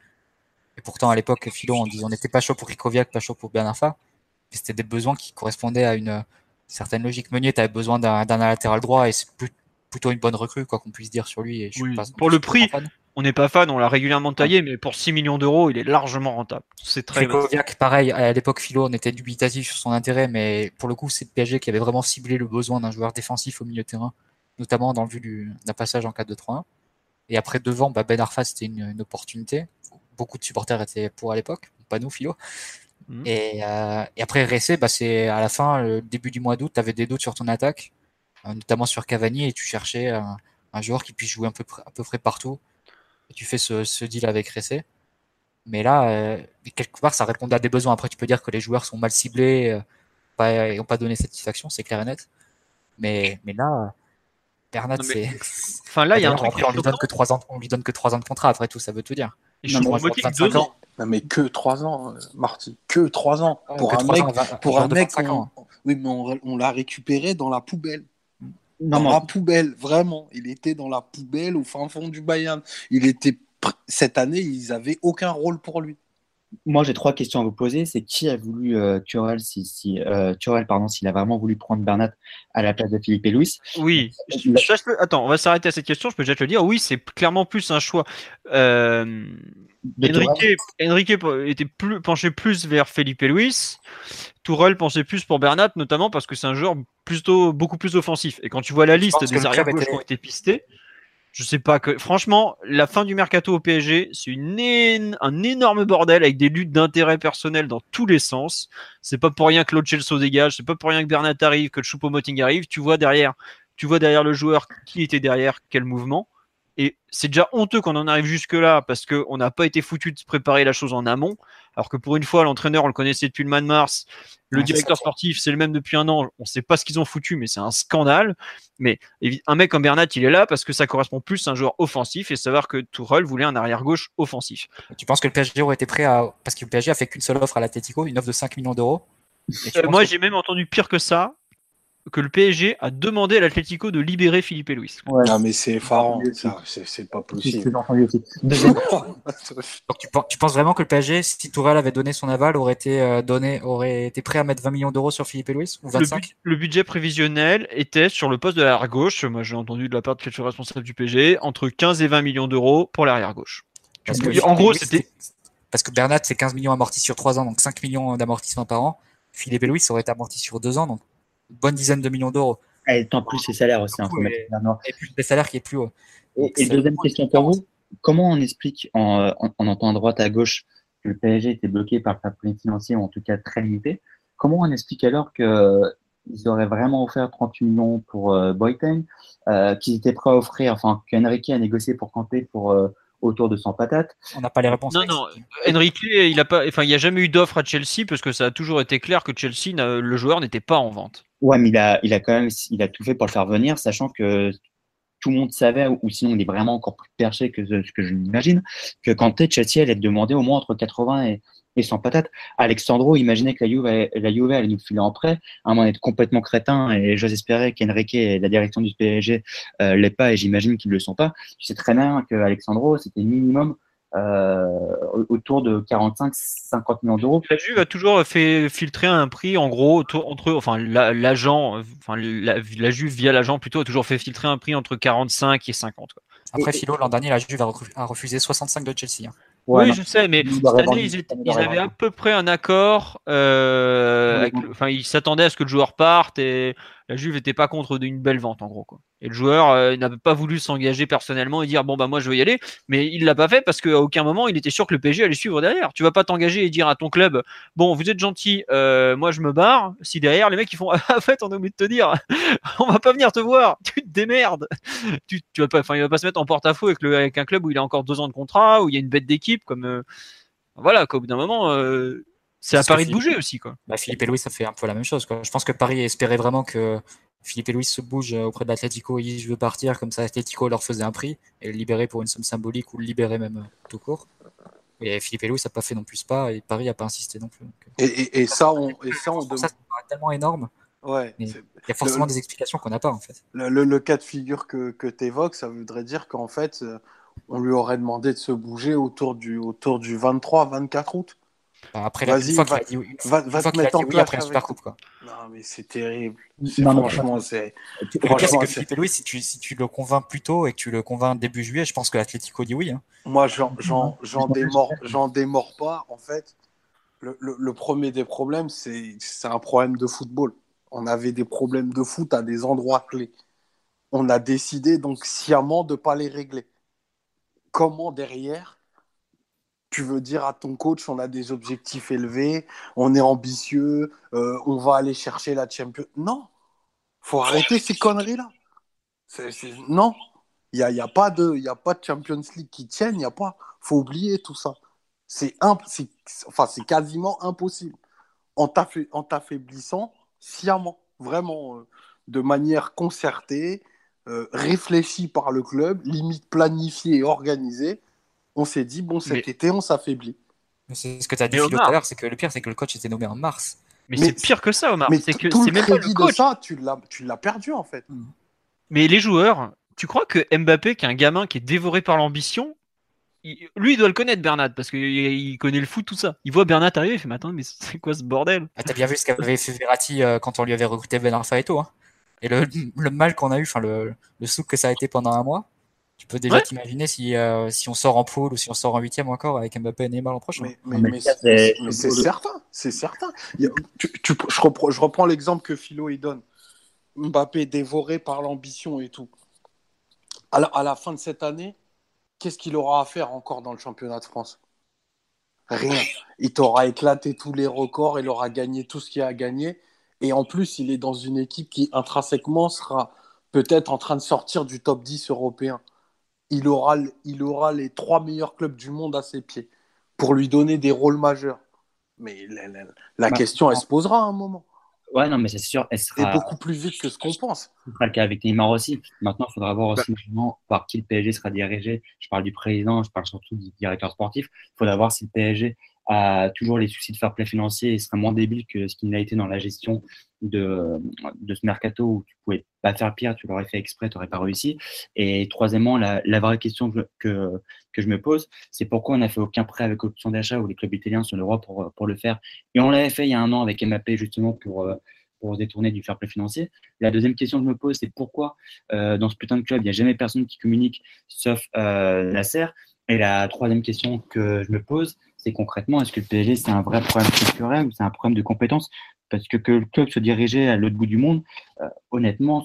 Et pourtant, à l'époque, Philo, on disait, on n'était pas chaud pour Krikoviak, pas chaud pour Bernarfa. C'était des besoins qui correspondaient à une euh, certaine logique. Meunier, tu avais besoin d'un, latéral droit et c'est plus- plutôt une bonne recrue, quoi qu'on puisse dire sur lui. Et je Oui, pas- pour je le prix. On n'est pas fan, on l'a régulièrement taillé, mais pour 6 millions d'euros, il est largement rentable. C'est très bien. Krikoviak, pareil, à l'époque, Philo, on était dubitatif sur son intérêt, mais pour le coup, c'est le PSG qui avait vraiment ciblé le besoin d'un joueur défensif au milieu de terrain, notamment dans le vue du, d'un passage en 4-2-3-1. Et après, devant, bah, Ben Arfa, c'était une, une opportunité. Beaucoup de supporters étaient pour à l'époque, pas nous, Philo. Et, euh, et après, Ressé, bah, c'est à la fin, le début du mois d'août, tu avais des doutes sur ton attaque. notamment sur Cavani, et tu cherchais un, joueur qui puisse jouer un peu, à peu près partout. Et tu fais ce, deal avec Ressé. Mais là, quelque part, ça répondait à des besoins. Après, tu peux dire que les joueurs sont mal ciblés et n'ont pas donné satisfaction, c'est clair et net. Mais, mais là, Bernat, c'est. Enfin, là, il y a un truc. On lui donne que 3 ans, on lui donne que 3 ans de contrat, après tout, ça veut tout dire. Non, mais, ans. Non, mais que 3 ans, euh, Marty. Que 3 ans. pour un mec, pour un mec oui, mais on, l'a récupéré dans la poubelle. dans la poubelle, vraiment. Il était dans la poubelle au fin fond du Bayern. Il était cette année, ils n'avaient aucun rôle pour lui. Moi, j'ai trois questions à vous poser. C'est qui a voulu euh, Turel, si, si euh, pardon, s'il a vraiment voulu prendre Bernat à la place de Philippe et Louis? Oui. attends, on va s'arrêter à cette question. Je peux déjà te le dire. Oui, c'est clairement plus un choix. Euh, Enrique, était plus, penché plus vers Philippe et Louis. Tourelle pensait plus pour Bernat, notamment parce que c'est un joueur plutôt beaucoup plus offensif. Et quand tu vois la liste des arrières gauche qui ont été pistés, je sais pas que franchement, la fin du mercato au PSG, c'est un énorme bordel avec des luttes d'intérêt personnel dans tous les sens. C'est pas pour rien que l'Ochelso dégage, c'est pas pour rien que Bernat arrive, que Choupo-Moting arrive. Tu vois derrière, tu vois derrière le joueur qui était derrière, quel mouvement. Et c'est déjà honteux qu'on en arrive jusque-là parce qu'on n'a pas été foutu de se préparer la chose en amont. Alors que pour une fois, l'entraîneur, on le connaissait depuis le mois de mars. Le directeur sportif, c'est le même depuis un an. On ne sait pas ce qu'ils ont foutu, mais c'est un scandale. Mais un mec comme Bernat, il est là parce que ça correspond plus à un joueur offensif et savoir que Tourelle voulait un arrière-gauche offensif. Tu penses que le PSG aurait été prêt à. Parce que le PSG a fait qu'une seule offre à l'Atletico, une offre de 5 millions d'euros? Euh, moi, j'ai même entendu pire que ça que le PSG a demandé à l'Atlético de libérer Philippe et Luis. Non, mais c'est effarant, c'est pas possible. Donc, tu, penses vraiment que le PSG, si Tourelle avait donné son aval, aurait été, euh, donné, aurait été prêt à mettre 20 millions d'euros sur Philippe et Luis ou 25 le, budget prévisionnel était sur le poste de l'arrière gauche, moi j'ai entendu de la part de quelques responsables du PSG, entre 15 et 20 millions d'euros pour l'arrière gauche. en gros, c'était. Parce que Bernat, c'est 15 millions amortis sur 3 ans, donc 5 millions d'amortissement par an. Philippe et Luis aurait été amorti sur 2 ans, donc bonne dizaine de millions d'euros. Et tant plus ses salaires aussi. Hein, et, plus des salaires qui est plus haut. Et, deuxième question pour vous, comment on explique, en, en, entendant à droite à gauche, que le PSG était bloqué par le papier financier, ou en tout cas très limité, comment on explique alors qu'ils auraient vraiment offert 38 millions pour euh, Boyten, euh, qu'ils étaient prêts à offrir, enfin qu'Enrique a négocié pour camper pour euh, autour de 100 patates. On n'a pas les réponses. Non, non. Enrique, il a pas, enfin, il n'y a jamais eu d'offre à Chelsea parce que ça a toujours été clair que Chelsea, le joueur n'était pas en vente. Ouais, mais il a, il a quand même, il a tout fait pour le faire venir, sachant que tout le monde savait, ou sinon il est vraiment encore plus perché que ce que je l'imagine, que quand Chelsea allait demander au moins entre 80 et, et 100 patates. Alexandro imaginait que la Juve, la Juve allait nous filer en prêt, à moins d'être complètement crétin, et j'ose espérer qu'Enrique et la direction du PSG euh, l'est pas, et j'imagine qu'ils le sont pas. Tu sais très bien que Alexandro, c'était minimum autour de 45-50 millions d'euros. La Juve a toujours fait filtrer un prix en gros entre enfin l'agent, enfin la, Juve via l'agent plutôt a toujours fait filtrer un prix entre 45 et 50. Après Philo l'an dernier la Juve a refusé 65 de Chelsea. Hein oui, je sais, mais cette année, ils, avaient à peu près un accord. Euh, enfin, ils s'attendaient à ce que le joueur parte et la Juve n'était pas contre une belle vente, en gros. Quoi. Et le joueur euh, n'avait pas voulu s'engager personnellement et dire bon, bah moi, je veux y aller. Mais il l'a pas fait parce qu'à aucun moment, il était sûr que le PSG allait suivre derrière. Tu vas pas t'engager et dire à ton club bon, vous êtes gentil, euh, moi, je me barre. Si derrière, les mecs, ils font en fait, on a oublié de te dire on va pas venir te voir, tu te démerdes. Tu, tu vas pas, enfin, il va pas se mettre en porte-à-faux avec, avec un club où il a encore deux ans de contrat, où il y a une bête d'équipe comme euh, voilà, qu'au bout d'un moment, euh, c'est à Paris de bouger aussi. Quoi. Bah, Philippe et Louis, ça fait un peu la même chose. Quoi. Je pense que Paris espérait vraiment que Philippe et Louis se bougent auprès de l'Atletico et disent je veux partir, comme ça l'Atletico leur faisait un prix et le libérer pour une somme symbolique ou le libérer même euh, tout court. Et Philippe et Louis, ça n'a pas fait non plus pas et Paris n'a pas insisté non plus. et, ça, on, et ça, on ça, tellement énorme. Ouais, il y a forcément des explications qu'on n'a pas en fait. Le, cas de figure que, que tu évoques, ça voudrait dire qu'en fait, on lui aurait demandé de se bouger autour du, autour du 23-24 août. Bah, après, la, fois qu'il a dit, va, va te mettre en oui, après Super Coupe. Quoi. Non, mais c'est terrible. franchement, c'est. Le pire, c'est que Philippe Louis, si tu, si tu le convaincs plus tôt et que tu le convaincs début juillet, je pense que l'Atlético dit oui. Hein. Moi, j'en démords, démords pas. En fait, le, le, le premier des problèmes, c'est un problème de football. On avait des problèmes de foot à des endroits clés. On a décidé donc sciemment de ne pas les régler comment derrière tu veux dire à ton coach on a des objectifs élevés, on est ambitieux, euh, on va aller chercher la Champions. Non, faut arrêter ces conneries-là. Non, il n'y a, y a, pas de, y a pas de Champions League qui tienne, il y a pas. faut oublier tout ça. C'est enfin, quasiment impossible. En t'affaiblissant sciemment, vraiment, euh, de manière concertée, euh, réfléchie par le club, limite planifiée et organisée, on s'est dit, bon, cet été, on s'affaiblit. C'est ce que tu as dit tout à l'heure, c'est que le pire, c'est que le coach était nommé en mars. Mais, c'est pire que ça, Omar. Mais c'est que tout même pas le coach. de ça, tu l'as perdu en fait. Mm. Mais les joueurs, tu crois que Mbappé, qui est un gamin qui est dévoré par l'ambition, lui, il doit le connaître, Bernat, parce qu'il connaît le foot, tout ça. Il voit Bernat arriver, il fait Attends, mais c'est quoi ce bordel? Ah, T'as bien vu ce qu'avait fait Verratti euh, quand on lui avait recruté Ben Arfa et tout. Hein. Et le, mal qu'on a eu, enfin le, le souk que ça a été pendant un mois. Tu peux déjà t'imaginer si, euh, si on sort en poule ou si on sort en huitième encore avec Mbappé et Neymar l'an prochain. Mais, c'est certain, c'est certain. je, reprends, je reprends l'exemple que Philo il donne. Mbappé dévoré par l'ambition et tout. À à la fin de cette année, qu'est-ce qu'il aura à faire encore dans le championnat de France? Rien. Il t'aura éclaté tous les records, il aura gagné tout ce qu'il a à gagner. Et en plus, il est dans une équipe qui intrinsèquement sera peut-être en train de sortir du top 10 européen. Il aura, il aura les trois meilleurs clubs du monde à ses pieds pour lui donner des rôles majeurs. Mais la, bah, question, elle se posera à un moment. Ouais, non, mais c'est sûr, elle sera. Et beaucoup plus vite que ce qu'on pense. Ce sera le cas avec Neymar aussi. Maintenant, il faudra voir aussi bah. par qui le PSG sera dirigé. Je parle du président, je parle surtout du directeur sportif. Il faudra voir si le PSG a toujours les soucis de fair play financier et sera moins débile que ce qu'il a été dans la gestion de, de ce mercato où tu pouvais pas faire pire, tu l'aurais fait exprès, tu n'aurais pas réussi. Et troisièmement, la, la vraie question que, que, je me pose, c'est pourquoi on n'a fait aucun prêt avec option d'achat où les clubs italiens sont le roi pour, pour le faire. Et on l'avait fait il y a un an avec MAP justement pour, pour se détourner du fair play financier. La deuxième question que je me pose, c'est pourquoi euh, dans ce putain de club, il n'y a jamais personne qui communique sauf euh, Nasser. Et la troisième question que je me pose, c'est concrètement, est-ce que le PSG, c'est un vrai problème structurel ou c'est un problème de compétence? Parce que que le club se dirigeait à l'autre bout du monde, euh, honnêtement,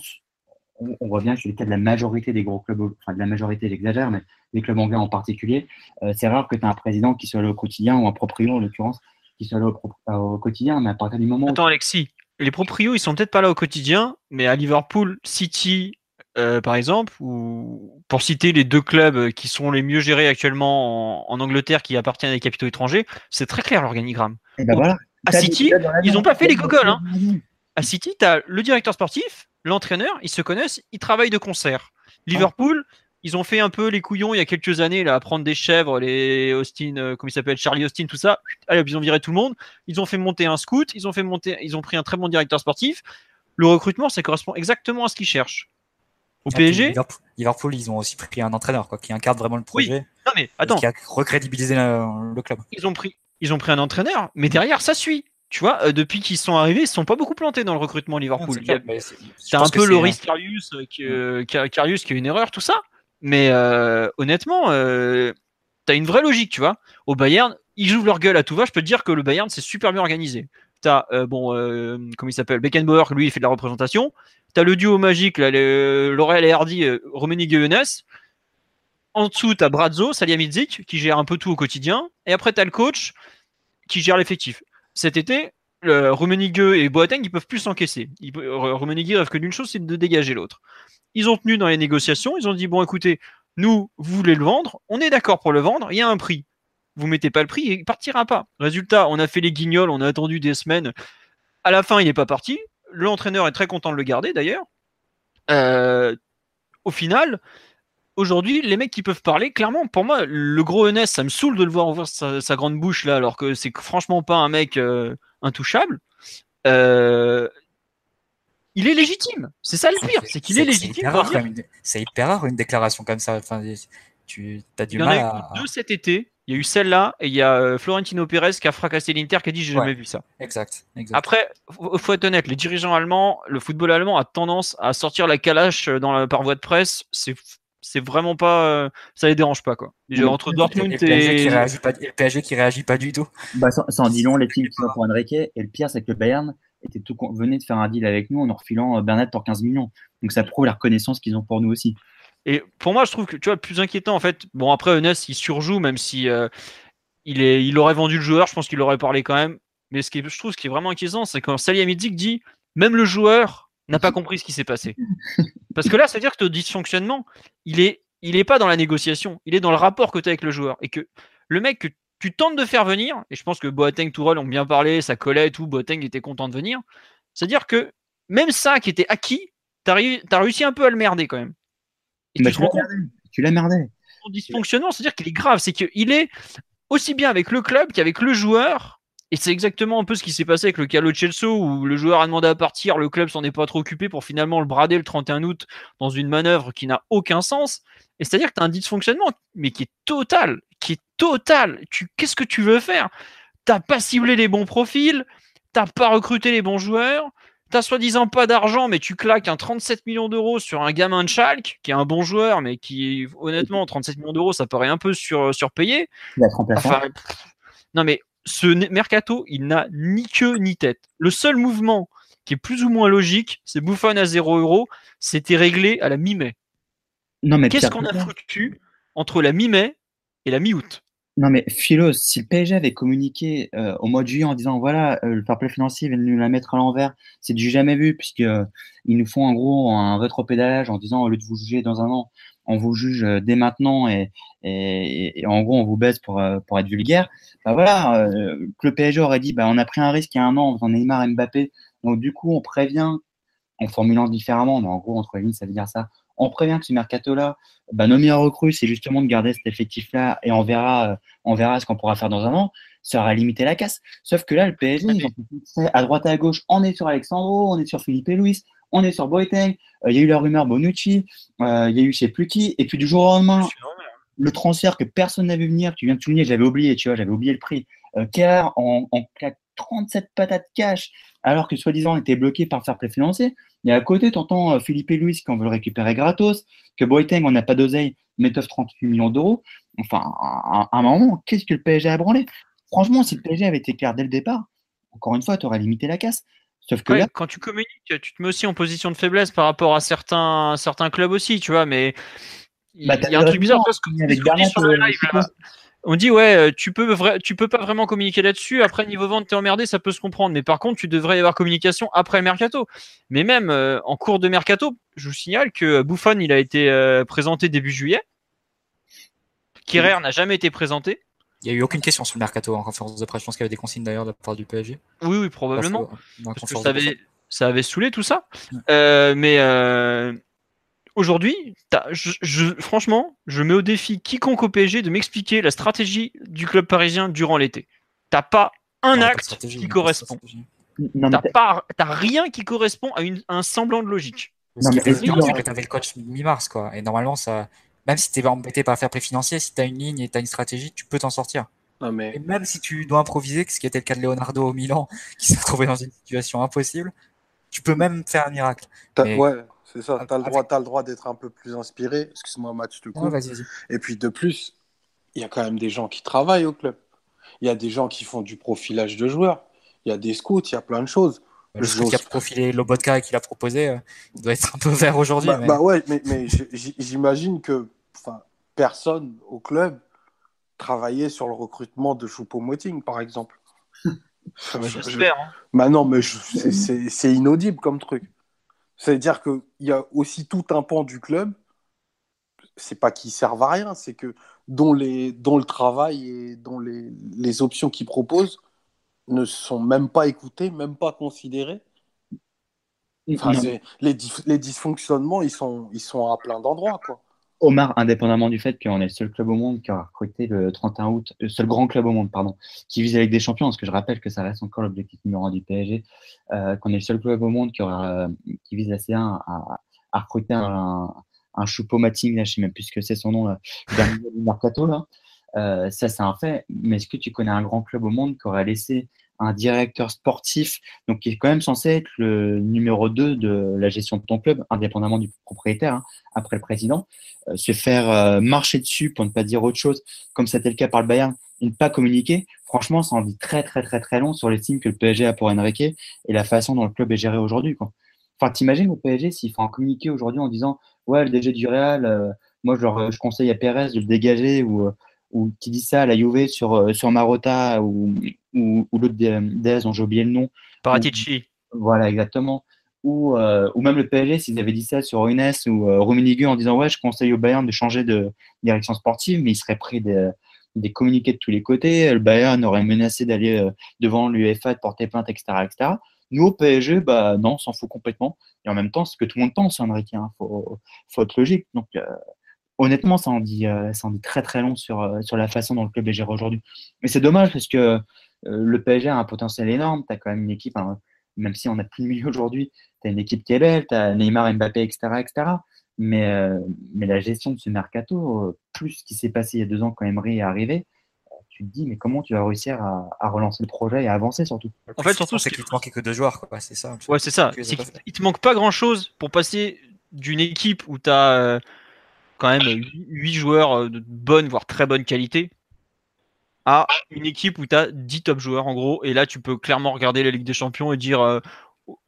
on, on, voit bien le cas de la majorité des gros clubs, enfin de la majorité, j'exagère, mais les clubs anglais en particulier, euh, c'est rare que tu aies un président qui soit là au quotidien, ou un proprio en l'occurrence, qui soit là au, au, quotidien, mais à partir du moment Attends, Alexis, les proprios, ils sont peut-être pas là au quotidien, mais à Liverpool, City, euh, par exemple, ou pour citer les deux clubs qui sont les mieux gérés actuellement en, Angleterre, qui appartiennent à des capitaux étrangers, c'est très clair l'organigramme. Ben à City, ils n'ont pas fait les gogoles. Hein. À City, tu as le directeur sportif, l'entraîneur, ils se connaissent, ils travaillent de concert. Liverpool, ils ont fait un peu les couillons il y a quelques années là, à prendre des chèvres, les Austin, euh, comment il s'appelle, Charlie Austin, tout ça. Allez, ils ont viré tout le monde. Ils ont fait monter un scout, ils ont fait monter, ils ont pris un très bon directeur sportif. Le recrutement, ça correspond exactement à ce qu'ils cherchent. Au PSG, Liverpool, ils ont aussi pris un entraîneur quoi, qui incarne vraiment le projet. Oui. Non mais attends, qui a recrédibilisé le, club. Ils ont pris, ils ont pris un entraîneur, mais derrière ça suit tu vois, euh, depuis qu'ils sont arrivés, ils ne sont pas beaucoup plantés dans le recrutement Liverpool. C'est un peu Loris Karius euh, qui, qui, a une erreur, tout ça. Mais euh, honnêtement, euh, tu as une vraie logique, tu vois. Au Bayern, ils jouent leur gueule à tout va. Je peux te dire que le Bayern, c'est super bien organisé. Tu as, euh, bon, euh, comment il s'appelle? Beckenbauer, lui, il fait de la représentation. Tu as le duo magique, là, et Hardy, euh, Rummenigge En dessous, tu as Brazzo, Salihamidzic, qui gère un peu tout au quotidien. Et après, tu as le coach qui gère l'effectif. Cet été, Rummenigge et Boateng, ils peuvent plus s'encaisser. Rummenigge rêve que d'une chose, c'est de dégager l'autre. Ils ont tenu dans les négociations, ils ont dit bon écoutez, nous, vous voulez le vendre, on est d'accord pour le vendre, il y a un prix. Vous mettez pas le prix, il partira pas. Résultat, on a fait les guignols, on a attendu des semaines. À la fin, il n'est pas parti. L'entraîneur est très content de le garder d'ailleurs. Euh, au final, aujourd'hui, les mecs qui peuvent parler, clairement, pour moi, le gros Enes, ça me saoule de le voir ouvrir sa, grande bouche là, alors que c'est franchement pas un mec euh, intouchable. Euh, il est légitime. C'est ça le pire, c'est qu'il est, légitime. C'est hyper, rare une déclaration comme ça. Enfin, tu as du il y mal en a eu deux cet été. Il y a eu celle-là et il y a euh, Florentino Pérez qui a fracassé l'Inter qui a dit j'ai jamais vu ça. Exact, Après, faut, faut être honnête, les dirigeants allemands, le football allemand a tendance à sortir la calache dans la, par voie de presse. C'est c'est vraiment pas euh, ça les dérange pas quoi entre Dortmund et, le PSG, qui réagit pas, le PSG qui réagit pas du tout bah, ça, en dit long les teams qui sont pour Enrique et le pire c'est que le Bayern était tout, venait de faire un deal avec nous en en refilant euh, Bernat pour 15 millions. Donc ça prouve la reconnaissance qu'ils ont pour nous aussi. Et pour moi, je trouve que tu vois, le plus inquiétant en fait. Bon, après, Enes, il surjoue, même si euh, il, est, il aurait vendu le joueur, je pense qu'il aurait parlé quand même. Mais ce qui je trouve ce qui est vraiment inquiétant, c'est quand Salihamidzic dit même le joueur n'a pas compris ce qui s'est passé. Parce que là, c'est-à-dire que ton dysfonctionnement, il est, il est pas dans la négociation, il est dans le rapport que tu as avec le joueur. Et que le mec que tu tentes de faire venir, et je pense que Boateng, Tourelle ont bien parlé, ça collait et tout, Boateng était content de venir. C'est-à-dire que même ça qui était acquis, tu as, réussi un peu à le merder quand même. Et tu, tu l'as merdé. Son dysfonctionnement, c'est-à-dire qu'il est grave, c'est qu'il est aussi bien avec le club qu'avec le joueur. Et c'est exactement un peu ce qui s'est passé avec le Calo Chelsea où le joueur a demandé à partir, le club s'en est pas trop occupé pour finalement le brader le 31 août dans une manœuvre qui n'a aucun sens. Et c'est-à-dire que tu as un dysfonctionnement, mais qui est total, qui est total. Tu, qu'est-ce que tu veux faire? T'as pas ciblé les bons profils, t'as pas recruté les bons joueurs, t'as soi-disant pas d'argent, mais tu claques un 37 millions d'euros sur un gamin de Schalke, qui est un bon joueur, mais qui, honnêtement, 37 millions d'euros, ça paraît un peu sur, surpayé. non, mais ce mercato, il n'a ni queue ni tête. Le seul mouvement qui est plus ou moins logique, c'est Buffon à 0 euros. C'était réglé à la mi-mai. Non, mais qu'est-ce qu'on a foutu entre la mi-mai et la mi-août? Non, mais Philos, si le PSG avait communiqué euh, au mois de juillet en disant voilà, euh, le fair financier vient de nous la mettre à l'envers, c'est du jamais vu, puisqu'ils euh, nous font en gros un rétropédalage en disant au lieu de vous juger dans un an, on vous juge dès maintenant et, et, en gros on vous baisse pour, pour être vulgaire. Bah voilà, que le PSG aurait dit bah, on a pris un risque il y a un an en faisant Neymar Mbappé, donc du coup on prévient en formulant différemment, mais en gros entre les lignes ça veut dire ça on prévient que ce mercato-là, bah, nos meilleurs recrues, c'est justement de garder cet effectif-là et on verra, euh, on verra ce qu'on pourra faire dans un an. Ça aura limité la casse. Sauf que là, le PSG, à droite et à gauche, on est sur Alexandro, on est sur Philippe et Louis, on est sur Boateng. Euh, il y a eu la rumeur Bonucci, euh, il y a eu je sais plus qui, et puis du jour au lendemain, le transfert que personne n'avait vu venir, tu viens de souligner, j'avais oublié, tu vois, j'avais oublié le prix. car on, on claque 37 patates cash, alors que soi-disant on était bloqué par faire préfinancier. Et à côté, tu entends euh, Philippe et Louis qu'on veut le récupérer gratos, que Boiteng, on n'a pas d'oseille, mais 38 millions d'euros. Enfin, à, un moment, qu'est-ce que le PSG a branlé? Franchement, si le PSG avait été clair dès le départ, encore une fois, tu aurais limité la casse. Sauf que là... quand tu communiques, tu te mets aussi en position de faiblesse par rapport à certains, certains clubs aussi, tu vois, mais il bah, y a un truc bizarre parce que avec on dit ouais, euh, tu peux tu peux pas vraiment communiquer là-dessus. Après niveau vente, t'es emmerdé, ça peut se comprendre. Mais par contre, tu devrais y avoir communication après le mercato. Mais même euh, en cours de mercato, je vous signale que Buffon, il a été euh, présenté début juillet. Kerrer n'a jamais été présenté. Il n'y a eu aucune question sur le mercato en conférence de presse. Je pense qu'il y avait des consignes d'ailleurs de la part du PSG. Oui, oui, probablement. Parce que, ça, avait, ça avait saoulé tout ça. mais aujourd'hui, je, franchement, je mets au défi quiconque au PSG de m'expliquer la stratégie du club parisien durant l'été. T'as pas un acte qui correspond. T'as pas, rien qui correspond à, un semblant de logique. Non, mais c'est que t'avais le coach mi-mars, quoi. Et normalement, ça, même si t'es embêté par faire pré financier, si t'as une ligne et t'as une stratégie, tu peux t'en sortir. mais... Et même si tu dois improviser, ce qui était le cas de Leonardo au Milan, qui s'est retrouvé dans une situation impossible, tu peux même faire un miracle. Ouais, c'est ça, tu as le droit, as le droit d'être un peu plus inspiré. Excuse-moi, Match, de coup. Et puis de plus, il y a quand même des gens qui travaillent au club. Il y a des gens qui font du profilage de joueurs. Il y a des scouts, il y a plein de choses. Le scout qui a profilé Lobotka et qui l'a proposé, euh, il doit être un peu vert aujourd'hui. Bah, bah, ouais, mais, mais j'imagine que personne au club travaillait sur le recrutement de Choupo-Moting, par exemple. J'espère. Hein. Bah non, mais c'est inaudible comme truc. C'est-à-dire qu'il y a aussi tout un pan du club, c'est pas qu'ils servent à rien, c'est que dont, les, dont le travail et dont les, les options qu'ils proposent ne sont même pas écoutées, même pas considérées. les, les, dysfonctionnements, ils sont, ils sont à plein d'endroits. quoi. Omar, indépendamment du fait qu'on est le seul club au monde qui a recruté le 31 août, le seul grand club au monde, pardon, qui vise avec des champions, parce que je rappelle que ça reste encore l'objectif numéro un du PSG, euh, qu'on est le seul club au monde qui, aura, qui vise la C1 à, recruter un, un Choupo-Mating, là, je sais même plus que c'est son nom, dernier du là. Euh, ça, c'est un fait. Mais est-ce que tu connais un grand club au monde qui aurait laissé un directeur sportif, donc qui est quand même censé être le numéro 2 de la gestion de ton club, indépendamment du propriétaire, hein, après le président, euh, se faire euh, marcher dessus, pour ne pas dire autre chose, comme c'était le cas par le Bayern, et ne pas communiquer, franchement, ça en dit très très très très long sur l'estime que le PSG a pour Enrique et la façon dont le club est géré aujourd'hui. Enfin, t'imagines le PSG s'il faut en communiquer aujourd'hui en disant ouais le DG du Real, euh, moi je, je conseille à Pérez de le dégager ou ou qui dit ça à la Juve sur, sur Marotta ou, ou, ou l'autre DS dont j'ai oublié le nom. Paratici. Voilà, exactement. ou, euh, ou même le PSG, s'ils avaient dit ça sur Runes ou euh, en disant ouais, je conseille au Bayern de changer de direction sportive, mais il serait pris des, des communiqués de tous les côtés. Le Bayern aurait menacé d'aller euh, devant l'UEFA, de porter plainte, etc., etc. Nous, au PSG, bah, non, on s'en fout complètement. Et en même temps, ce que tout le monde pense, Enrique, il hein, faut, faut être logique. Donc, euh, honnêtement, ça en, dit, euh, ça en dit très très long sur, euh, sur la façon dont le club est géré aujourd'hui. Mais c'est dommage parce que euh, le PSG a un potentiel énorme. Tu as quand même une équipe, hein, même si on n'a plus de milieu aujourd'hui, tu as une équipe qui est belle, tu as Neymar, Mbappé, etc. etc. Mais, euh, mais la gestion de ce mercato, euh, plus ce qui s'est passé il y a deux ans quand Emery est arrivé, euh, tu te dis, mais comment tu vas réussir à, à relancer le projet et à avancer surtout? En fait, surtout, c'est ce qu'il te manquait que deux joueurs, quoi. C'est ça. Ouais, c'est ça. Il te manque pas grand chose pour passer d'une équipe où tu as quand même 8 joueurs euh, de bonne, voire très bonne qualité, à une équipe où tu as 10 top joueurs en gros. Et là, tu peux clairement regarder la Ligue des Champions et dire euh,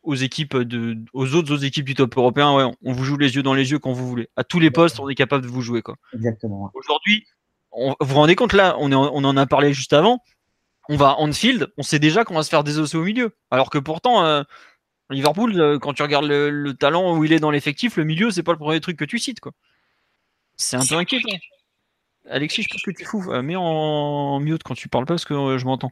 aux équipes de, aux autres, autres équipes du top européen, ouais, on vous joue les yeux dans les yeux quand vous voulez. À tous les postes, on est capable de vous jouer. Quoi. Exactement. Aujourd'hui, on- vous vous rendez compte là, on, est en- on en a parlé juste avant. On va en field, on sait déjà qu'on va se faire désosser au milieu. Alors que pourtant, euh, Liverpool, quand tu regardes le, le talent où il est dans l'effectif, le milieu, c'est pas le premier truc que tu cites. quoi. C'est un peu inquiétant. Alexis, je pense que tu fous. Euh, mets en mute quand tu parles pas parce que euh, je m'entends.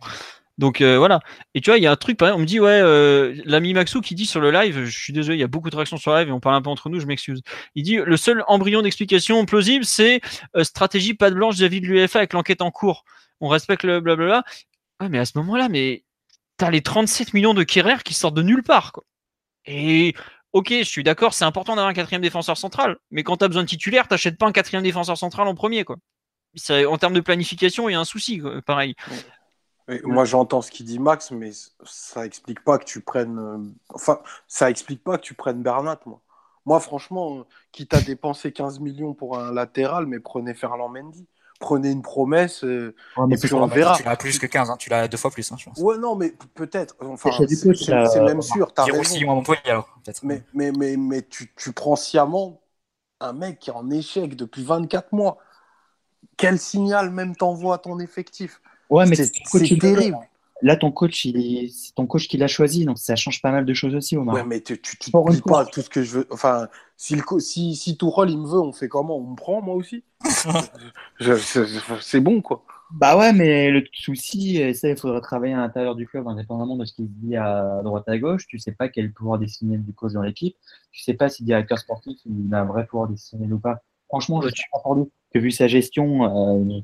Donc euh, voilà. Et tu vois, il y a un truc, par exemple, on me dit, ouais, l'ami Maxou qui dit sur le live, je suis désolé, il y a beaucoup de réactions sur le live et on parle un peu entre nous, je m'excuse. Il dit, le seul embryon d'explication plausible, c'est stratégie patte blanche vis-à-vis de l'UEFA avec l'enquête en cours. On respecte le blablabla. Ouais, mais à ce moment-là, mais t'as les 37 millions de Kerrer qui sortent de nulle part. Quoi. Et ok, je suis d'accord, c'est important d'avoir un quatrième défenseur central, mais quand t'as besoin de titulaire, t'achètes pas un quatrième défenseur central en premier. Quoi. En termes de planification, il y a un souci, pareil. Moi, j'entends ce qu'il dit Max, mais ça explique pas que tu prennes. euh, Enfin, ça explique pas que tu prennes Bernat, moi. Moi, franchement, euh, quitte à dépenser 15 millions pour un latéral, mais prenez Ferland Mendy. Prenez une promesse. euh, Ouais, Et puis on verra. Tu l'as plus que 15, hein. tu l'as deux fois plus, hein, je pense. Ouais, non, mais peut-être. Enfin, C'est même sûr. T'as aussi, moi, Montpellier, alors. Mais, mais, mais, mais tu, tu prends sciemment un mec qui est en échec depuis 24 mois. Quel signal même t'envoie à ton effectif? Ouais, mais C'est terrible. Là, ton coach, c'est ton coach qui l'a choisi, donc ça change pas mal de choses aussi, Omar. Ouais, mais tu, tu, tu tout ce que je veux. Enfin, si, le si, il me veut, on fait comment? On me prend, moi aussi? Je- je- je- C'est bon, quoi. Bah ouais, mais le souci, et ça, il faudrait travailler à l'intérieur du club, indépendamment de ce qui se dit à droite à gauche. Tu sais pas quel pouvoir décisionnaire du coach dans l'équipe. Tu sais pas si le directeur sportif il a un vrai pouvoir décisionnaire ou pas. Franchement, je suis pas lui. Que vu sa gestion, euh,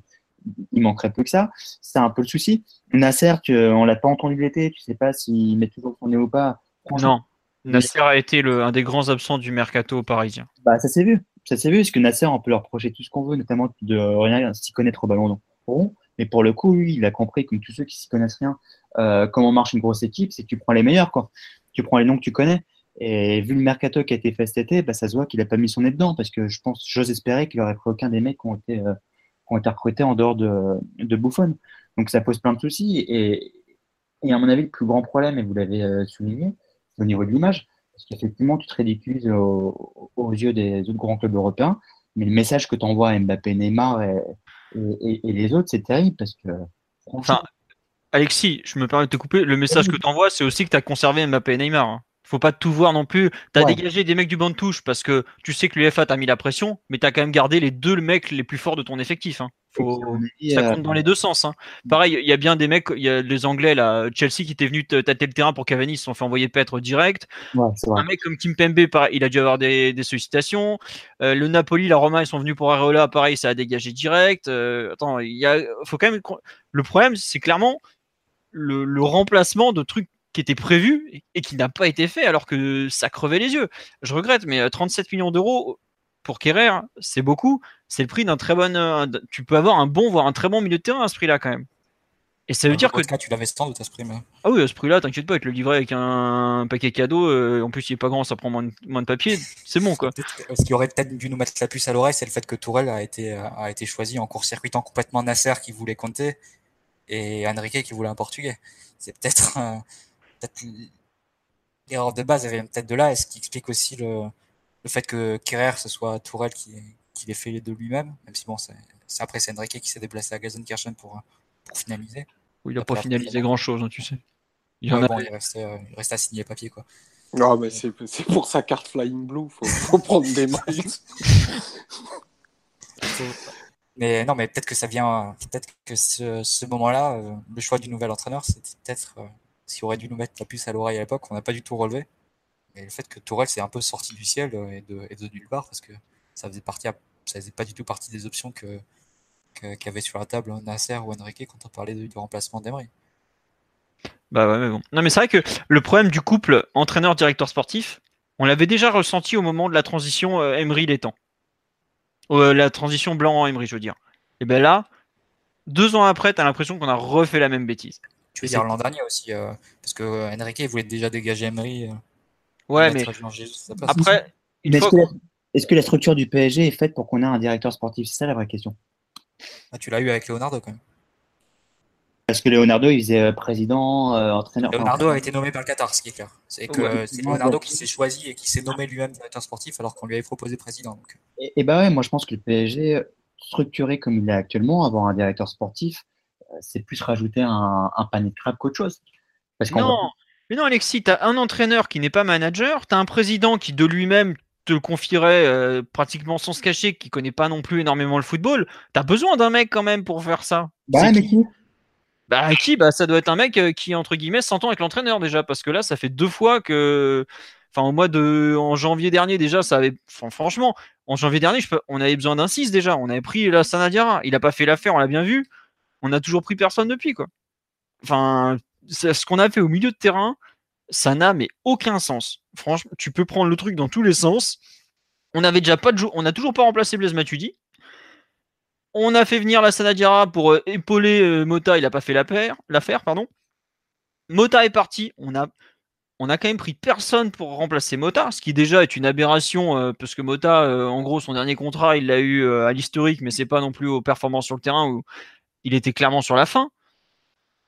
il manquerait plus que ça. C'est un peu le souci. Nasser, tu, on l'a pas entendu l'été. Tu sais pas s'il met toujours son nez ou pas. Non. Nasser a été le, un des grands absents du mercato parisien. Bah, ça s'est vu. Ça s'est vu, parce que Nasser, on peut leur reprocher tout ce qu'on veut, notamment de rien s'y connaître au ballon rond. Mais pour le coup, lui, il a compris, comme tous ceux qui s'y connaissent rien, euh, comment marche une grosse équipe, c'est que tu prends les meilleurs, quoi. Tu prends les noms que tu connais. Et vu le mercato qui a été fait cet été, bah, ça se voit qu'il a pas mis son nez dedans, parce que je pense, j'ose espérer qu'il aurait pris aucun des mecs qui ont été, euh, qui ont été recrutés en dehors de, de Buffon. Donc ça pose plein de soucis. Et, et à mon avis, le plus grand problème, et vous l'avez euh, souligné, c'est au niveau de l'image. Parce qu'effectivement, tu te ridiculises aux, aux yeux des autres grands clubs européens, mais le message que t'envoies à Mbappé, Neymar et, et, et- les autres, c'est terrible parce que Enfin, Alexis, je me permets de te couper. Le message que tu envoies, c'est aussi que tu as conservé Mbappé et Neymar. Faut pas tout voir non plus. Tu as Ouais. dégagé des mecs du banc de touche parce que tu sais que l'UFA t'a mis la pression, mais tu as quand même gardé les deux mecs les plus forts de ton effectif. hein. Faut... Ça euh, compte dans les deux sens. hein. Pareil, il y a bien des mecs, il y a les Anglais là, Chelsea qui étaient venus te tâter le terrain pour Cavani, ils se sont fait envoyer paître direct. ouais. Un mec comme Kim Pembe, pareil, il a dû avoir des, des sollicitations. Euh, le Napoli, la Roma, ils sont venus pour Areola, pareil, ça a dégagé direct. Euh, attends, il y a, faut quand même. Le problème, c'est clairement le, le remplacement de trucs qui étaient prévus et, qui n'a pas été fait alors que ça crevait les yeux. Je regrette, mais euh, 37 millions d'euros pour Kerrer, c'est beaucoup. C'est le prix d'un très bon. euh, tu peux avoir un bon, voire un très bon milieu de terrain à ce prix-là quand même. Et ça veut dire que cas, tu l'avais sans doute à ce prix, mais. ah oui, à ce prix-là, t'inquiète pas, avec le livret avec un paquet cadeau, euh, en plus il est pas grand, ça prend moins de, moins de papier, c'est bon quoi. Ce qui aurait peut-être dû nous mettre la puce à l'oreille, c'est le fait que Tourelle a été, a été choisi en court-circuitant complètement Nasser qui voulait compter et Enrique qui voulait un Portugais. C'est peut-être euh, peut-être l'erreur de base, elle vient peut-être de là, et ce qui explique aussi le, le fait que Kerrer, ce soit Tourelle qui, qui l'ait fait de lui-même, même si bon, c'est après c'est Enrique qui s'est déplacé à Gelsenkirchen pour, pour finaliser. Oui, il a Après, pas finalisé grand chose, tu sais. Il y en Ouais, a, bon, il restait, euh, il restait à signer les papiers, quoi. Non, mais c'est c'est pour sa carte Flying Blue, faut, faut prendre des miles. Mais non, mais peut-être que ça vient, peut-être que ce, ce moment-là, euh, le choix du nouvel entraîneur, c'était peut-être, euh, s'il aurait dû nous mettre la puce à l'oreille à l'époque, on n'a pas du tout relevé. Mais le fait que Tourelle s'est un peu sorti du ciel euh, et, de, et nulle part, parce que ça faisait partie, ça faisait pas du tout partie des options que qu'avait sur la table Nasser ou Enrique quand on parlait de- du remplacement d'Emery. Bah ouais, mais bon. Non, mais c'est vrai que le problème du couple entraîneur-directeur sportif, on l'avait déjà ressenti au moment de la transition euh, Emery-Létang. Euh, la transition Blanc-Emery, je veux dire. Et ben là, deux ans après, t'as l'impression qu'on a refait la même bêtise. Tu veux dire l'an dernier aussi, euh, parce que euh, Enrique voulait déjà dégager Emery. euh, Ouais, mais après, est-ce que, la, que structure du PSG est faite pour qu'on ait un directeur sportif? C'est ça la vraie question. Ah, tu l'as eu avec Leonardo quand même. Parce que Leonardo, il faisait président, euh, entraîneur. enfin, Leonardo a été nommé par le Qatar, ce qui est clair. C'est que Ouais. c'est Leonardo qui s'est choisi et qui s'est nommé lui-même directeur sportif alors qu'on lui avait proposé président. Donc, Et, et bah ouais, moi je pense que le PSG, structuré comme il est actuellement, avoir un directeur sportif, c'est plus rajouter un, un panier de qu'autre chose. Parce qu'on Non, mais non, Alexis, t'as un entraîneur qui n'est pas manager, t'as un président qui de lui-même te le confierait euh, pratiquement sans se cacher, qui connaît pas non plus énormément le football. T'as besoin d'un mec quand même pour faire ça. Bah mais qui qui? Bah qui? Bah ça doit être un mec euh, qui entre guillemets s'entend avec l'entraîneur déjà, parce que là ça fait deux fois que, enfin au mois de, en janvier dernier déjà, ça avait, enfin, franchement, en janvier dernier, je peux- on avait besoin d'un 6 déjà. On avait pris la Sanadiara, il a pas fait l'affaire, on l'a bien vu. On a toujours pris personne depuis quoi. Enfin, ce qu'on a fait au milieu de terrain, ça n'a mais aucun sens. Franchement, tu peux prendre le truc dans tous les sens. On avait déjà pas de on a toujours pas remplacé Blaise Matuidi. On a fait venir la Sanadiara pour euh, épauler euh, Mota, il a pas fait l'affaire, pardon. Mota est parti, on a on a quand même pris personne pour remplacer Mota, ce qui déjà est une aberration euh, parce que Mota, en gros, son dernier contrat, il l'a eu à l'historique, mais c'est pas non plus aux performances sur le terrain il était clairement sur la fin.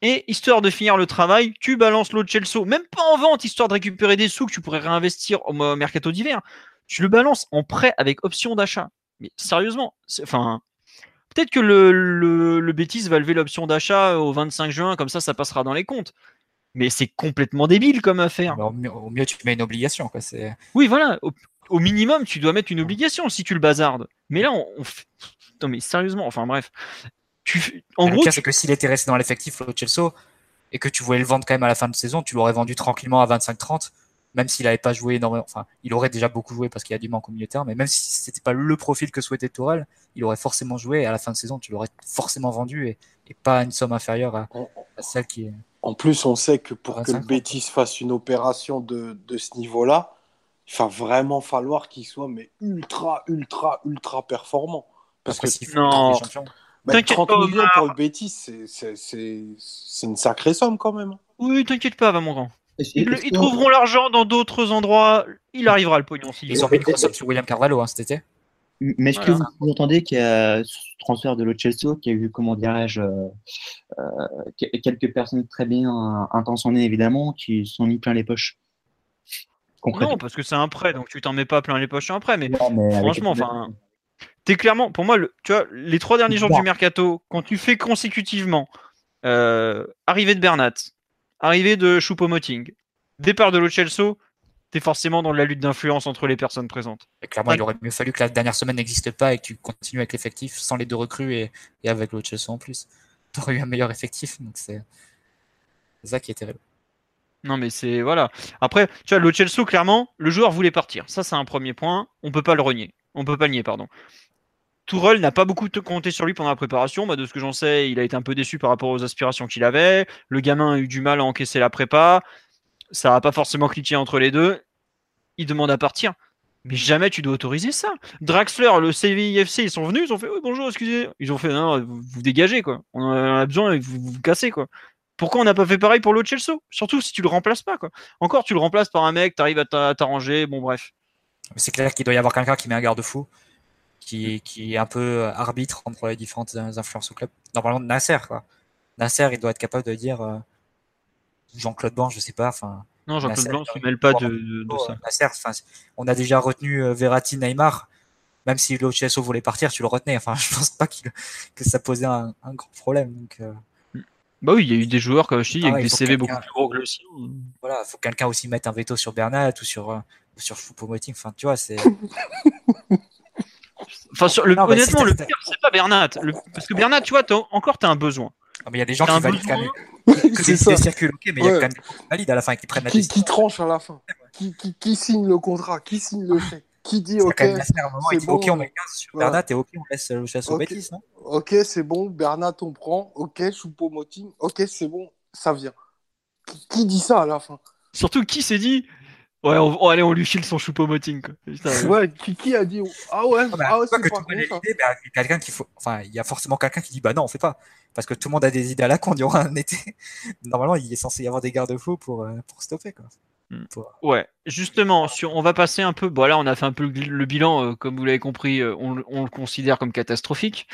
Et histoire de finir le travail, tu balances l'autre Chelsea, même pas en vente, histoire de récupérer des sous que tu pourrais réinvestir au mercato d'hiver. Tu le balances en prêt avec option d'achat. Mais sérieusement, enfin, peut-être que le, le, le Betis va lever l'option d'achat au 25 juin, comme ça, ça passera dans les comptes. Mais c'est complètement débile comme affaire. au, mieux, au mieux, tu mets une obligation. Quoi. Oui, voilà. Au, au minimum, tu dois mettre une obligation si tu le bazardes. Mais là, on, on fait- Non, mais sérieusement, enfin bref. Tu... En gros, le cas, tu- c'est que s'il était resté dans l'effectif, le Chelsea, et que tu voulais le vendre quand même à la fin de saison, tu l'aurais vendu tranquillement à 25-30, même s'il n'avait pas joué énormément. Enfin, il aurait déjà beaucoup joué parce qu'il y a du manque au milieu de terrain, mais même si c'était pas le profil que souhaitait Tourelle, il aurait forcément joué et à la fin de saison, tu l'aurais forcément vendu et, et pas à une somme inférieure à, celle qui est. en plus, on sait que pour que le 25 ans. Betis fasse une opération de, de ce niveau-là, il va vraiment falloir qu'il soit mais ultra, ultra, ultra performant. Parce que faut Non. Bah, T'inquiète 30 pas, millions Omar. pour le Betis, c'est- une sacrée somme quand même. Oui, t'inquiète pas, va mon grand. Ils, trouveront l'argent dans d'autres endroits. Il arrivera le pognon s'il Ils ont mis une grosse somme sur William Carvalho hein, cet été. Mais est-ce Voilà. que vous entendez qu'il y a ce transfert de Chelsea, qui a eu, comment dirais-je, euh, euh, que- quelques personnes très bien intentionnées évidemment, qui se sont mis plein les poches? Non, parce que c'est un prêt, donc tu t'en mets pas plein les poches après. Mais Non, mais franchement, enfin, t'es clairement, pour moi, le, tu vois, les trois derniers jours du mercato, quand tu fais consécutivement euh, arrivée de Bernat, arrivée de Choupo-Moting, départ de Lo Celso, t'es forcément dans la lutte d'influence entre les personnes présentes. Et clairement, Ouais. il aurait mieux fallu que la dernière semaine n'existe pas et que tu continues avec l'effectif sans les deux recrues et, et avec Chelsea en plus. Tu aurais eu un meilleur effectif, donc c'est ça qui est terrible. Non, mais c'est voilà. Après, tu vois, Lo Celso, clairement, le joueur voulait partir. Ça, c'est un premier point. On peut pas le renier. On peut pas nier, pardon. Tourelle n'a pas beaucoup compté sur lui pendant la préparation. De ce que j'en sais, il a été un peu déçu par rapport aux aspirations qu'il avait. Le gamin a eu du mal à encaisser la prépa. Ça n'a pas forcément cliqué entre les deux. Il demande à partir. Mais jamais tu dois autoriser ça. Draxler, le CVIFC, ils sont venus, ils ont fait oui, bonjour, excusez. Ils ont fait non, vous, dégagez quoi. On en a besoin, vous vous, vous cassez quoi. Pourquoi on n'a pas fait pareil pour l'autre Chelsea? Surtout si tu le remplaces pas quoi. Encore, tu le remplaces par un mec, t'arrives à t'a- à t'arranger, bon bref. C'est clair qu'il doit y avoir quelqu'un qui met un garde-fou, qui, qui est un peu arbitre entre les différentes euh, influences au club. Normalement, Nasser, quoi. Nasser, il doit être capable de dire euh, Jean-Claude Ban, je sais pas, enfin. Non, Jean-Claude Blanc il se mêle pas de, doit- de- de ça. Nasser, on a déjà retenu euh, Verratti, Neymar. Même si le CSO voulait partir, tu le retenais. Enfin, je pense pas que ça posait un, un grand problème. Donc, euh, Bah oui, il y a eu des joueurs, comme je dis, Ah avec des CV beaucoup plus gros que le sien. Voilà, faut que quelqu'un aussi mette un veto sur Bernat ou sur, euh, sur Choupo-Moting. Enfin, tu vois, c'est. Enfin, sur le, Non, honnêtement, le pire, c'est pas Bernat. Le- parce que Bernat, tu vois, t'as- encore, t'as un besoin. Mais il y a des gens qui valident quand même. C'est des ça. circulent, ok, mais il y a quand même des gens qui valident à la fin et qui prennent la Qui, décision. qui tranche à la fin qui, qui, qui signe le contrat Qui signe le chèque Qui dit ok, moment, il dit bon, ok, on met 15 sur voilà. Bernat et ok, on laisse le chasse aux Ok. bêtises, non? Ok, c'est bon, Bernat on prend, ok, Choupo-Moting, ok, c'est bon, ça vient. Qui, qui dit ça à la fin? Surtout, qui s'est dit Ouais, on- oh, allez, on lui file son choupo-moting. quoi. Putain, Ouais, qui, qui a dit ah ouais, Ah bah, ah ouais, c'est que pas l'idée, bah, il y a quelqu'un qu'il faut. Enfin, il y a forcément quelqu'un qui dit bah non, on fait pas. Parce que tout le monde a des idées à la con durant un été. Normalement, il est censé y avoir des garde-fous pour, euh, pour stopper. Quoi. Hmm. Pour- Ouais, justement, sur, on va passer un peu. Bon, là, on a fait un peu le, le bilan, euh, comme vous l'avez compris, euh, on, le- on le considère comme catastrophique.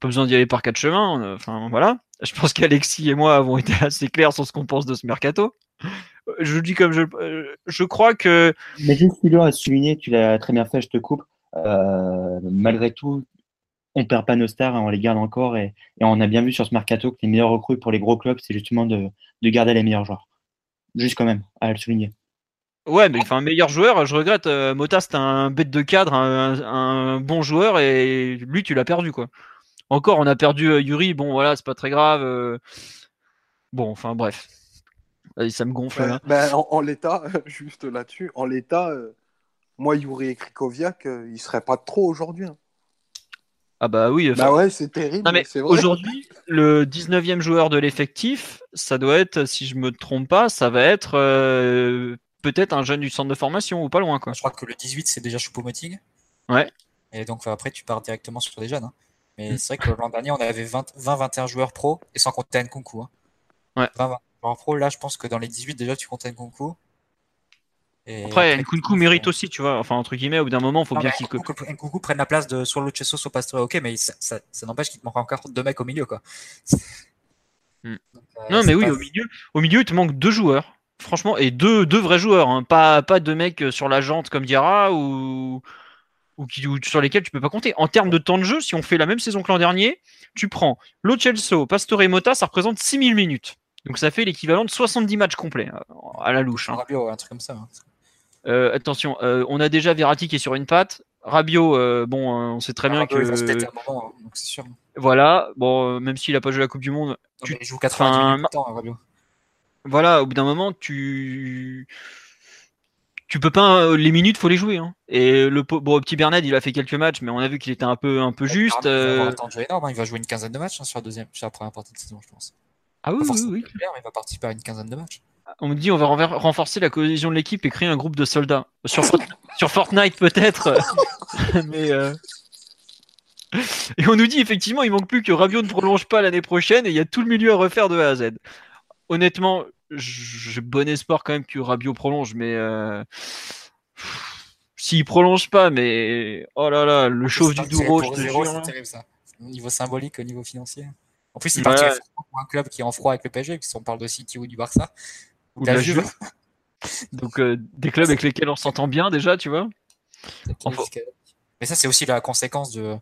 Pas besoin d'y aller par quatre chemins. Enfin, voilà. Je pense qu'Alexis et moi avons été assez clairs sur ce qu'on pense de ce mercato. Euh, Je dis comme je, euh, je crois que Mais juste Philo à souligner, tu l'as très bien fait, je te coupe. Euh, malgré tout, on perd pas nos stars, hein, on les garde encore. Et, et on a bien vu sur ce mercato que les meilleurs recrues pour les gros clubs, c'est justement de, de garder les meilleurs joueurs. Juste quand même, à le souligner. Ouais, mais enfin, meilleur joueur, je regrette. euh, Mota, c'était un bête de cadre, un, un bon joueur, et lui, tu l'as perdu, quoi. Encore, on a perdu euh, Yuri, bon, voilà, c'est pas très grave. Bon, enfin, bref. Vas-y, ça me gonfle, Ouais, là. ben, en, en l'état, juste là-dessus, en l'état, euh, moi, Yuri et Krikoviak, euh, ils seraient pas trop aujourd'hui. hein. Ah bah oui. enfin, Bah ouais, c'est terrible, aujourd'hui, le 19e joueur de l'effectif, ça doit être, si je me trompe pas, ça va être euh, peut-être un jeune du centre de formation, ou pas loin, quoi. Je crois que le 18, c'est déjà Choupo-Moting. Ouais. Et donc après, tu pars directement sur des jeunes. hein. Mais Mm. c'est vrai que l'an dernier, on avait 20-21 joueurs pro, et sans compter Nkunku. Hein. Ouais. 20 joueurs pro, là, je pense que dans les 18, déjà, tu comptes Nkunku. Et Après, après, Nkunku mérite aussi, tu vois. Enfin, entre guillemets, au bout d'un moment, il faut Non, bien qu'il. Nkunku, que Nkunku prenne la place de soit Luchesso, soit Pastore, ok, mais ça, ça, ça n'empêche qu'il te manque encore deux mecs au milieu, quoi. Hmm. Donc, euh, Non, mais oui, pas- au milieu, au milieu, il te manque deux joueurs. Franchement, et deux, deux vrais joueurs, hein. pas, pas deux mecs sur la jante comme Diarra ou, ou, qui, ou sur lesquels tu peux pas compter. En termes de temps de jeu, si on fait la même saison que l'an dernier, tu prends Lo Celso, Pastore et Mota, ça représente 6000 minutes. Donc ça fait l'équivalent de 70 matchs complets euh, à la louche. hein. Rabiot, un truc comme ça. hein. Euh, attention, euh, on a déjà Verratti qui est sur une patte. Rabiot, euh, bon, on sait très bien Rabiot, il va se que un moment, hein, donc c'est sûr. Voilà, bon, même s'il a pas joué la Coupe du Monde, Tu- il joue 90 enfin, minutes de temps, hein, Rabiot. voilà, au bout d'un moment, tu tu peux pas les minutes, faut les jouer. Hein. Et le bon, petit Bernard, il a fait quelques matchs, mais on a vu qu'il était un peu un peu juste. Il va avoir un temps de jeu énorme, il va jouer une quinzaine de matchs sur, la deuxième, sur la première partie de saison, je pense. Ah oui, oui, oui. il va participer à une quinzaine de matchs. On me dit on va renver- renforcer la cohésion de l'équipe et créer un groupe de soldats. Sur, Fort- sur Fortnite peut-être, mais euh, et on nous dit effectivement il manque plus que Rabiot ne prolonge pas l'année prochaine et il y a tout le milieu à refaire de A à Z. Honnêtement, j'ai bon espoir quand même que Rabiot prolonge, mais euh, s'il prolonge pas, mais oh là là, le chauve du C'est- Douro, je te jure. Terrible ça. Au niveau symbolique, au niveau financier. En plus, il Ouais. partirait pour un club qui est en froid avec le PSG, si on parle de City ou du Barça. Ou de la Juve. Donc euh, des clubs avec lesquels on s'entend bien déjà, tu vois. Enfin- Mais ça, c'est aussi la conséquence de,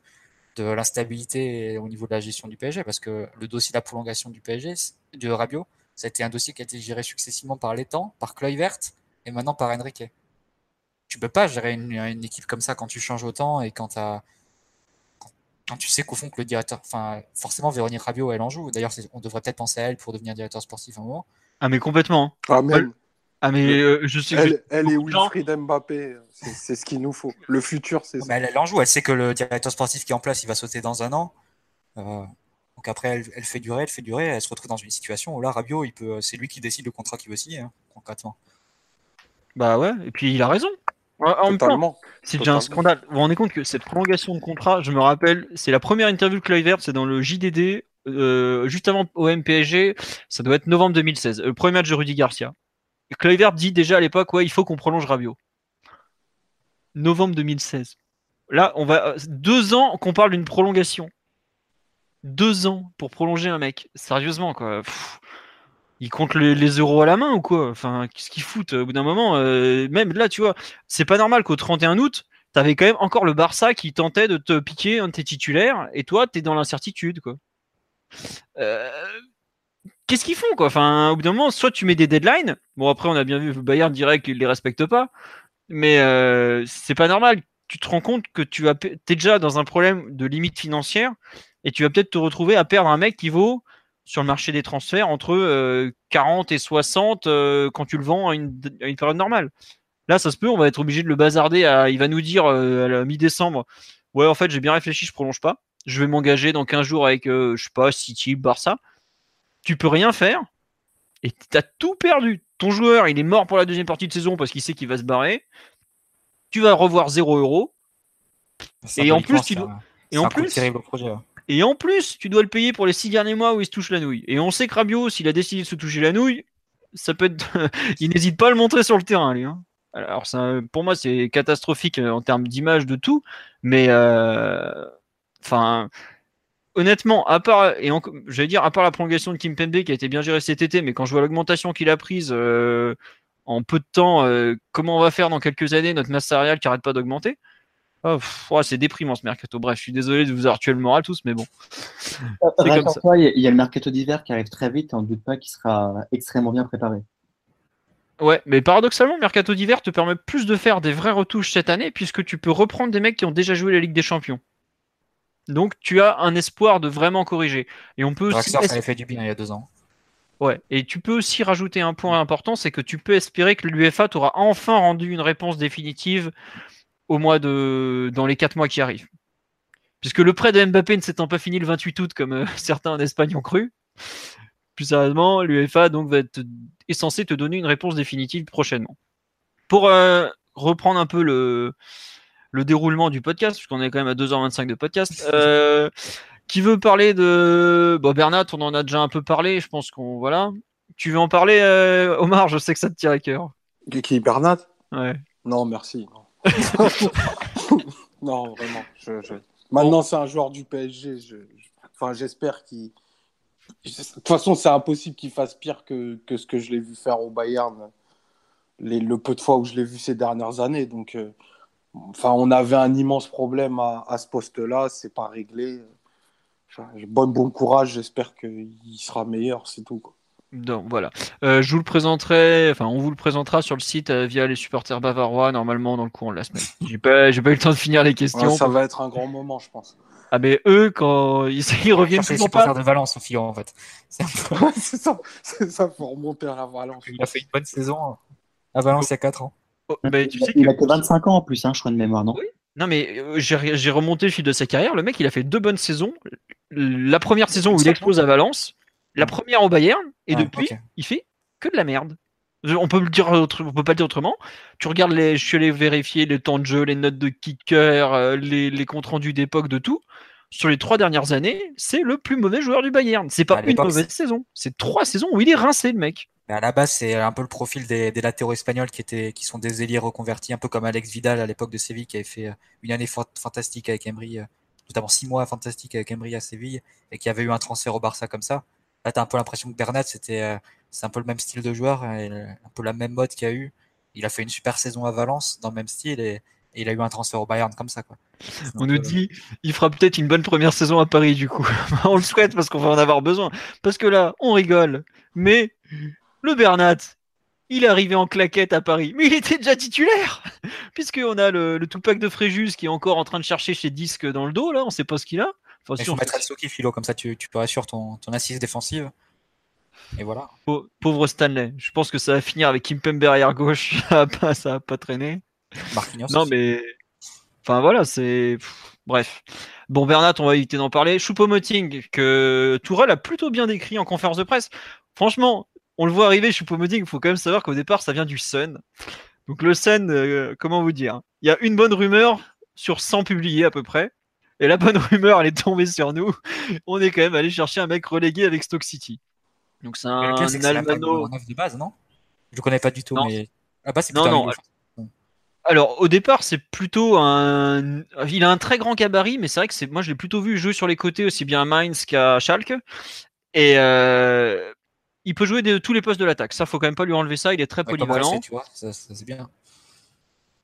de l'instabilité au niveau de la gestion du PSG, parce que le dossier de la prolongation du PSG, de Rabiot, ça a été un dossier qui a été géré successivement par l'étang, par Kluivert et maintenant par Enrique. Tu peux pas gérer une, une équipe comme ça quand tu changes autant et quand, quand, quand tu sais qu'au fond que le directeur, enfin forcément Véronique Rabiot, elle en joue. D'ailleurs, on devrait peut-être penser à elle pour devenir directeur sportif à un moment. Ah mais complètement. hein. Amen. Ah mais euh, je sais que Elle, elle et beaucoup de gens- Wilfried Mbappé, c'est ce qu'il nous faut. Le futur, c'est Mais ça. elle, elle en joue, elle sait que le directeur sportif qui est en place, il va sauter dans un an. Euh, donc après, elle, elle fait durer, elle fait durer, elle se retrouve dans une situation où là, Rabiot, il peut, c'est lui qui décide le contrat qu'il veut signer, hein, concrètement. Bah ouais, et puis il a raison. En- Totalement. c'est déjà un scandale. Vous vous rendez compte que cette prolongation de contrat, je me rappelle, c'est la première interview de Kluivert, c'est dans le JDD, euh, juste avant OM PSG, ça doit être novembre 2016, le premier match de Rudy Garcia. Kluivert dit déjà à l'époque, ouais, il faut qu'on prolonge Rabiot. Novembre 2016. Là, on va deux ans qu'on parle d'une prolongation. Deux ans pour prolonger un mec. Sérieusement, quoi. Pff, ils comptent les, euros à la main ou quoi? Qu'est-ce qu'ils foutent Au bout d'un moment, euh, même là, tu vois, c'est pas normal qu'au 31 août, t'avais quand même encore le Barça qui tentait de te piquer un de tes titulaires, et toi, t'es dans l'incertitude, quoi. Euh, qu'est-ce qu'ils font quoi? Enfin, au bout d'un moment, soit tu mets des deadlines. Bon, après, on a bien vu Bayern direct qu'il les respecte pas, mais euh, c'est pas normal. Tu te rends compte que tu es déjà dans un problème de limite financière et tu vas peut-être te retrouver à perdre un mec qui vaut sur le marché des transferts entre 40 euh, et 60 euh, quand tu le vends à une, période normale. Là, ça se peut, on va être obligé de le bazarder. À, il va nous dire à la mi-décembre, ouais, en fait, j'ai bien réfléchi, je prolonge pas. Je vais m'engager dans 15 jours avec, je sais pas, City, Barça tu peux rien faire et tu as tout perdu. Ton joueur, il est mort pour la deuxième partie de saison parce qu'il sait qu'il va se barrer. Tu vas revoir 0 euros. Et en plus, tu dois... et en plus, et en plus, tu dois le payer pour les six derniers mois où il se touche la nouille. Et on sait que Rabiot, s'il a décidé de se toucher la nouille, ça peut être. il n'hésite pas à le montrer sur le terrain, lui. Hein. Alors, pour moi, c'est catastrophique euh, en termes d'image de tout, mais euh, honnêtement, à part, et j'allais dire, à part la prolongation de Kim Pembe qui a été bien gérée cet été, mais quand je vois l'augmentation qu'il a prise euh, en peu de temps, comment on va faire dans quelques années notre masse salariale qui arrête pas d'augmenter oh, C'est déprimant ce mercato. Bref, je suis désolé de vous avoir tué le moral tous, mais bon. Il y, a le mercato d'hiver qui arrive très vite et on ne doute pas qu'il sera extrêmement bien préparé. Ouais, mais paradoxalement, le mercato d'hiver te permet plus de faire des vraies retouches cette année puisque tu peux reprendre des mecs qui ont déjà joué la Ligue des Champions. Donc tu as un espoir de vraiment corriger. Et on peut aussi. Ça avait fait du bien il y a deux ans. Ouais, et tu peux aussi rajouter un point important, c'est que tu peux espérer que l'UEFA t'aura enfin rendu une réponse définitive au mois de dans les quatre mois qui arrivent. Puisque le prêt de Mbappé ne s'étant pas fini le 28 août comme euh, certains en Espagne ont cru, plus sérieusement, l'UEFA donc va être est censé te donner une réponse définitive prochainement. Pour euh, reprendre un peu le le déroulement du podcast, puisqu'on est quand même à 2h25 de podcast. Euh, qui veut parler de bon, Bernat On en a déjà un peu parlé. Je pense qu'on voilà. Tu veux en parler, euh, Omar? Je sais que ça te tire à cœur. Qui Bernat? Ouais. Non, merci. Non, vraiment. Maintenant, c'est un joueur du PSG. Enfin, j'espère qu'il. De toute façon, c'est impossible qu'il fasse pire que... ce que je l'ai vu faire au Bayern le peu de fois où je l'ai vu ces dernières années. Donc, euh, Enfin, on avait un immense problème à, ce poste-là, c'est pas réglé. bon, bon courage, j'espère qu'il sera meilleur, c'est tout. Donc voilà. Euh, je vous le présenterai, enfin on vous le présentera sur le site euh, via les supporters bavarois, normalement dans le courant de la semaine. J'ai pas, j'ai pas eu le temps de finir les questions. ça va être un grand moment, je pense. Ah mais eux, quand ils, ils reviennent c'est les supporters de Valence, au en fait. C'est ça, c'est ça, faut remonter à Valence. Il a fait une bonne saison à Valence il y a 4 ans. Oh, bah, tu sais il a que 25 ans en plus, hein, je crois de mémoire, non? Non, mais euh, j'ai remonté le fil de sa carrière. Le mec, il a fait deux bonnes saisons. La première saison où il explose à Valence, la première au Bayern, et depuis, il fait que de la merde. On peut le dire, on peut pas le dire autrement. Tu regardes les, je suis allé vérifier les temps de jeu, les notes de kicker, euh, les, les comptes rendus d'époque de tout. Sur les trois dernières années, c'est le plus mauvais joueur du Bayern. C'est pas une mauvaise saison, c'est trois saisons où il est rincé le mec à la base, c'est un peu le profil des, latéraux espagnols qui, étaient, qui sont des ailiers reconvertis, un peu comme Alex Vidal à l'époque de Séville, qui avait fait euh, une année fantastique avec Emery, euh, notamment six mois fantastiques avec Emery à Séville, et qui avait eu un transfert au Barça comme ça. Là, tu as un peu l'impression que Bernat, c'était euh, c'est un peu le même style de joueur, un peu la même mode qu'il a eu. Il a fait une super saison à Valence dans le même style et, il a eu un transfert au Bayern comme ça. Quoi. On nous dit, il fera peut-être une bonne première saison à Paris du coup. on le souhaite parce qu'on va en avoir besoin. Parce que là, on rigole. Mais le Bernat, il est arrivé en claquette à Paris, mais il était déjà titulaire, puisqu'on a le, le Tupac de Fréjus qui est encore en train de chercher ses disques dans le dos, là, on sait pas ce qu'il a. Enfin, il faut mettre Soki Philo, comme ça tu, tu peux assurer ton, ton assise défensive. Et voilà. Pauvre Stanley, je pense que ça va finir avec Kimpembe arrière gauche, ça va pas, traîner. Non, mais. Enfin voilà, c'est. Bref. Bon, Bernat, on va éviter d'en parler. Choupo-Moting, que Tourelle a plutôt bien décrit en conférence de presse. Franchement, on le voit arriver, Choupo-Moting, il faut quand même savoir qu'au départ, ça vient du Sun. Donc le Sun, euh, comment vous dire? Il y a une bonne rumeur sur 100 publiés à peu près. Et la bonne rumeur, elle est tombée sur nous. On est quand même allé chercher un mec relégué avec Stock City. Donc c'est un, Almano. de base, non? Je le connais pas du tout, mais c'est non, non. Alors au départ, c'est plutôt un. Il a un très grand gabarit, mais c'est vrai que c'est. Moi, je l'ai plutôt vu jouer sur les côtés aussi bien à Mainz qu'à Schalke. Et euh, il peut jouer de tous les postes de l'attaque. Ça, faut quand même pas lui enlever ça. Il est très polyvalent. tu vois, c'est bien.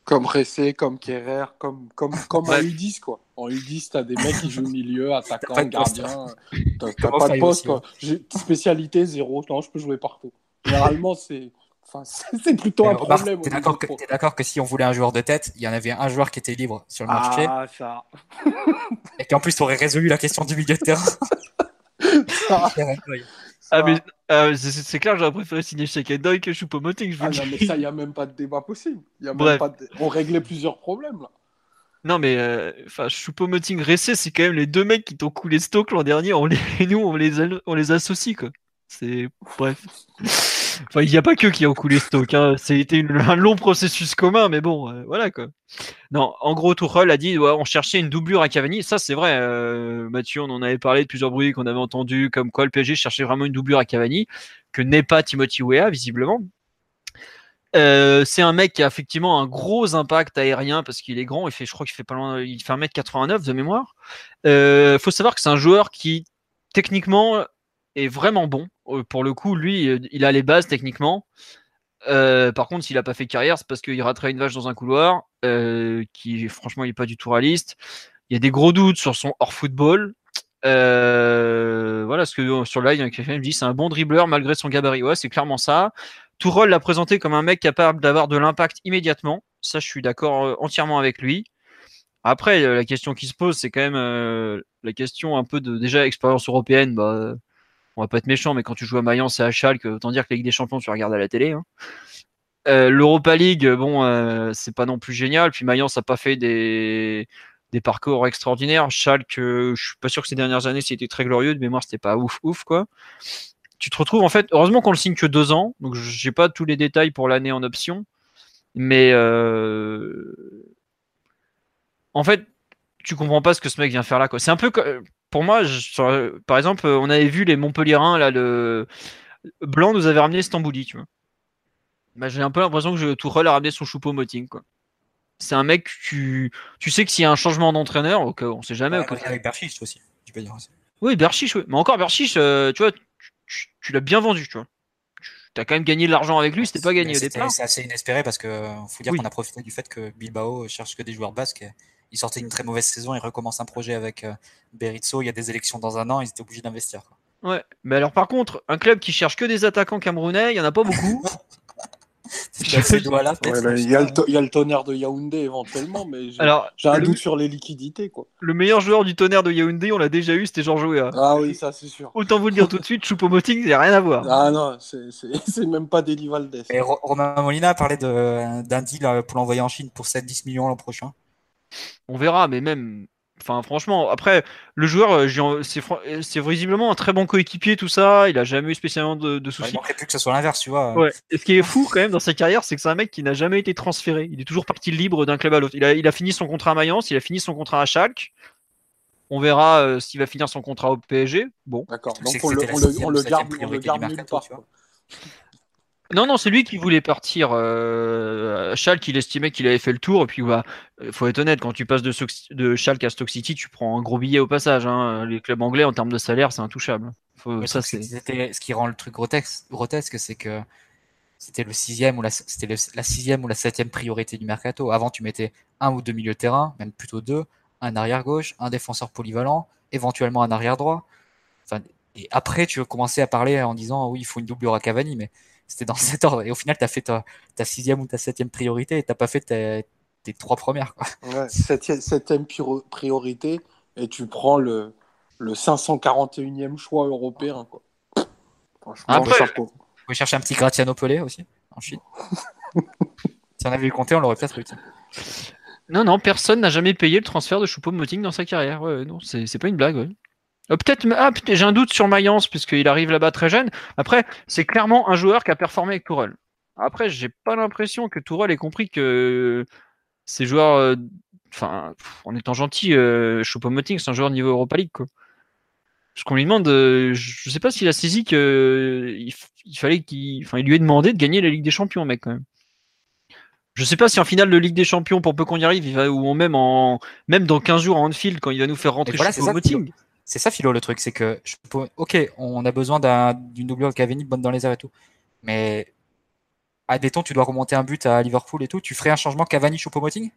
Comme Ressé, comme Kerrer, comme, comme, comme en U10, quoi. En U10, t'as des mecs qui jouent milieu, attaquant, gardien. T'as pas de poste, quoi. J'ai- Spécialité, zéro. Non, je peux jouer partout. Généralement, c'est enfin, c'est plutôt Mais un remarque, problème. T'es d'accord que, pro. t'es d'accord que si on voulait un joueur de tête, il y en avait un joueur qui était libre sur le marché Ah, ça. et qu'en plus aurait résolu la question du milieu de terrain. ça. Ah, mais ah, c'est- clair, j'aurais préféré signer chez Kendoy que Choupo-Moting, Ah, non, mais ça, il n'y a même pas de débat possible. Y a même Bref. pas de- On réglait plusieurs problèmes, là. Non, mais euh, enfin, Choupo-Moting, Ressé, c'est quand même les deux mecs qui t'ont coulé stock l'an dernier. On les, et nous, on les, a- on les associe, quoi. C'est. Bref. Enfin, il n'y a pas que qui ont coulé stock. Hein. C'était un long processus commun, mais bon, euh, voilà, quoi. Non, en gros, Tuchel a dit ouais, on cherchait une doublure à Cavani. Ça, c'est vrai, euh, Mathieu, on en avait parlé de plusieurs bruits qu'on avait entendus, comme quoi le PSG cherchait vraiment une doublure à Cavani, que n'est pas Timothy Weah, visiblement. Euh, c'est un mec qui a effectivement un gros impact aérien parce qu'il est grand. Il fait, je crois qu'il fait pas loin, il fait 1m89 de mémoire. Euh, faut savoir que c'est un joueur qui, techniquement, est vraiment bon. Euh, Pour le coup, lui, euh, il a les bases techniquement. Euh, par contre, s'il a pas fait carrière, c'est parce qu'il raterait une vache dans un couloir, qui franchement, il est pas du tout réaliste. Il y a des gros doutes sur son hors football. Voilà, ce que sur live, quelqu'un me dit, c'est un bon dribbleur malgré son gabarit. Ouais, c'est clairement ça. Tourol l'a présenté comme un mec capable d'avoir de l'impact immédiatement. Ça, je suis d'accord entièrement avec lui. Après, la question qui se pose, c'est quand même la question un peu de déjà expérience européenne. Bah, on va pas être méchant, mais quand tu joues à Mayence et à Schalke, autant dire que la Ligue des Champions, tu regardes à la télé. hein. Euh, L'Europa League, bon, euh, c'est pas non plus génial. Puis Mayence a pas fait des, parcours extraordinaires. Schalke, euh, je suis pas sûr que ces dernières années c'était très glorieux. De mémoire, c'était pas ouf, ouf quoi. Tu te retrouves en fait, heureusement qu'on le signe que deux ans, donc j'ai pas tous les détails pour l'année en option, mais euh, en fait, tu comprends pas ce que ce mec vient faire là. quoi. C'est un peu pour moi, je- par exemple, on avait vu les Montpellierins là, le Blanc nous avait ramené Stambouli, tu vois. Bah, j'ai un peu l'impression que Tourelle a ramené son choupeau-moting, quoi. C'est un mec, tu, tu sais que s'il y a un changement d'entraîneur, cas où, on sait jamais. cas où- avec Berchiche aussi, tu peux dire aussi. oui, Berchiche, oui. mais encore Berchiche, euh, tu vois, tu, tu- tu l'as bien vendu, tu vois. Tu as quand même gagné de l'argent avec lui, c'était pas gagné au départ. C'est assez inespéré parce que euh, faut dire Oui. qu'on a profité du fait que Bilbao cherche que des joueurs basques. et Ils sortaient une très mauvaise saison, ils recommencent un projet avec euh, Berizzo, il y a des élections dans un an, ils étaient obligés d'investir. quoi. Ouais. Mais alors, par contre, un club qui cherche que des attaquants camerounais, il y en a pas beaucoup. Ouais, là, Il y, a le to- il y a le tonnerre de Yaoundé éventuellement, mais j'ai Alors, j'ai un le, doute sur les liquidités. Quoi. le meilleur joueur du tonnerre de Yaoundé, on l'a déjà eu, c'était Georges Weah. Ah oui, ça c'est sûr. Autant vous le dire tout de suite, Choupo-Moting, il n'y a rien à voir. Ah non, c'est- c'est c'est même pas Deli Valdez. Et Ro- Romain Molina a parlé de- d'un deal euh, pour l'envoyer en Chine pour 7-10 millions l'an prochain. On verra, mais même. Enfin, franchement, après, le joueur, euh, c'est euh, c'est visiblement un très bon coéquipier, tout ça. Il a jamais eu spécialement de, de soucis. il manquerait plus que ce soit l'inverse, tu vois. Ouais. Et ce qui est fou quand même dans sa carrière, c'est que c'est un mec qui n'a jamais été transféré. Il est toujours parti libre d'un club à l'autre. Il a, il a fini son contrat à Mayence, il a fini son contrat à Schalke. On verra euh, s'il va finir son contrat au PSG. Bon. D'accord, donc on le, on on garde, on le garde nulle part. Non, non, c'est lui qui voulait partir euh, Schalke. Il estimait qu'il avait fait le tour. Et puis, bah, euh, faut être honnête, quand tu passes de, Sox- de Schalke à Stoke City, tu prends un gros billet au passage. hein. Les clubs anglais, en termes de salaire, c'est intouchable. Faut- ça, ce qui rend le truc grotesque, grotesque c'est que c'était le sixième ou la, c'était la sixième ou la septième priorité du mercato. Avant, tu mettais un ou deux milieux de terrain, même plutôt deux, un arrière gauche, un défenseur polyvalent, éventuellement un arrière droit. Enfin, et après, tu commençais à parler en disant oui, il faut une doublure à Cavani, mais c'était dans cet ordre. Et au final, tu as fait ta, ta sixième ou ta septième priorité et t'as pas fait tes, tes trois premières. Quoi. Ouais, septième, priorité, et tu prends le, le 541e choix européen. Quoi. Franchement, chapeau. Vous pouvez chercher un petit Gratiano Pelé aussi, en Chine. si on avait eu compté, on l'aurait peut-être eu. Non, non, personne n'a jamais payé le transfert de Choupo-Moting dans sa carrière. Ouais, non, c'est c'est pas une blague. ouais. Euh, Peut-être, ah, j'ai un doute sur Mayence, puisqu'il arrive là-bas très jeune. Après, c'est clairement un joueur qui a performé avec Tourelle. Après, j'ai pas l'impression que Tourelle ait compris que ces joueurs, euh, enfin, en étant gentil, euh, Choupo-Moting, c'est un joueur niveau Europa League, quoi. Parce qu'on lui demande, euh, je sais pas s'il a saisi que euh, il, f- il fallait qu'il, enfin, il lui ait demandé de gagner la Ligue des Champions, mec, quand même. Je sais pas si en finale de Ligue des Champions, pour peu qu'on y arrive, il va, ou même en, même dans 15 jours en Anfield, quand il va nous faire rentrer voilà, Choupo-Moting. C'est ça, Philo, le truc. C'est que, je peux- ok, on a besoin d'un- d'une doublure de Cavani bonne dans les airs et tout. Mais admettons, tu dois remonter un but à Liverpool et tout, tu ferais un changement Cavani Choupo-Moting?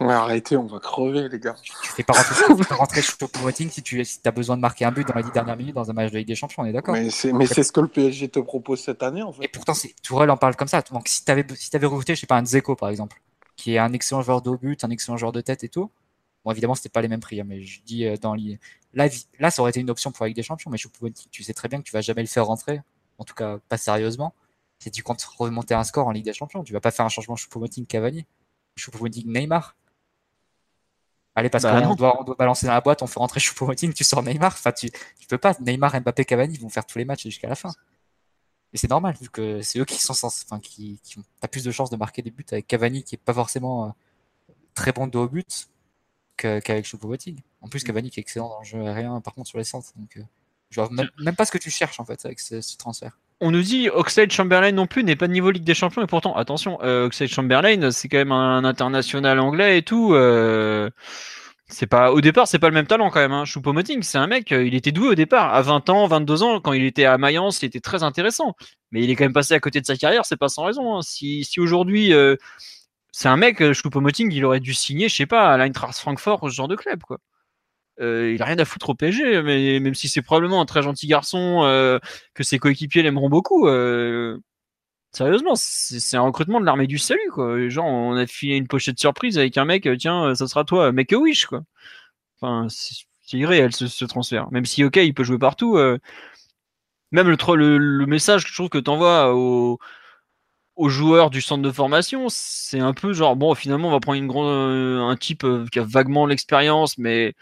Ouais, arrêtez, on va crever, les gars. Tu fais pas rentrer, Choupo-Moting si tu si as besoin de marquer un but dans les 10 dernières minutes dans un match de Ligue des Champions, on est d'accord Mais c'est ce que le PSG te propose cette année, en Et fait. pourtant, c'est- Tourelle en parle comme ça. Donc, si tu avais, si avais recruté, je sais pas, un Zeko, par exemple, qui est un excellent joueur de but, un excellent joueur de tête et tout, bon, évidemment, c'était pas les mêmes prix, hein, mais je dis euh, dans les... là, là, ça aurait été une option pour la Ligue des Champions, mais Choupo-Moting, tu sais très bien que tu vas jamais le faire rentrer, en tout cas, pas sérieusement. Si tu comptes remonter un score en Ligue des Champions, tu vas pas faire un changement Choupo-Moting-Cavani, Choupo-Moting-Neymar. Allez, parce Bah qu'on doit, on doit balancer dans la boîte, on fait rentrer Choupo-Moting, tu sors Neymar. Enfin, tu, tu peux pas. Neymar, Mbappé, Cavani ils vont faire tous les matchs jusqu'à la fin. Et c'est normal, vu que c'est eux qui sont enfin, qui, qui ont t'as plus de chances de marquer des buts avec Cavani, qui est pas forcément euh, très bon de haut but, qu'avec Choupo-Moting. En plus, Cavani qui est excellent dans le jeu aérien, par contre, sur les centres. Donc, euh, je vois même, même pas ce que tu cherches, en fait, avec ce, ce transfert. On nous dit Oxlade Chamberlain non plus n'est pas de niveau Ligue des Champions et pourtant attention euh, Oxlade Chamberlain c'est quand même un international anglais et tout euh, c'est pas au départ c'est pas le même talent quand même hein. Choupo-Moting c'est un mec euh, il était doué au départ à 20 ans 22 ans quand il était à Mayence il était très intéressant mais il est quand même passé à côté de sa carrière c'est pas sans raison hein. si, si aujourd'hui euh, c'est un mec euh, Choupo-Moting il aurait dû signer je sais pas à l'Eintracht Francfort ce genre de club quoi euh, il a rien à foutre au PSG, mais même si c'est probablement un très gentil garçon euh, que ses coéquipiers l'aimeront beaucoup. euh, sérieusement, c'est un recrutement de l'armée du salut, quoi. Genre, on a filé une pochette surprise avec un mec, euh, tiens, euh, ça sera toi, make a wish, quoi. Enfin, c'est irréel ce, transfert. Même si, ok, il peut jouer partout. euh, même le, le, le message que je trouve que t'envoies aux, aux joueurs du centre de formation, c'est un peu genre, bon, finalement, on va prendre une grande, euh, un type euh, qui a vaguement l'expérience, mais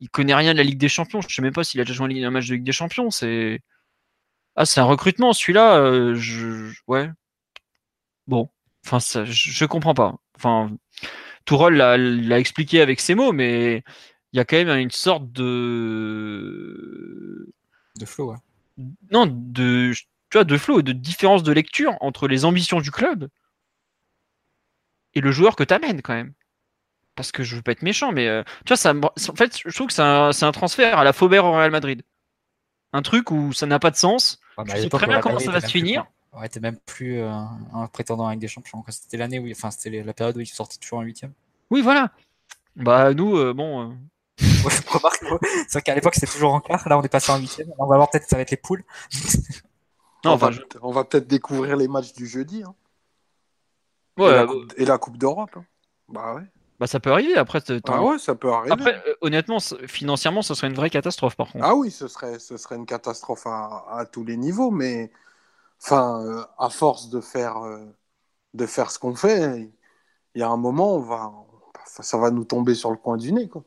il connaît rien de la Ligue des Champions. Je sais même pas s'il a déjà joué un match de Ligue des Champions. C'est ah, c'est un recrutement. Celui-là, euh, je... ouais. Bon, enfin, ça, je, comprends pas. Enfin, Tourelle l'a expliqué avec ses mots, mais il y a quand même une sorte de De flow, non de tu vois de flow et de différence de lecture entre les ambitions du club et le joueur que t'amènes quand même parce que je veux pas être méchant mais euh, tu vois ça me- en fait je trouve que c'est un, un transfert à la Faubert au Real Madrid un truc où ça n'a pas de sens Ouais, mais Je sais très bien comment ça va se plus- finir. Ouais, t'es même plus euh, un prétendant avec des champions. C'était l'année où, enfin, c'était la période où ils sortaient toujours en huitième. oui voilà bah nous euh, bon Ouais, remarque, ouais. c'est vrai qu'à l'époque c'était toujours en quart. Là, on est passé en huitième. On va voir peut-être ça va être les poules. non on, enfin va, je- on va peut-être découvrir les matchs du jeudi. hein. ouais, et, la euh, coupe, et la Coupe d'Europe. hein. Bah ouais. bah ça peut arriver après Ah ouais, ça peut arriver. après euh, honnêtement financièrement ça serait une vraie catastrophe par contre Ah oui, ce serait, ce serait une catastrophe à, à tous les niveaux, mais enfin, euh, à force de faire, de faire ce qu'on fait, il y a un moment, on va, ça va nous tomber sur le coin du nez. Quoi.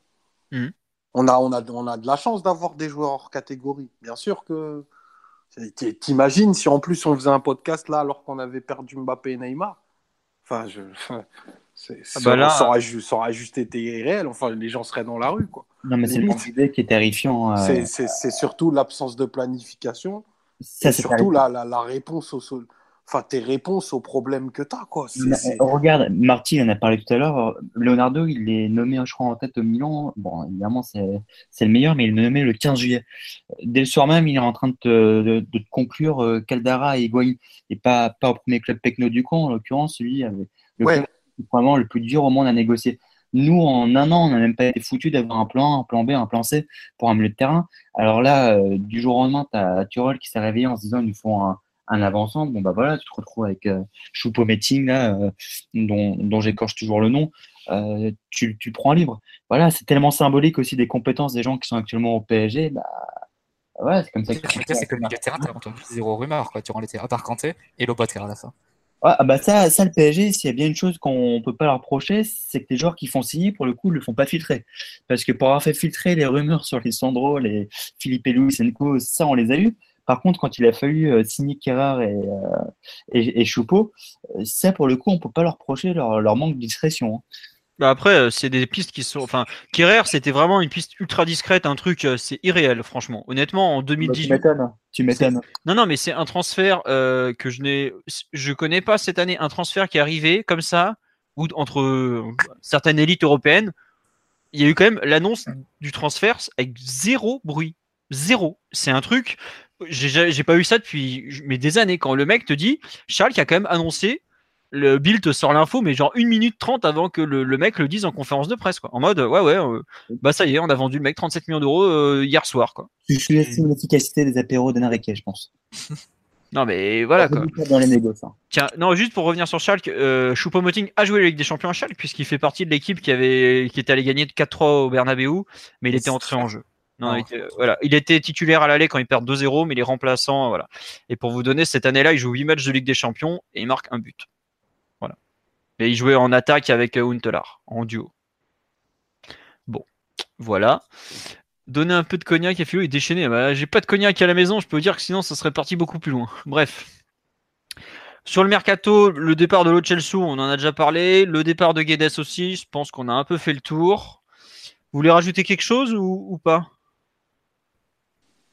Mhm. On, a, on, a, on a de la chance d'avoir des joueurs hors catégorie. Bien sûr que. T'imagines si en plus on faisait un podcast là alors qu'on avait perdu Mbappé et Neymar? Enfin, je. c'est- Ah bah ça, là- ça aurait, ju- ça aurait juste été réel. Enfin, les gens seraient dans la rue. Quoi. Non, mais c'est le candidat qui est terrifiant. euh, C'est- C'est c'est surtout l'absence de planification c'est surtout la, la, la réponse sol- enfin tes réponses aux problèmes que tu as quoi. Euh, Regarde, Marty en a parlé tout à l'heure. Leonardo, il est nommé, je crois, en tête au Milan. Bon, évidemment, c'est c'est le meilleur, mais il est nommé le 15 juillet. Dès le soir même, il est en train de te, de, de te conclure euh, Caldara et Higuain. Et pas, pas au premier club Pecno du camp, en l'occurrence, celui avec le Ouais. club vraiment le plus dur au monde à négocier. Nous, en un an, on n'a même pas été foutu d'avoir un plan A, un plan B, un plan C pour un milieu de terrain. Alors là, euh, du jour au lendemain, tu as Turol qui s'est réveillé en se disant ils nous font un, un avant-centre. Bon, bah voilà, tu te retrouves avec euh, Choupo-Moting, là, euh, dont, dont j'écorche toujours le nom. Euh, tu, tu prends libre. Voilà, c'est tellement symbolique aussi des compétences des gens qui sont actuellement au PSG. Bah, voilà, c'est comme ça c'est le milieu terrain, t'as entendu zéro rumeur, quoi. Durant l'été, à part Kanté et Lobotka à la fin. Ouais, ah bah ça, ça, le PSG, s'il y a bien une chose qu'on peut pas leur reprocher, c'est que les joueurs qui font signer, pour le coup, ne le font pas filtrer. Parce que pour avoir fait filtrer les rumeurs sur les Sandro, les Philippe Louis, Enco, ça, on les a eu. Par contre, quand il a fallu euh, signer Kerrer et, euh, et, et Choupeau, euh, ça, pour le coup, on peut pas leur reprocher leur, leur manque de discrétion. hein. Bah après, c'est des pistes qui sont. Enfin, Kerrer, c'était vraiment une piste ultra discrète, un truc, c'est irréel, franchement. Honnêtement, en Bah, tu 2018. m'étonnes. Tu m'étonnes. Non, non, mais c'est un transfert euh, que je n'ai. Je connais pas cette année un transfert qui est arrivé comme ça, ou entre certaines élites européennes. Il y a eu quand même l'annonce du transfert avec zéro bruit. Zéro. C'est un truc. J'ai pas eu ça depuis mais des années. Quand le mec te dit, Charles qui a quand même annoncé, le Bill te sort l'info, mais genre une minute trente avant que le, le mec le dise en conférence de presse. Quoi. En mode, ouais, ouais, euh, bah ça y est, on a vendu le mec 37 millions d'euros euh, hier soir. Quoi. Je sous-estime l'efficacité des apéros d'Enrique, je pense. Non, mais voilà quoi. Dans les négos, hein. Tiens, non, juste pour revenir sur Schalke, euh, Choupo-Moting a joué la Ligue des Champions à Schalke puisqu'il fait partie de l'équipe qui avait qui était allé gagner de 4-3 au Bernabeu, mais il était entré en jeu. Non, il, était, voilà. il était titulaire à l'aller quand il perd 2-0, mais il est remplaçant. Voilà. Et pour vous donner, cette année-là, il joue 8 matchs de Ligue des Champions et il marque un but. Voilà. Et il jouait en attaque avec euh, Huntelaar, en duo. Bon, voilà. Donner un peu de cognac à Philo et déchaîner. Bah, J'ai pas de cognac à la maison, je peux vous dire que sinon ça serait parti beaucoup plus loin. Bref. Sur le mercato, le départ de Lo Celso, on en a déjà parlé. Le départ de Guedes aussi, je pense qu'on a un peu fait le tour. Vous voulez rajouter quelque chose ou, ou pas?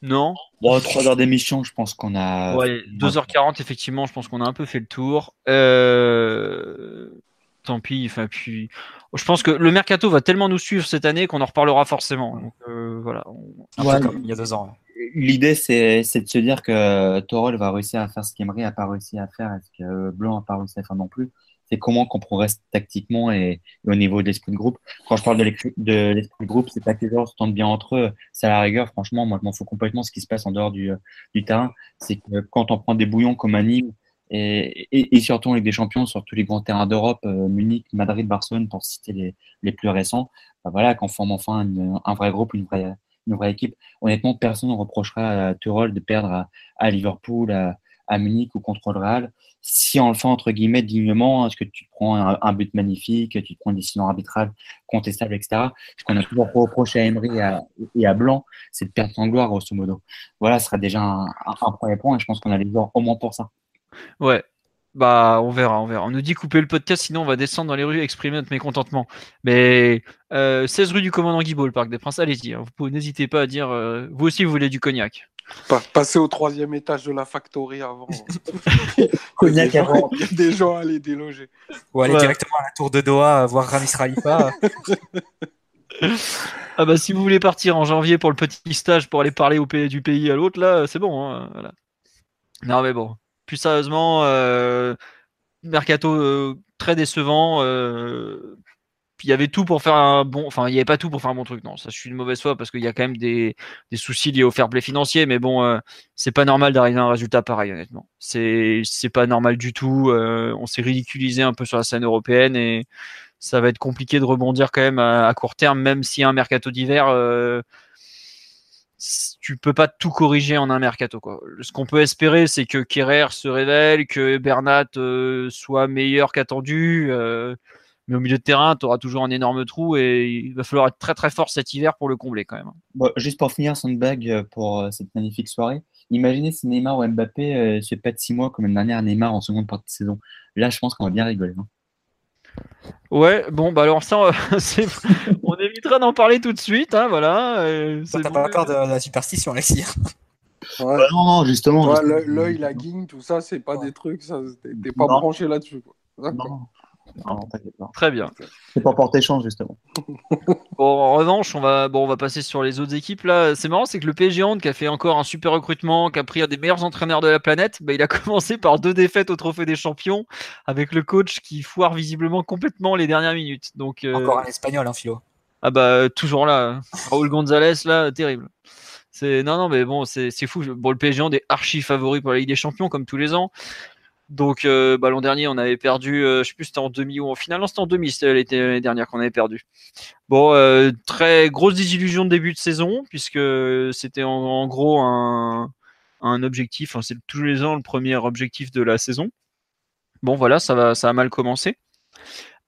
Non Bon, 3 heures d'émission, je pense qu'on a. Ouais, 2h40, effectivement, je pense qu'on a un peu fait le tour. Euh, Tant pis, enfin, puis. Je pense que le mercato va tellement nous suivre cette année qu'on en reparlera forcément. Donc, euh, voilà. On- Ouais. peu comme il y a deux ans. ouais. L'idée, c'est c'est de se dire que Torol va réussir à faire ce qu'Emery n'a pas réussi à faire et ce que Blanc n'a pas réussi à faire non plus. C'est comment qu'on progresse tactiquement et, au niveau de l'esprit de groupe. Quand je parle de l'esprit de groupe, c'est pas que les joueurs se tendent bien entre eux. C'est à la rigueur, franchement, moi, je m'en fous complètement ce qui se passe en dehors du, du terrain. C'est que quand on prend des bouillons comme à Nîmes et, et, surtout Ligue des Champions, sur tous les grands terrains d'Europe, euh, Munich, Madrid, Barcelone, pour citer les, les plus récents, bah voilà, qu'on forme enfin un vrai groupe, une vraie, une vraie équipe. Honnêtement, personne ne reprochera à Tuchel de perdre à, à Liverpool, à, à Munich ou contre le Real. Si on le fait entre guillemets dignement, est-ce que tu prends un, but magnifique, tu prends une décision arbitrale contestable, etc. Ce qu'on a toujours reproché à Emery et à, Blanc, c'est de perdre sans gloire, grosso modo. Voilà, ce sera déjà un, premier point et je pense qu'on a les joueurs au moins pour ça. Ouais. Bah, on verra, on verra. On nous dit couper le podcast, sinon on va descendre dans les rues et exprimer notre mécontentement. Mais euh, 16 rue du commandant Guibault, le Parc des Princes, allez-y. hein. N'hésitez pas à dire, euh, vous aussi vous voulez du cognac. Pa- passer au troisième étage de la factory avant. Cognac Il y a des gens- avant. Il y a des gens à les déloger. Ou aller Ouais. directement à la tour de Doha, euh, voir Ramis Khalifa. Ah bah si vous voulez partir en janvier pour le petit stage pour aller parler au pays, du pays à l'autre, là, c'est bon. hein, voilà. Non mais bon, plus sérieusement, euh, mercato euh, très décevant. euh, il y avait tout pour faire un bon, enfin il y avait pas tout pour faire un bon truc. Non, ça je suis une mauvaise foi parce qu'il y a quand même des, des soucis liés au fair play financier, mais bon, euh, c'est pas normal d'arriver à un résultat pareil honnêtement. C'est pas normal du tout. euh, on s'est ridiculisé un peu sur la scène européenne et ça va être compliqué de rebondir quand même à, court terme, même si un mercato d'hiver, euh, tu peux pas tout corriger en un mercato. Ce qu'on peut espérer, c'est que Kerrer se révèle, que Bernat euh, soit meilleur qu'attendu, euh, mais au milieu de terrain, tu auras toujours un énorme trou et il va falloir être très très fort cet hiver pour le combler quand même. Bon, juste pour finir, Sandbag, euh, pour euh, cette magnifique soirée. Imaginez si Neymar ou Mbappé euh, se pètent six mois comme l'année dernière Neymar en seconde partie de saison. Là, je pense qu'on va bien rigoler. hein. Ouais, bon, bah alors ça, euh, c'est- on évitera d'en parler tout de suite. Hein, voilà, euh, c'est T'as bon. pas peur de la superstition, Alexis Ouais. Bah non, non, justement. Ouais, justement. l'œil- la guigne, tout ça, c'est pas des trucs, ça, t'es t'es pas Non. branché là-dessus. quoi. D'accord. Non, t'inquiète pas. Très bien. C'est pour porter chance, justement. Bon, en revanche, on va, bon, on va passer sur les autres équipes. Là, c'est marrant, c'est que le PSG Hand, qui a fait encore un super recrutement, qui a pris un des meilleurs entraîneurs de la planète, bah, il a commencé par deux défaites au Trophée des Champions, avec le coach qui foire visiblement complètement les dernières minutes. Donc, euh, Encore un espagnol, hein, Philo. ah bah toujours là, Raúl González là, terrible. C'est non non mais bon c'est c'est fou. Bon le PSG Hand est archi favori pour la Ligue des Champions comme tous les ans. Donc euh, bah, l'an dernier on avait perdu, euh, je sais plus c'était en demi ou en finale, c'était en demi, c'était l'année dernière qu'on avait perdu. Bon euh, très grosse désillusion de début de saison puisque c'était en, gros un objectif, c'est tous les ans le premier objectif de la saison. Bon voilà ça a mal commencé.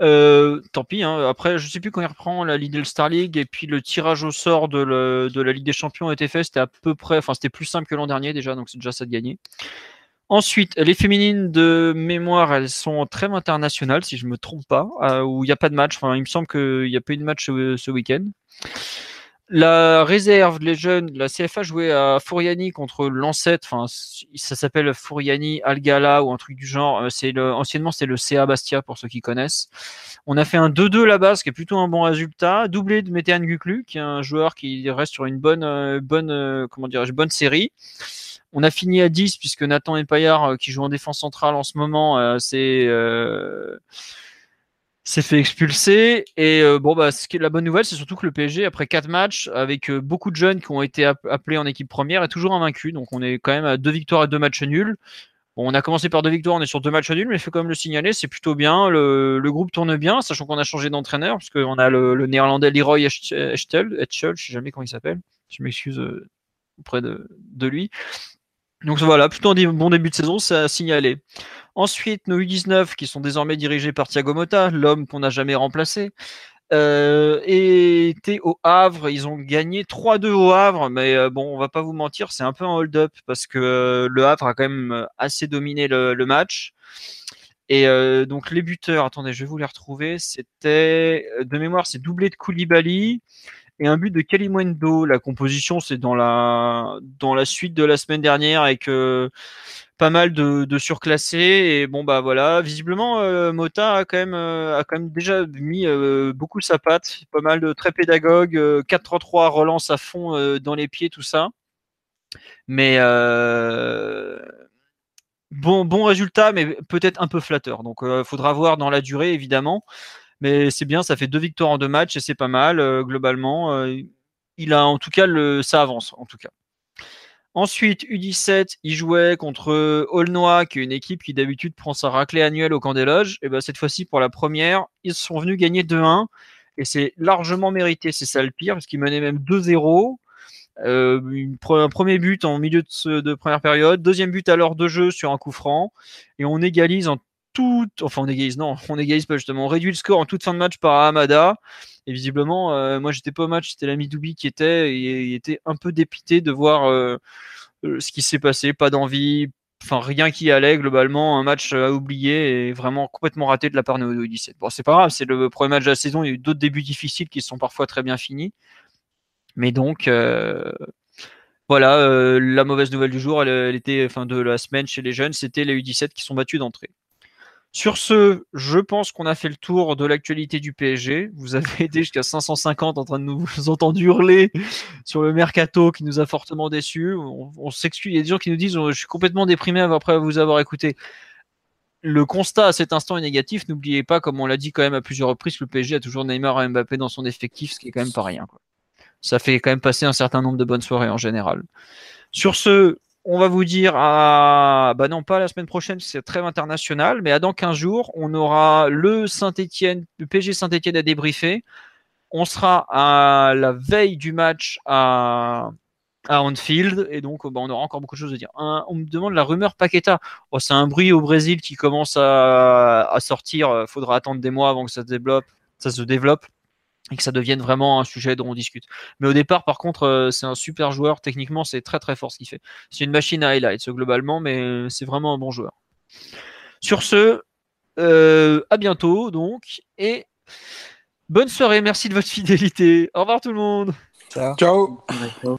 Euh, tant pis. hein. Après, je sais plus quand il reprend la Lidl Star League et puis le tirage au sort de la Ligue des Champions a été fait. C'était à peu près, enfin c'était plus simple que l'an dernier déjà, donc c'est déjà ça de gagner. Ensuite, les féminines de mémoire, elles sont en trêve internationale, si je me trompe pas, euh, où il n'y a pas de match. Enfin, il me semble qu'il n'y a pas eu de match ce, ce week-end. La réserve, les jeunes, la CFA jouait à Fouriani contre l'ancêtre. Enfin, ça s'appelle Fouriani Algala ou un truc du genre. Euh, c'est anciennement, c'est le CA Bastia pour ceux qui connaissent. On a fait un 2-2 là-bas, ce qui est plutôt un bon résultat. Doublé de Météan Guklu, qui est un joueur qui reste sur une bonne, euh, bonne, euh, comment dirais-je, bonne série. On a fini à 10 puisque Nathan Empayard, qui joue en défense centrale en ce moment, c'est s'est fait expulser. Et euh, bon, bah, la bonne nouvelle, c'est surtout que le PSG, après quatre matchs, avec euh, beaucoup de jeunes qui ont été appelés en équipe première, est toujours invaincu. Donc on est quand même à deux victoires et deux matchs nuls. On a commencé par deux victoires, on est sur deux matchs nuls, mais il faut quand même le signaler, c'est plutôt bien. Le, groupe tourne bien, sachant qu'on a changé d'entraîneur, parce qu'on a le, néerlandais Leroy Echtel, je sais jamais comment il s'appelle. Je m'excuse euh, auprès de lui. Donc voilà, plutôt un bon début de saison, c'est à signaler. Ensuite, nos U19 qui sont désormais dirigés par Thiago Motta, l'homme qu'on n'a jamais remplacé, euh, étaient au Havre. Ils ont gagné 3-2 au Havre, mais euh, bon, on va pas vous mentir, c'est un peu un hold-up parce que euh, le Havre a quand même assez dominé le, match. Et donc les buteurs, attendez, je vais vous les retrouver. C'était de mémoire, c'est doublé de Koulibaly et un but de Kalimwendo. La composition, c'est dans la dans la suite de la semaine dernière avec euh, pas mal de, surclassés. Et bon bah voilà, visiblement euh, Mota a quand même euh, a quand même déjà mis beaucoup sa patte, pas mal de très pédagogue, 4-3-3 relance à fond dans les pieds, tout ça. Mais bon bon résultat, mais peut-être un peu flatteur. Donc il faudra voir dans la durée évidemment. Mais c'est bien, ça fait deux victoires en deux matchs et c'est pas mal euh, globalement. Euh, il a en tout cas le, ça avance en tout cas. Ensuite, U17, il jouait contre Aulnois, qui est une équipe qui d'habitude prend sa raclée annuelle au camp des loges. Et ben cette fois-ci, pour la première, ils sont venus gagner 2-1. Et c'est largement mérité, c'est ça le pire, parce qu'ils menaient même 2-0. Euh, un premier but en milieu de, de, première période, deuxième but à l'heure de jeu sur un coup franc, et on égalise en enfin on égalise, non, on égalise pas justement, on réduit le score en toute fin de match par Hamada. Et visiblement, euh, moi j'étais pas au match, c'était l'ami Doubi qui était, et il était un peu dépité de voir euh, euh, ce qui s'est passé, pas d'envie, enfin rien qui allait globalement, un match à oublier et vraiment complètement raté de la part de 17. Bon, c'est pas grave, c'est le premier match de la saison, il y a eu d'autres débuts difficiles qui sont parfois très bien finis. Mais donc, voilà, la mauvaise nouvelle du jour, elle, elle, était, enfin de la semaine chez les jeunes, c'était les U17 qui sont battus d'entrée. Sur ce, je pense qu'on a fait le tour de l'actualité du PSG. Vous avez été jusqu'à 550 en train de nous entendre hurler sur le mercato qui nous a fortement déçus. On, s'excuse. Il y a des gens qui nous disent je suis complètement déprimé après vous avoir écouté. Le constat à cet instant est négatif. N'oubliez pas, comme on l'a dit quand même à plusieurs reprises, que le PSG a toujours Neymar et Mbappé dans son effectif, ce qui est quand même pas rien. Ça fait quand même passer un certain nombre de bonnes soirées en général. Sur ce, on va vous dire à, bah non, pas la semaine prochaine, c'est très international, mais à dans 15 jours, on aura le Saint-Etienne, le PG Saint-Etienne à débriefer. On sera à la veille du match à, à Anfield, et donc bah, on aura encore beaucoup de choses à dire. on me demande la rumeur Paqueta. Oh, c'est un bruit au Brésil qui commence à, à sortir. Faudra attendre des mois avant que ça se développe. Ça se développe et que ça devienne vraiment un sujet dont on discute. Mais au départ, par contre, euh, c'est un super joueur. Techniquement, c'est très très fort ce qu'il fait. C'est une machine à highlights globalement, mais c'est vraiment un bon joueur. Sur ce, euh, à bientôt donc et bonne soirée. Merci de votre fidélité. Au revoir tout le monde. Ciao. Ciao.